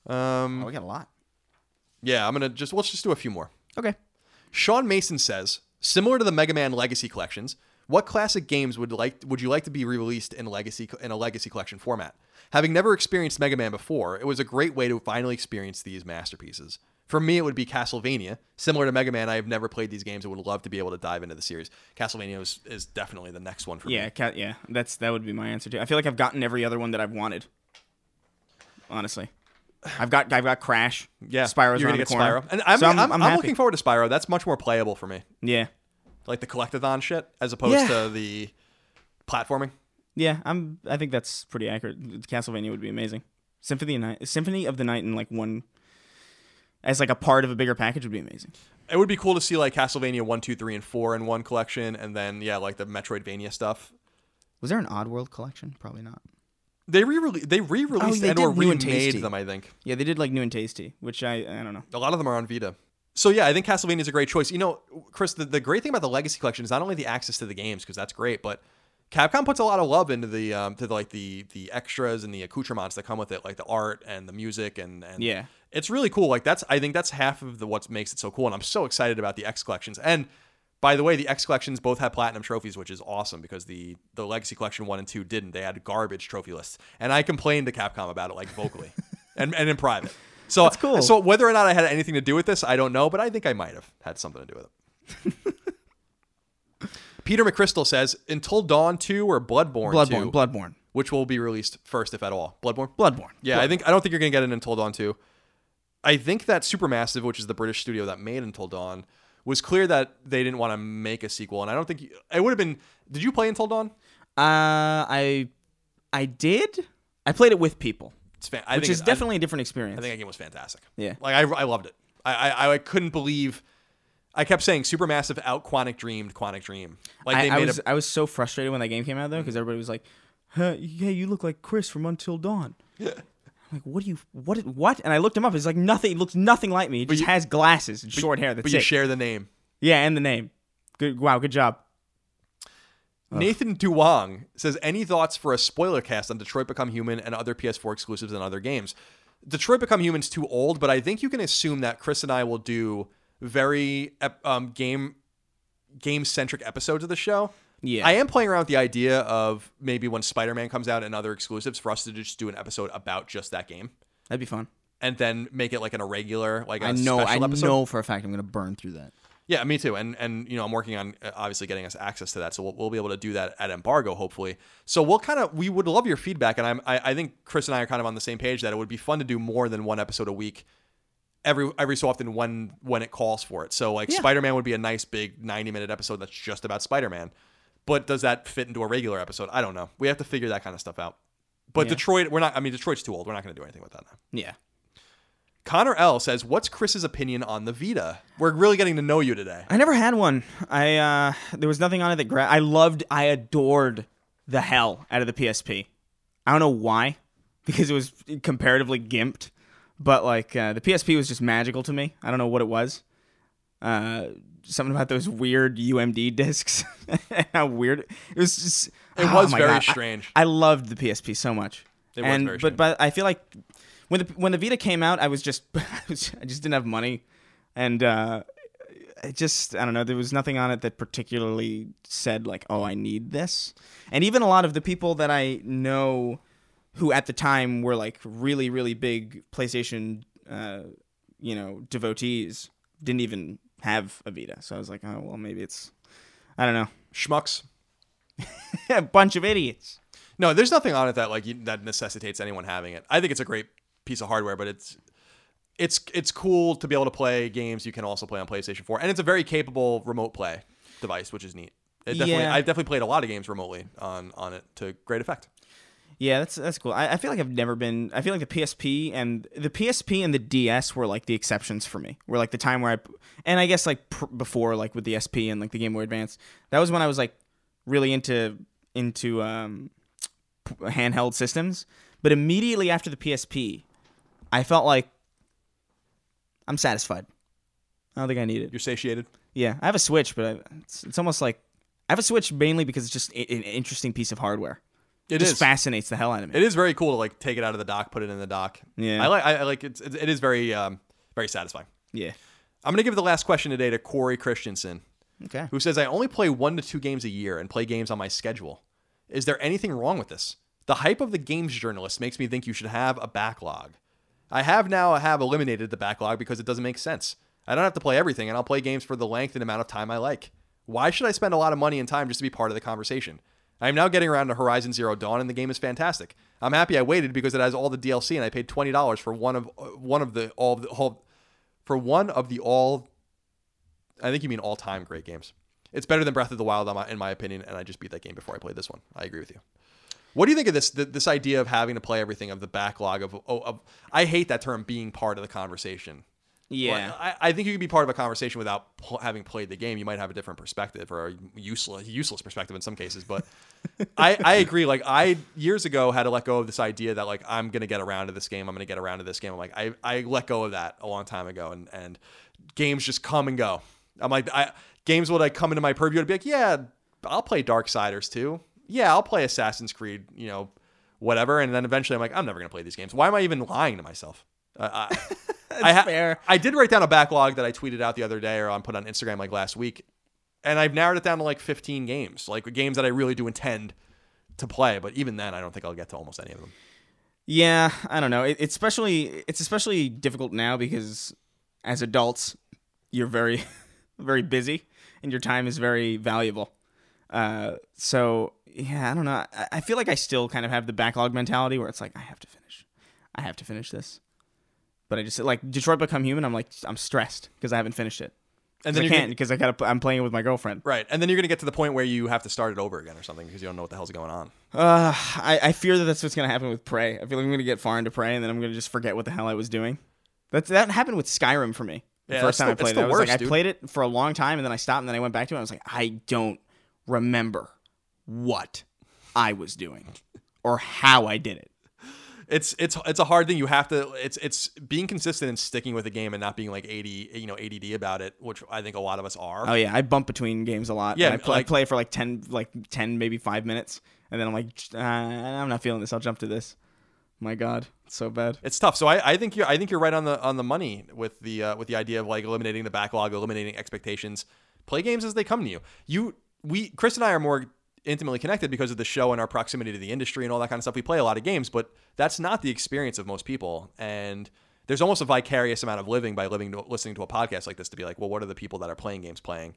Um. we got a lot. Yeah, I'm gonna just let's just do a few more. Okay. Sean Mason says, similar to the Mega Man Legacy collections, what classic games would like would you like to be re-released in legacy in a Legacy collection format? Having never experienced Mega Man before, it was a great way to finally experience these masterpieces. For me, it would be Castlevania. Similar to Mega Man, I have never played these games and would love to be able to dive into the series. Castlevania is, is definitely the next one for Yeah, me. ca- yeah. That's that would be my answer too. I feel like I've gotten every other one that I've wanted. Honestly, I've got I've got Crash. Yeah, Spyro's you're gonna the get corner. Spyro, and I'm So I'm, I'm, I'm, happy. looking forward to Spyro. That's much more playable for me, Yeah, like the collectathon shit, as opposed Yeah. to the platforming. yeah. I'm. I think that's pretty accurate. Castlevania would be amazing. Symphony of the Night, Symphony of the Night, in like one, as like a part of a bigger package would be amazing. It would be cool to see like Castlevania one, two, three, and four in one collection, and then yeah, like the Metroidvania stuff. Was there an Oddworld collection? Probably not. They re they re-released Oh, and or did New remade Tasty. them. I think Yeah, they did like new and tasty, which I I don't know. a lot of them are on Vita. So yeah, I think Castlevania is a great choice. You know, Chris, the, the great thing about the Legacy Collection is not only the access to the games because that's great, but Capcom puts a lot of love into the um, to the, like the the extras and the accoutrements that come with it, like the art and the music and, and Yeah. it's really cool. Like that's I think that's half of the what makes it so cool, and I'm so excited about the X collections. And by the way, the X collections both had platinum trophies, which is awesome because the the Legacy Collection one and two didn't. They had garbage trophy lists, and I complained to Capcom about it like vocally and and in private. So That's cool. So whether or not I had anything to do with this, I don't know, but I think I might have had something to do with it. Peter McChrystal says, "Until Dawn two or Bloodborne, Bloodborne, 2, Bloodborne, which will be released first, if at all? Bloodborne. Bloodborne. Yeah, I think I don't think you're gonna get an Until Dawn two. I think that Supermassive, which is the British studio that made Until Dawn, was clear that they didn't want to make a sequel, and I don't think you, it would have been. Did you play Until Dawn? Uh, I I did. I played it with people, It's fan- I which think is it- I- definitely a different experience. I think that game was fantastic. Yeah. like I, I loved it. I, I I couldn't believe. I kept saying Supermassive out Quantic Dreamed Quantic Dream. Like they I, I made was a I was so frustrated when that game came out though because everybody was like, huh, "Hey, you look like Chris from Until Dawn." I'm like, "What do you what what?" And I looked him up. He's like nothing. It looks nothing like me. It just you- has glasses and short hair. That's but you it. share the name. yeah, and the name. Good. Wow. Good job. Nathan Duong says, "Any thoughts for a spoiler cast on Detroit Become Human and other PS4 exclusives and other games?" Detroit Become Human's too old, but I think you can assume that Chris and I will do very um, game game centric episodes of the show. Yeah. I am playing around with the idea of maybe when Spider Man comes out and other exclusives for us to just do an episode about just that game That'd be fun. and then make it like an irregular like a I know. I episode. know for a fact I'm gonna burn through that. Yeah, me too. And and you know, I'm working on uh, obviously getting us access to that, so we'll, we'll be able to do that at embargo, hopefully. So we'll kind of we would love your feedback, and I'm I, I think Chris and I are kind of on the same page that it would be fun to do more than one episode a week, every every so often when when it calls for it. So like Yeah. Spider Man would be a nice big 90 minute episode that's just about Spider Man, but does that fit into a regular episode? I don't know. We have to figure that kind of stuff out. But Yeah. Detroit, we're not. I mean, Detroit's too old. We're not going to do anything with that now. Yeah. Connor L says, "What's Chris's opinion on the Vita?" We're really getting to know you today. I never had one. I uh there was nothing on it that gra- I loved I adored the hell out of the PSP. I don't know why because it was comparatively gimped, but like uh, the PSP was just magical to me. I don't know what it was. Uh something about those weird UMD discs. How weird. It was just It Oh was my very God. Strange. I loved the PSP so much. It was and very but strange. but I feel like when the when the Vita came out, I was just I, was, I just didn't have money, and uh, it just I don't know. There was nothing on it that particularly said like, oh, I need this. And even a lot of the people that I know, who at the time were like really really big PlayStation, uh, you know, devotees, didn't even have a Vita. So I was like, oh well, maybe it's I don't know, Schmucks. a bunch of idiots. No, there's nothing on it that like you, that necessitates anyone having it. I think it's a great piece of hardware, but it's it's it's cool to be able to play games you can also play on PlayStation 4, and it's a very capable remote play device, which is neat. It definitely, Yeah. I've definitely played a lot of games remotely on on it to great effect. Yeah, that's that's cool. I, I feel like I've never been. I feel like the PSP and the PSP and the DS were like the exceptions for me. Were like the time where I, and I guess like pr- before like with the SP and like the Game Boy Advance, that was when I was like really into into um, p- handheld systems. But immediately after the PSP, I felt like I'm satisfied. I don't think I need it. You're satiated. Yeah, I have a Switch, but I, it's, it's almost like I have a Switch mainly because it's just i- an interesting piece of hardware. It just is. fascinates the hell out of me. It is very cool to like take it out of the dock, put it in the dock. Yeah. I like. I, like it's, it's. It is very um very satisfying. yeah. I'm gonna give the last question today to Corey Christensen. Okay. who says I only play one to two games a year and play games on my schedule. Is there anything wrong with this? The hype of the games journalist makes me think you should have a backlog. I have now have eliminated the backlog because it doesn't make sense. I don't have to play everything and I'll play games for the length and amount of time I like. Why should I spend a lot of money and time just to be part of the conversation? I am now getting around to Horizon Zero Dawn and the game is fantastic. I'm happy I waited because it has all the DLC and I paid twenty dollars for one of uh, one of the all of the all for one of the all I think you mean all time great games. It's better than Breath of the Wild, in my- in my opinion, and I just beat that game before I played this one. I agree with you. What do you think of this th- this idea of having to play everything of the backlog of, oh, of I hate that term being part of the conversation. Yeah. Well, I, I think you can be part of a conversation without pl- having played the game. You might have a different perspective or a useless useless perspective in some cases, but I, I agree. Like I years ago had to let go of this idea that like I'm gonna get around to this game. I'm gonna get around to this game. I'm like I, I let go of that a long time ago, and and games just come and go. I'm like I games would like come into my purview and be like, yeah, I'll play Dark Darksiders too. Yeah, I'll play Assassin's Creed. You know, whatever. And then eventually I'm like, I'm never gonna play these games. Why am I even lying to myself? Uh, I, I, ha- fair. I did write down a backlog that I tweeted out the other day or on put on Instagram like last week, and I've narrowed it down to like 15 games, like games that I really do intend to play. But even then, I don't think I'll get to almost any of them. Yeah, I don't know. It, it's especially it's especially difficult now because as adults, you're very very busy and your time is very valuable. Uh, so yeah, I don't know. I, I feel like I still kind of have the backlog mentality where it's like I have to finish, I have to finish this. But I just like Detroit Become Human. I'm like I'm stressed because I haven't finished it. And then I can't because I gotta. I'm playing it with my girlfriend. right, and then you're gonna get to the point where you have to start it over again or something because you don't know what the hell's going on. Uh, I, I fear that that's what's gonna happen with Prey. I feel like I'm gonna get far into Prey and then I'm gonna just forget what the hell I was doing. That's that happened with Skyrim for me. The Yeah, first time the- I played it, I was worst, like, I played it for a long time and then I stopped and then I went back to it. and I was like, I don't remember what I was doing or how I did it. It's it's it's a hard thing. You have to. It's it's being consistent and sticking with the game and not being like 80 you know ADD about it, which I think a lot of us are. Oh yeah, I bump between games a lot. Yeah, I play, like- I play for like ten, like ten, maybe five minutes, and then I'm like, uh, I'm not feeling this. I'll jump to this. My God, it's so bad. It's tough. So I, I think you're I think you're right on the on the money with the uh, with the idea of like eliminating the backlog, eliminating expectations. Play games as they come to you. You we Chris and I are more intimately connected because of the show and our proximity to the industry and all that kind of stuff. We play a lot of games, but that's not the experience of most people. And there's almost a vicarious amount of living by living to, listening to a podcast like this to be like, well, what are the people that are playing games playing?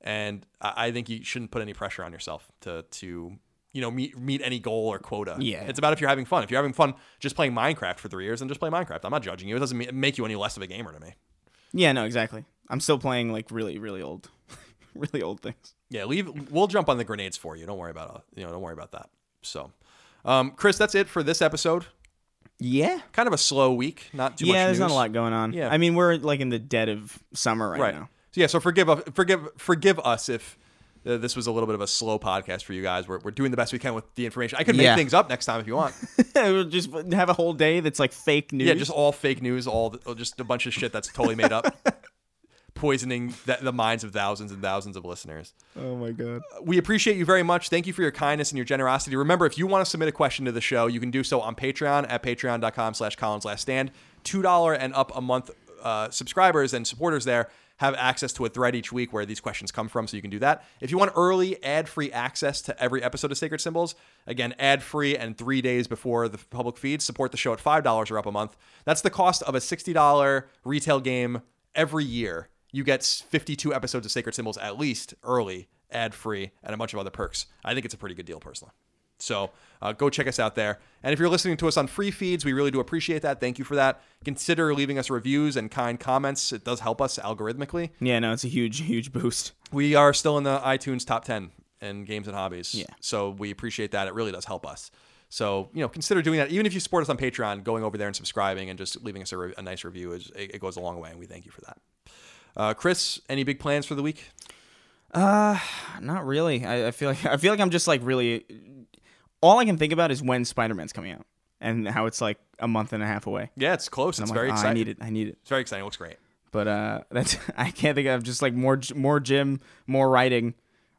And I, I think you shouldn't put any pressure on yourself to to you know meet meet any goal or quota. Yeah. it's about if you're having fun. If you're having fun just playing Minecraft for three years, then just play Minecraft. I'm not judging you. It doesn't make you any less of a gamer to me. Yeah, no, exactly. I'm still playing like really, really old, really old things. Yeah, leave. We'll jump on the grenades for you. Don't worry about uh, you know. Don't worry about that. So, um, Chris, that's it for this episode. Yeah. Kind of a slow week. Not too much. yeah, there's not a lot going on. Yeah. I mean, we're like in the dead of summer right, Right. now. So yeah. So forgive us. Forgive forgive us if. Uh, this was a little bit of a slow podcast for you guys. We're, we're doing the best we can with the information. I could make Yeah. things up next time if you want. we'll just have a whole day that's like fake news. Yeah, just all fake news, all the, just a bunch of shit that's totally made up. poisoning th- the minds of thousands and thousands of listeners. Oh my god. We appreciate you very much. Thank you for your kindness and your generosity. Remember, if you want to submit a question to the show, you can do so on Patreon at patreon.com slash Colin's Last Stand. $2 and up a month uh, subscribers and supporters there have access to a thread each week where these questions come from, so you can do that. If you want early ad-free access to every episode of Sacred Symbols, again, ad-free and three days before the public feed, support the show at $5 or up a month. That's the cost of a $60 retail game every year. You get 52 episodes of Sacred Symbols at least early, ad-free, and a bunch of other perks. I think it's a pretty good deal personally. So uh, go check us out there. And if you're listening to us on free feeds, we really do appreciate that. Thank you for that. Consider leaving us reviews and kind comments. It does help us algorithmically. Yeah, no, it's a huge, huge boost. We are still in the iTunes top 10 in games and hobbies. Yeah. So we appreciate that. It really does help us. So, you know, consider doing that. Even if you support us on Patreon, going over there and subscribing and just leaving us a, re- a nice review, is, it, it goes a long way. And we thank you for that. Uh, Chris, any big plans for the week? Uh, not really. I, I feel like I feel like I'm just like really. All I can think about is when Spider Man's coming out and how it's like a month and a half away. Yeah, it's close. I'm It's like, very "Oh, exciting. I need it. I need it. It's very exciting. It looks great. But uh, that's I can't think of just like more more gym, more writing,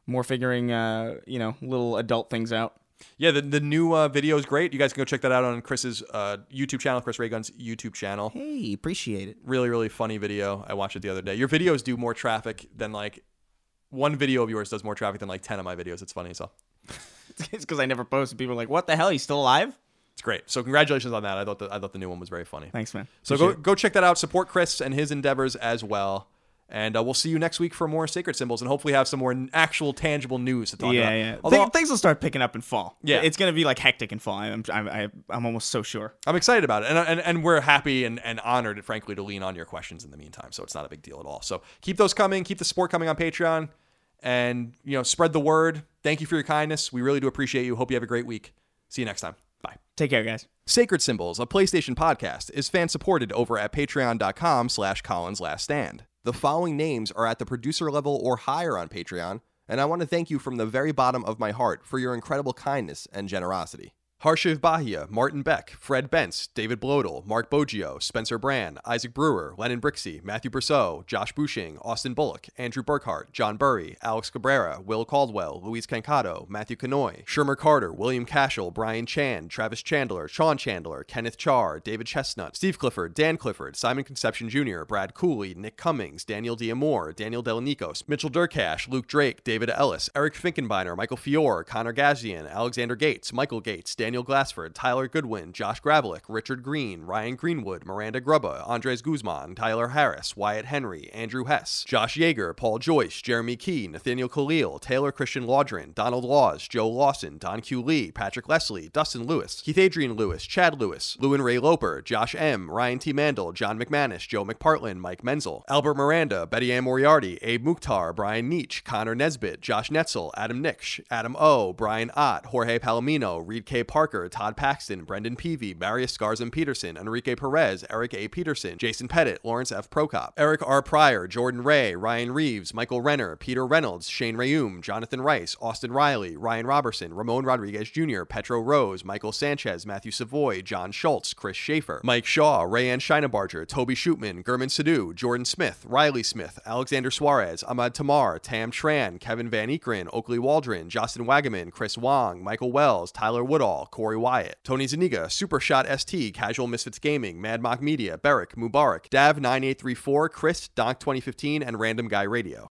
more figuring uh, you know, little adult things out. Yeah, the, the new uh, video is great. You guys can go check that out on Chris's uh, YouTube channel, Chris Ray Gun's YouTube channel. Hey, appreciate it. Really, really funny video. I watched it the other day. Your videos do more traffic than like one video of yours does more traffic than like 10 of my videos. It's funny. So it's because I never posted. People are like, "What the hell? He's still alive?" it's great. So congratulations on that. I thought the, I thought the new one was very funny. Thanks, man. So Appreciate go, go check that out. Support Chris and his endeavors as well. And uh, we'll see you next week for more sacred symbols and hopefully have some more actual tangible news to talk Yeah, about. yeah. Although Thi- things will start picking up in fall. Yeah. it's gonna be like hectic in fall. I'm, I'm, I'm, I'm almost so sure. I'm excited about it. And, and, and we're happy and, and honored, frankly, to lean on your questions in the meantime. So it's not a big deal at all. So keep those coming. Keep the support coming on Patreon. And, you know, spread the word. Thank you for your kindness. We really do appreciate you. Hope you have a great week. See you next time. Bye. Take care, guys. Sacred Symbols, a PlayStation podcast, is fan supported over at patreon.com slash Colin's Last Stand. The following names are at the producer level or higher on Patreon, and I want to thank you from the very bottom of my heart for your incredible kindness and generosity. Harshiv Bahia, Martin Beck, Fred Bentz, David Blodel, Mark Boggio, Spencer Brand, Isaac Brewer, Lennon Brixey, Matthew Brousseau, Josh Bushing, Austin Bullock, Andrew Burkhart, John Burry, Alex Cabrera, Will Caldwell, Luis Cancato, Matthew Canoy, Shermer Carter, William Cashel, Brian Chan, Travis Chandler, Sean Chandler, Kenneth Char, David Chestnut, Steve Clifford, Dan Clifford, Simon Conception Jr., Brad Cooley, Nick Cummings, Daniel Diamore, Daniel Delanikos, Mitchell Durkash, Luke Drake, David Ellis, Eric Finkenbeiner, Michael Fior, Connor Gazian, Alexander Gates, Michael Gates, Daniel Glassford, Tyler Goodwin, Josh Gravelick, Richard Green, Ryan Greenwood, Miranda Grubba, Andres Guzman, Tyler Harris, Wyatt Henry, Andrew Hess, Josh Yeager, Paul Joyce, Jeremy Key, Nathaniel Khalil, Taylor Christian Laudrin, Donald Laws, Joe Lawson, Don Q. Lee, Patrick Leslie, Dustin Lewis, Keith Adrian Lewis, Chad Lewis, Lewin Ray Loper, Josh M., Ryan T. Mandel, John McManus, Joe McPartlin, Mike Menzel, Albert Miranda, Betty Ann Moriarty, Abe Mukhtar, Brian Nietzsche, Connor Nesbitt, Josh Netzel, Adam Nix, Adam O., Brian Ott, Jorge Palomino, Reed K. Parker, Todd Paxton, Brendan Peavy, Marius Scarzan Peterson, Enrique Perez, Eric A. Peterson, Jason Pettit, Lawrence F. Prokop, Eric R. Pryor, Jordan Ray, Ryan Reeves, Michael Renner, Peter Reynolds, Shane Rayum, Jonathan Rice, Austin Riley, Ryan Robertson, Ramon Rodriguez Jr., Petro Rose, Michael Sanchez, Matthew Savoy, John Schultz, Chris Schaefer, Mike Shaw, Rayanne Scheinebarger, Toby Shootman, German Sadu, Jordan Smith, Riley Smith, Alexander Suarez, Ahmad Tamar, Tam Tran, Kevin Van Ekeren, Oakley Waldron, Justin Wagaman, Chris Wong, Michael Wells, Tyler Woodall, Corey Wyatt, Tony Zaniga, Super Shot ST, Casual Misfits Gaming, Mad Mock Media, Beric, Mubarak, Dav9834, Chris, Donk2015, and Random Guy Radio.